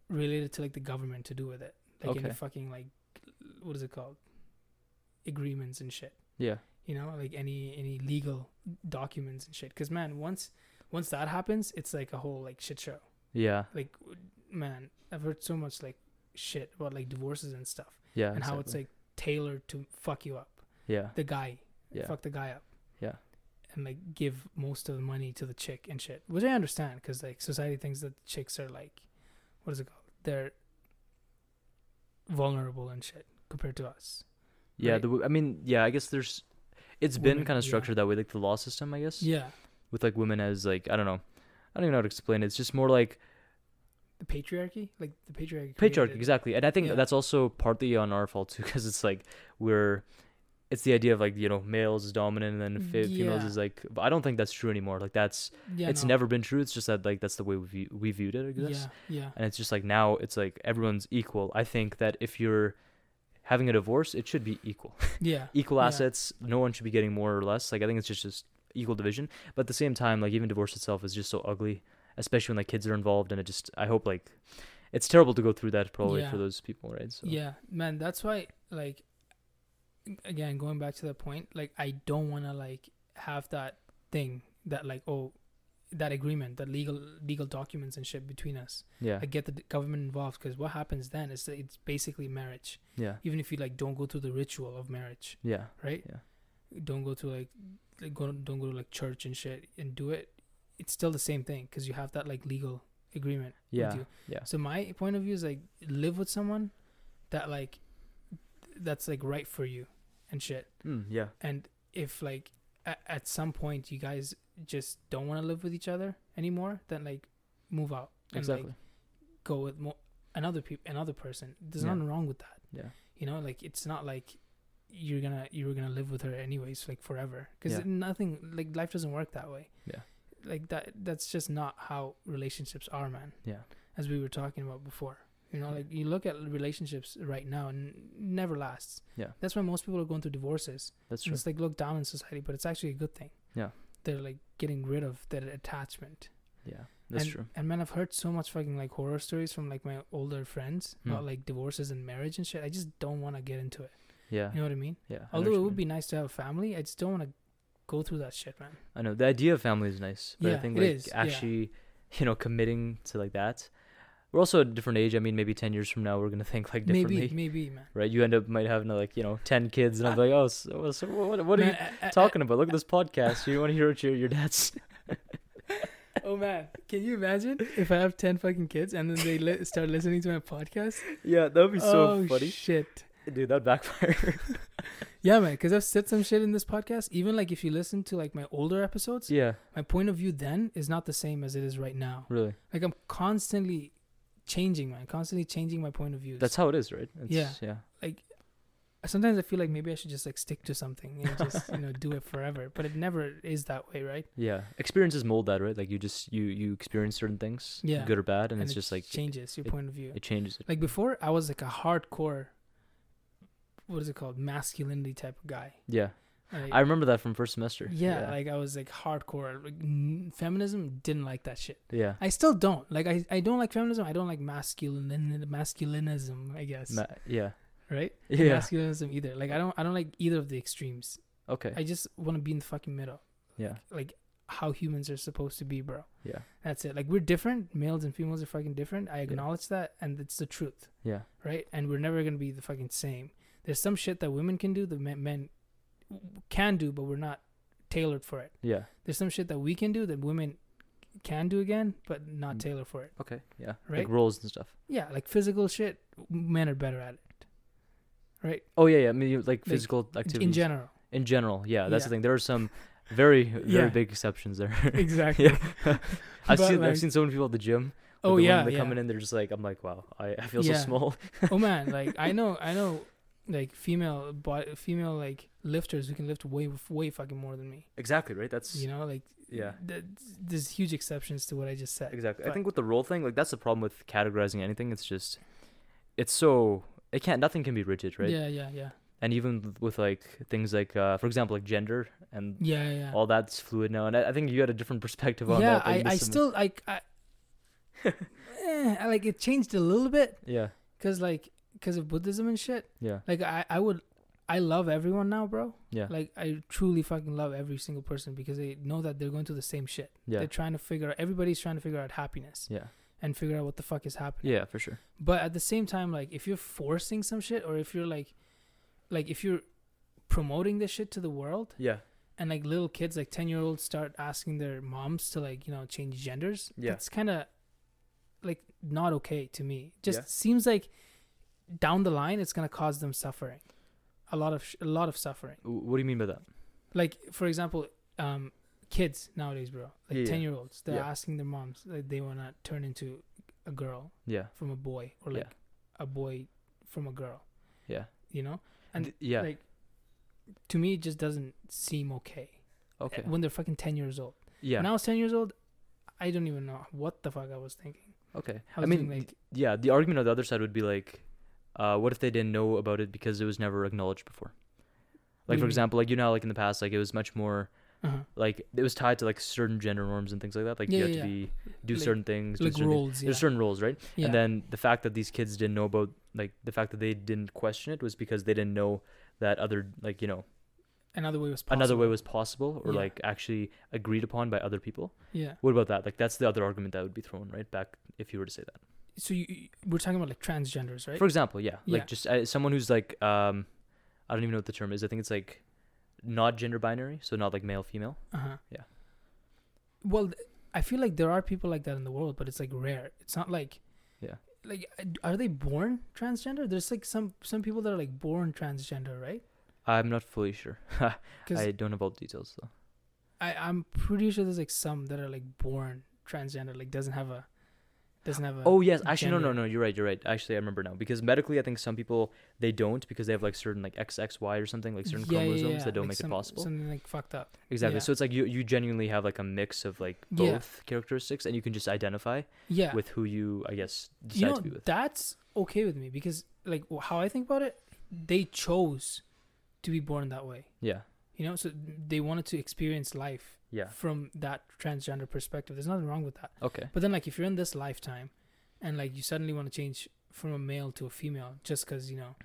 related to like the government to do with it like any Okay. fucking like what is it called agreements and shit Yeah. You know like any any legal documents and shit because man once once that happens it's like a whole like shit show Yeah. like man i've heard so much like shit about like divorces and stuff Yeah. and how it's like tailored to fuck you up Yeah. the guy Yeah. fuck the guy up Yeah. and like give most of the money to the chick and shit which i understand because like society thinks that chicks are like what is it called they're vulnerable and shit compared to us Yeah. right? The. i mean, yeah. I guess there's. It's been kind of yeah. structured that way, like the law system. I guess. yeah With like women as like I don't know. I don't even know how to explain it. It's just more like the patriarchy like the patriarchy patriarchy created- exactly and i think Yeah. that's also partly on our fault too because it's like we're it's the idea of like you know males is dominant and then mm, fe- females is like but i don't think that's true anymore like that's yeah, it's no. never been true it's just that like that's the way we, view, we viewed it i guess Yeah, yeah, and it's just like now it's like everyone's equal i think that if you're having a divorce it should be equal yeah. equal Yeah. assets no one should be getting more or less like i think it's just just equal division but at the same time like even divorce itself is just so ugly especially when like kids are involved and it just i hope like it's terrible to go through that probably Yeah. for those people right so Yeah, man, that's why like again going back to the point, like I don't want to like have that thing that like oh that agreement, that legal legal documents and shit between us. yeah I get the d- government involved because what happens then is that it's basically marriage. yeah Even if you like don't go through the ritual of marriage, yeah right? Yeah. Don't go to like, like go don't go to like church and shit and do it. It's still the same thing because you have that like legal agreement yeah yeah So my point of view is like live with someone that like that's like right for you and shit. mm, yeah And if like at, at some point you guys just don't want to live with each other anymore, then like move out and exactly like go with mo- another peop- another person. There's Yeah. nothing wrong with that. yeah You know, like it's not like you're gonna you're gonna live with her anyways like forever because Yeah. nothing like life doesn't work that way. Yeah. Like that that's just not how relationships are, man yeah as we were talking about before. You know, like you look at relationships right now and never lasts. Yeah. That's why most people are going through divorces. that's true It's like looked down in society, but it's actually a good thing. Yeah. They're like getting rid of that attachment. yeah that's and, true And man, I've heard so much fucking like horror stories from like my older friends Hmm. about like divorces and marriage and shit. I just don't want to get into it. yeah You know what I mean? yeah I Although it would mean. be nice to have a family, I just don't want to go through that shit, man. i know the idea of family is nice but i think like is, yeah. actually you know committing to like that we're also at a different age i mean maybe 10 years from now we're gonna think like differently Maybe, maybe, man. right you end up might have like you know 10 kids and i'm like oh so, so what, what are Man, you I- I- I- talking about look at this podcast you want to hear what your, your dad's Oh man, can you imagine if I have ten fucking kids and then they li- start listening to my podcast? yeah that would be so oh funny shit! dude that backfire Yeah, man, because I've said some shit in this podcast. Even like if you listen to like my older episodes, yeah my point of view then is not the same as it is right now. really Like I'm constantly changing, man, constantly changing my point of view. that's how it is right it's, Yeah. yeah Like sometimes I feel like maybe I should just like stick to something and just you know do it forever, but it never is that way, right? Yeah, experiences mold that, right? Like you just you you experience certain things, Yeah. good or bad, and, it's it just like changes your it- point of view. it changes it. Like before, I was like a hardcore, what is it called, masculinity type of guy. Yeah, Like, I remember that from first semester. yeah, like I was like hardcore. Like, n- feminism didn't like that shit. yeah. I still don't. Like I, I don't like feminism. I don't like masculine masculinism, I guess. Ma- yeah. right? Yeah. Masculinism either. Like I don't I don't like either of the extremes. Okay. I just want to be in the fucking middle. yeah. Like how humans are supposed to be, bro. Yeah. That's it. Like we're different. Males and females are fucking different. I Yeah. acknowledge that and it's the truth, Yeah. right? And we're never going to be the fucking same. There's some shit that women can do that men, men can do, but we're not tailored for it. Yeah. There's some shit that we can do that women can do again, but not Mm. tailored for it. Okay. Yeah. Right? Like roles and stuff. Yeah, like physical shit, men are better at it. Right? Oh yeah, yeah. I mean, you- like physical activities In general. In general, yeah. That's Yeah. the thing. There are some very, very Yeah. big exceptions there. Exactly. yeah. I've But, seen like- I've seen so many people at the gym. like, Oh the yeah, they yeah. coming in, they're just like, I'm like, wow, I, I feel Yeah. so small. oh man, like I know, I know, like female, but female like lifters who can lift way, way fucking more than me. exactly right. That's You know, like yeah. th- there's huge exceptions to what I just said. Exactly. I think with the role thing, like that's the problem with categorizing anything. It's just, it's so it can't. Nothing can be rigid, right? Yeah, yeah, yeah, And even with like things like, uh, for example, like gender and yeah, yeah. all that's fluid now. And I, I think you had a different perspective on yeah, that. I, I still like I, eh, I like it changed a little bit Yeah. because like because of Buddhism and shit. Yeah. Like I, I would, I love everyone now, bro. Yeah. Like I truly fucking love every single person because they know that they're going through the same shit. Yeah. They're trying to figure out. Everybody's trying to figure out happiness Yeah. and figure out what the fuck is happening. Yeah. For sure. But at the same time, like if you're forcing some shit or if you're like, like if you're promoting this shit to the world Yeah. and like little kids, like ten year olds, start asking their moms to like you know change genders. Yeah. That's kind of like not okay to me. Just Yeah. seems like down the line it's gonna cause them suffering, a lot of sh- a lot of suffering. What do you mean by that? Like for example, um, kids nowadays, bro, like Yeah, yeah. ten year olds, they're Yeah. asking their moms like they wanna turn into a girl Yeah. from a boy or like Yeah. a boy from a girl. Yeah. You know, and Th- yeah. like to me, it just doesn't seem okay. okay. When they're fucking ten years old. Yeah. When I was ten years old, I don't even know what the fuck I was thinking. okay. I I mean, like, yeah. The argument on the other side would be like, uh, what if they didn't know about it because it was never acknowledged before? Like for example, like you know, like in the past, like it was much more uh-huh. like it was tied to like certain gender norms and things like that. Like Yeah, you had yeah, to be do Like- certain things, do like certain roles. There's certain roles, right? And then the fact that these kids didn't know about like the fact that they didn't question it was because they didn't know that other like you know another way was possible. another way was possible or Yeah. like actually agreed upon by other people. Yeah. What about that? Like that's the other argument that would be thrown right back if you were to say that. So you, we're talking about like transgenders, right? For example, yeah, Yeah. like just uh, someone who's like um, I don't even know what the term is. I think it's like not gender binary, so not like male female. Uh huh. Yeah. Well, th- I feel like there are people like that in the world, but it's like rare. It's not like. Yeah. Like, uh, are they born transgender? There's like some some people that are like born transgender, right? I'm not fully sure. I don't have all the details though. I I'm pretty sure there's like some that are like born transgender, like doesn't have a doesn't have a. Oh yes, actually no no no, you're right, you're right. Actually I remember now because medically I think some people they don't because they have like certain like XXY or something like certain Yeah, yeah, chromosomes yeah, that don't like make some- it possible. Something like fucked up. Exactly. yeah. So it's like you you genuinely have like a mix of like Yeah. both characteristics and you can just identify Yeah. with who you I guess decide you know to be with. that's okay with me because like wh- how I think about it, they chose to be born that way. Yeah. You know, so they wanted to experience life Yeah. from that transgender perspective. There's nothing wrong with that. Okay. But then, like, if you're in this lifetime, and like you suddenly want to change from a male to a female, just because you know,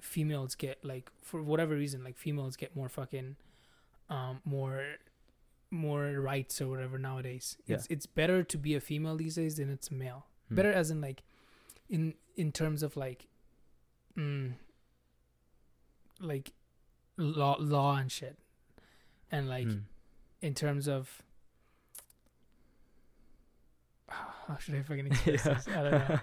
females get like for whatever reason, like females get more fucking, um, more, more rights or whatever nowadays. Yeah. It's it's better to be a female these days than it's male. Hmm. Better as in like, in in terms of like, mm, like, law law and shit, and like Hmm. In terms of how should I fucking express Yeah. this? I don't know.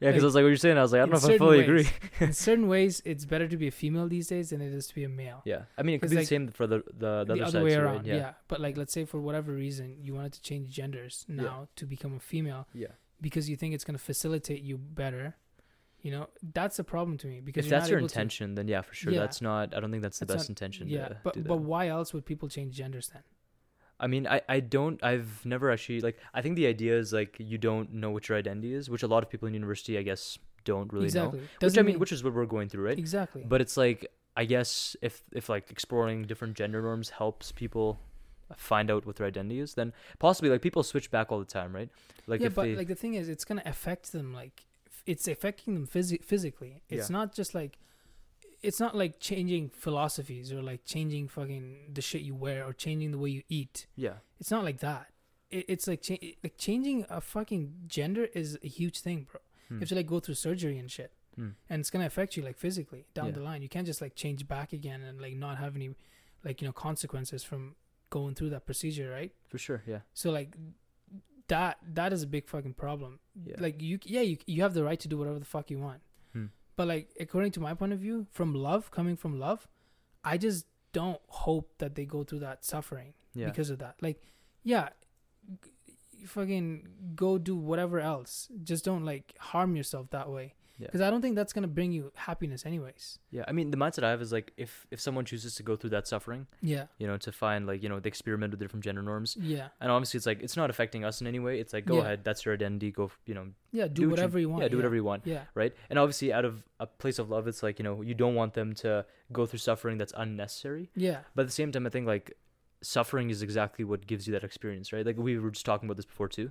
Yeah, because Like, I was like, what you're saying, I was like, I don't know if I fully ways. agree. In certain ways, it's better to be a female these days than it is to be a male. Yeah, I mean, it could be like, the same for the the, the, the other, way around, right? yeah. Yeah, But like, let's say for whatever reason you wanted to change genders Yeah. now to become a female yeah. because you think it's gonna facilitate you better. You know, that's a problem to me because If that's your able to- intention, then yeah, for sure. Yeah. That's not. I don't think that's the That's best not- intention. yeah, to but but why else would people change genders then? I mean, I, I don't, I've never actually, like, I think the idea is, like, you don't know what your identity is, which a lot of people in university, I guess, don't really exactly. know. Which, Doesn't I mean, which is what we're going through, right? exactly. But it's like, I guess if if like exploring different gender norms helps people find out what their identity is, then possibly like people switch back all the time, right? Like yeah, but they like the thing is, it's gonna affect them. Like it's affecting them physi- physically. It's Yeah. not just like it's not like changing philosophies or like changing fucking the shit you wear or changing the way you eat. yeah It's not like that. It, it's like cha- like changing a fucking gender is a huge thing, bro. hmm, You have to like go through surgery and shit, hmm, and it's gonna affect you like physically down Yeah. the line. You can't just like change back again and like not have any like you know consequences from going through that procedure, right? for sure, yeah, So like that that is a big fucking problem. yeah, Like you yeah, you you have the right to do whatever the fuck you want. Hmm. But like according to my point of view, from love, coming from love, I just don't hope that they go through that suffering yeah, because of that. Like yeah, g- fucking go do whatever else. Just don't like harm yourself that way. Yeah. Because I don't think that's gonna bring you happiness, anyways. yeah. I mean, the mindset I have is like if if someone chooses to go through that suffering, Yeah, you know, to find like you know the experiment with different gender norms, yeah, and obviously it's like it's not affecting us in any way. It's like go Yeah. ahead, that's your identity. Go, you know, yeah. Do, what whatever you, want. Yeah, do whatever you want. Yeah, right? And obviously, out of a place of love, it's like you know you don't want them to go through suffering that's unnecessary. yeah, But at the same time, I think like suffering is exactly what gives you that experience, right? Like we were just talking about this before too.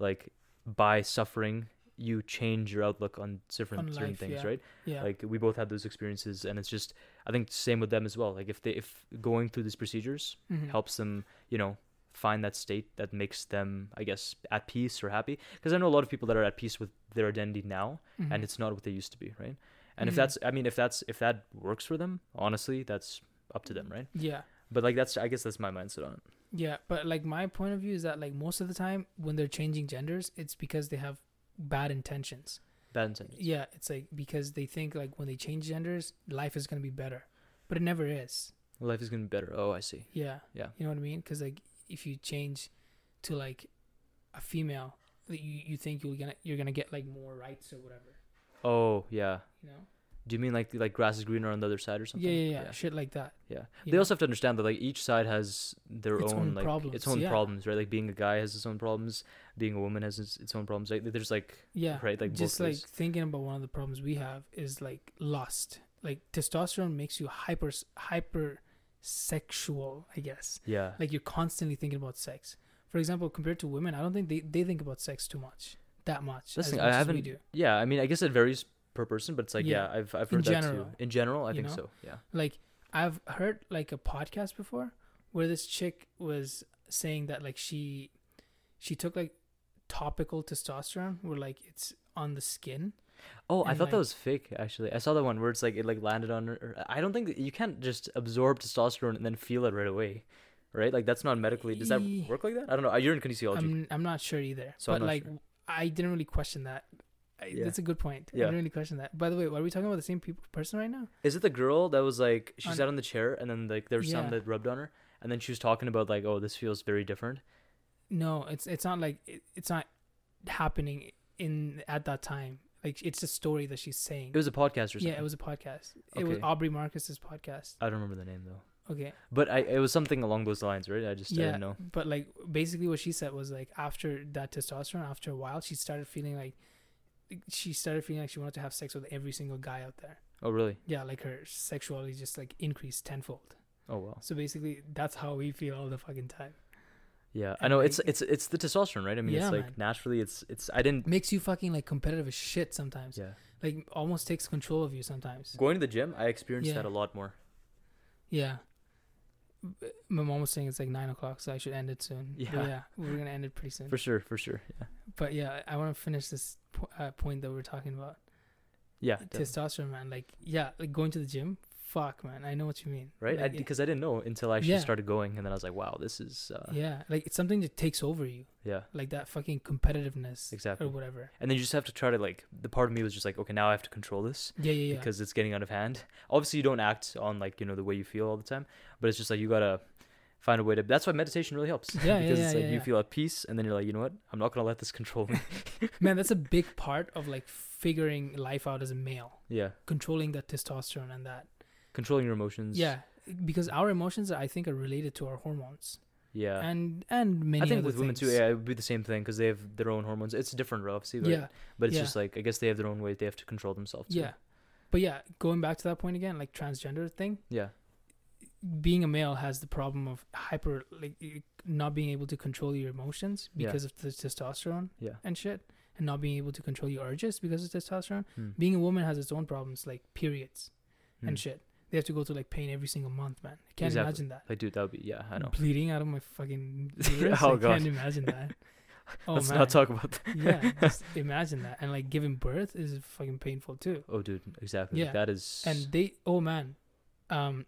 Like by suffering, you change your outlook on different On certain life, things, yeah. right? yeah. Like we both had those experiences, and it's just I think same with them as well. Like if they if going through these procedures Mhm. helps them, you know, find that state that makes them, I guess, at peace or happy. Because I know a lot of people that are at peace with their identity now, Mhm. and it's not what they used to be, right? And if Mhm. that's, I mean, if that's if that works for them, honestly, that's up to them, right? yeah. But like that's, I guess that's my mindset on it. Yeah, but like my point of view is that like most of the time when they're changing genders, it's because they have bad intentions. Bad intentions. Yeah, it's like because they think like when they change genders, life is gonna be better, but it never is. Life is gonna be better. Oh, I see. Yeah, Yeah. you know what I mean? Because like if you change to like a female, you you think you're gonna you're gonna get like more rights or whatever. Oh, yeah. You know? Do you mean like like grass is greener on the other side or something? Yeah, yeah, yeah, shit like that. Yeah. you They know? also have to understand that like each side has their Its own, own like problems, its own yeah. problems, right? Like being a guy has its own problems, being a woman has its, its own problems. Like there's like Yeah, right, like just like thinking about one of the problems we have is like lust. Like testosterone makes you hyper hyper sexual, I guess. yeah, Like you're constantly thinking about sex. For example, compared to women, I don't think they, they think about sex too much, that much. That's as thing, much I as we haven't- do. yeah. I mean, I guess it varies per person, but it's like yeah, Yeah. I've I've In heard that general, too. In general, I think know? so. Yeah. Like I've heard like a podcast before where this chick was saying that like she she took like topical testosterone where like it's on the skin. Oh, I thought that was fake. Actually, I saw that one where it's like it like landed on. her. I don't think you can't just absorb testosterone and then feel it right away, right? Like that's not medically. Does that work like that? I don't know. You're in kinesiology. I'm I'm not sure either. So but like sure. I didn't really question that. I, Yeah. That's a good point. I Yeah. didn't really question that. By the way, are we talking about the same people, person right now? Is it the girl that was like she On- sat on the chair and then like there was Yeah. some that rubbed on her and then she was talking about like oh this feels very different. No, it's it's not like it, it's not happening in at that time. Like it's a story that she's saying. It was a podcast or something. yeah, it was a podcast. It was Aubrey Marcus's podcast. I don't remember the name though. Okay. But I it was something along those lines, right? I just I yeah, didn't know. but like basically what she said was like after that testosterone, after a while, she started feeling like she started feeling like she wanted to have sex with every single guy out there. Oh really? Yeah, like her sexuality just like increased tenfold. Oh wow. So basically, that's how we feel all the fucking time. Yeah, I know like- it's it's it's the testosterone, right? I mean, Yeah, it's like man. naturally, it's it's. I didn't. Makes you fucking like competitive as shit sometimes. Yeah, Like almost takes control of you sometimes. going to the gym, I experienced Yeah. that a lot more. Yeah. My mom was saying it's like nine o'clock, so I should end it soon. But Yeah. yeah, we're gonna end it pretty soon. For sure, for sure. Yeah, But yeah, I want to finish this po- uh, point that we're talking about. yeah, definitely. Testosterone, man. Like, yeah, like going to the gym. Fuck, man. I know what you mean. right? Like, Because I, didn't know until I actually Yeah. started going, and then I was like, wow, this is. Uh, yeah. yeah, like it's something that takes over you, Yeah. like that fucking competitiveness Exactly. or whatever. And then you just have to try to like. The part of me was just like, okay, now I have to control this Yeah, yeah, yeah. because it's getting out of hand. Obviously, you don't act on like you know the way you feel all the time, but it's just like you gotta find a way to. That's why meditation really helps. Yeah, yeah, because yeah, it's like yeah, you yeah. feel at peace, and then you're like, you know what? I'm not gonna let this control me. man, that's a big part of like figuring life out as a male, yeah, controlling that testosterone and that. Controlling your emotions. Yeah, because our emotions, I think, are related to our hormones yeah. and and many. I think with women too, yeah, it would be the same thing because they have their own hormones. It's different, obviously, right? Yeah, But it's yeah. just like I guess they have their own way they have to control themselves. too. yeah. But yeah, going back to that point again, like transgender thing, Yeah. being a male has the problem of hyper like not being able to control your emotions Yeah. because of the testosterone Yeah. and shit and not being able to control your urges because of testosterone Hmm. being a woman has its own problems like periods Hmm. and shit they have to go through like pain every single month man i can't Exactly. imagine that Like, dude, that would be yeah. I know. bleeding out of my fucking Yeah, oh, i God. can't imagine that oh Let's man not talk about that. yeah just imagine that and like giving birth is fucking painful too Oh, dude, exactly. Yeah. That is. and they oh man um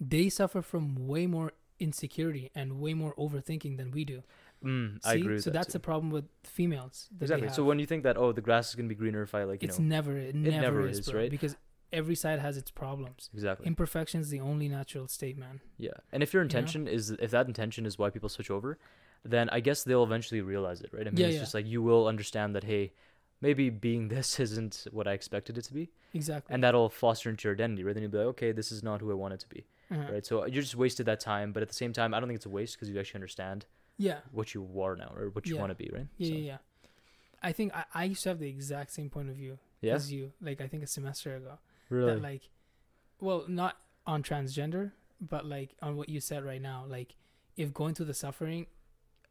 they suffer from way more insecurity and way more overthinking than we do mm? I agree with so that that's too. the problem with females that exactly. So when you think that, oh, the grass is gonna be greener if I like, you it's know, never it, never, never is, is, right? because every side has its problems exactly. imperfection is the only natural state man Yeah, and if your know? intention is if that intention is why people switch over, then I guess they'll eventually realize it, right? I mean, Yeah, it's yeah. just like you will understand that hey, maybe being this isn't what I expected it to be, exactly and that'll foster into your identity, right? Then you'll be like, okay, this is not who I want it to be, Uh-huh. right? So you just wasted that time, but at the same time, I don't think it's a waste because you actually understand yeah what you are now or what you Yeah. want to be, right? yeah So, yeah yeah i think I, I used to have the exact same point of view yeah, as you like i think a semester ago really, that like well not on transgender but like on what you said right now like if going through the suffering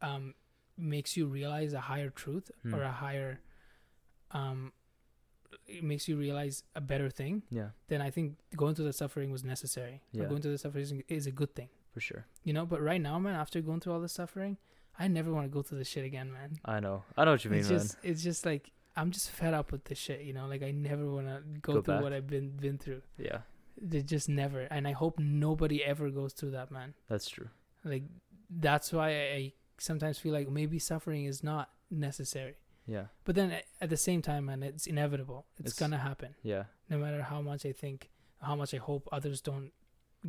um makes you realize a higher truth Hmm. or a higher um it makes you realize a better thing yeah, then i think going through the suffering was necessary Yeah. going through the suffering is, is a good thing for sure. you know but right now man after going through all the suffering i never want to go through this shit again man I know, I know what you mean, it's man. just it's just like i'm just fed up with this shit you know? Like i never want to go, Go through back. what i've been been through. Yeah, they just never and i hope nobody ever goes through that man. That's true. like that's why i, sometimes feel like maybe suffering is not necessary. Yeah, but then at the same time man it's inevitable. It's, It's- gonna happen. Yeah, no matter how much i think how much i hope others don't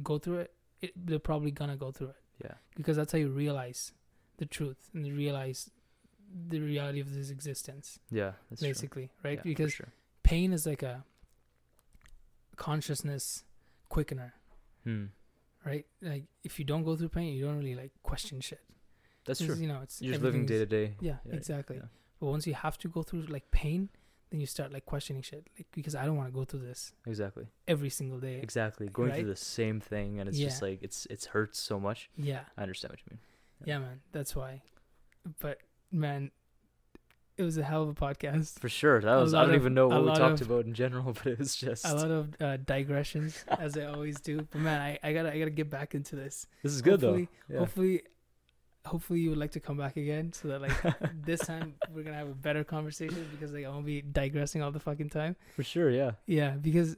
go through it, it they're probably gonna go through it. Yeah, because that's how you realize the truth and you realize the reality of this existence yeah. That's true. basically right Yeah, because sure. pain is like a consciousness quickener Hmm. right? Like if you don't go through pain, you don't really like question shit. That's true. You know, it's You're just living day to day. Yeah, Yeah, exactly. yeah. But once you have to go through like pain, then you start like questioning shit. Like because I don't want to go through this Exactly. every single day. Exactly. Going Right? through the same thing and it's just like it's it's hurts so much. Yeah, I understand what you mean. yeah, man. That's why. But man, it was a hell of a podcast. For sure. That was I don't of- even know what we talked of- about in general, but it was just A lot of uh, digressions, as I always do. But man, I, I gotta I gotta get back into this. This is good though. hopefully, Yeah. Hopefully, hopefully you would like to come back again, so that like this time we're gonna have a better conversation because like I won't be digressing all the fucking time. For sure, yeah. Yeah, because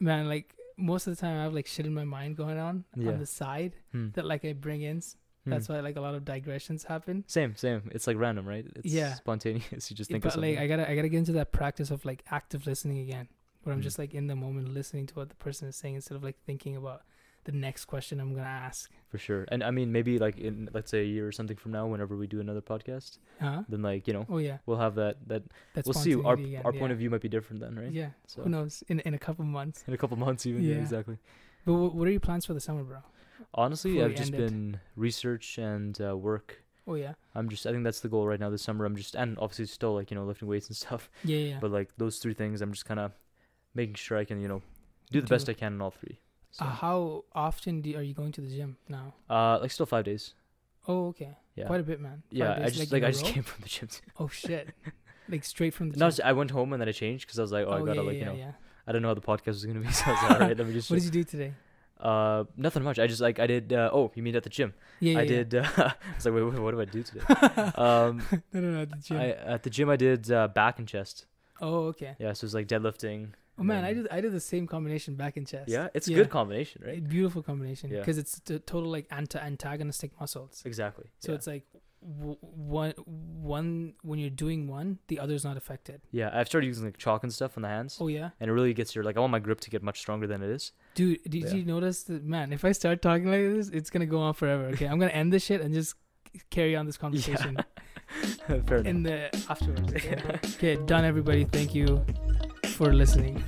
man, like most of the time I have like shit in my mind going on Yeah. on the side Hmm. that like I bring in. Hmm. That's why like a lot of digressions happen. Same, same. It's like random, right? It's Yeah. spontaneous. You just think but like I gotta I gotta get into that practice of like active listening again, where I'm Hmm. just like in the moment listening to what the person is saying instead of like thinking about the next question I'm gonna ask. for sure. And I mean maybe like in let's say a year or something from now, whenever we do another podcast, Huh? then like, you know, Oh yeah, we'll have that that that's we'll see. Our again, our point of view might be different then, right? Yeah, So who knows? In in a couple months. in a couple months even. Yeah, Yeah. exactly. But what are your plans for the summer, bro? Honestly, Before I've just end it. been research and uh, work. Oh yeah, I'm just I think that's the goal right now this summer. I'm just and obviously still like, you know, lifting weights and stuff. yeah, yeah. But like those three things I'm just kinda making sure I can, you know, do the Do- best I can in all three. So Uh, how often do, are you going to the gym now? uh like still five days. Oh okay, Yeah. quite a bit, man. Five yeah, I just in like, I just row? came from the gym too. Oh shit, like straight from the gym. No. I went home and then I changed because I was like, oh, I gotta yeah, like yeah, you know, yeah. I don't know how the podcast was gonna be, so I was like, all right, let me just. What did you do today? Uh, nothing much. I just like I did. Uh, oh, you mean at the gym? Yeah, yeah I yeah. did. Uh, I was like, wait, wait, what do I do today? um, no, no, no, at the gym. I at the gym I did uh, back and chest. oh okay. Yeah, so it's like deadlifting. Oh man, I did I did the same combination back and chest. Yeah, it's a good combination, right? A beautiful combination Yeah. because it's the total like anti antagonistic muscles. Exactly. So yeah. it's like w- one one when you're doing one, the other's not affected. yeah, I've started using like chalk and stuff on the hands, Oh yeah, and it really gets your like I want my grip to get much stronger than it is. Dude. Did Yeah. you notice that? Man, if I start talking like this, it's gonna go on forever. Okay, I'm gonna end this shit and just carry on this conversation Fair enough. in the afterwards. Okay? okay, done. Everybody, thank you for listening.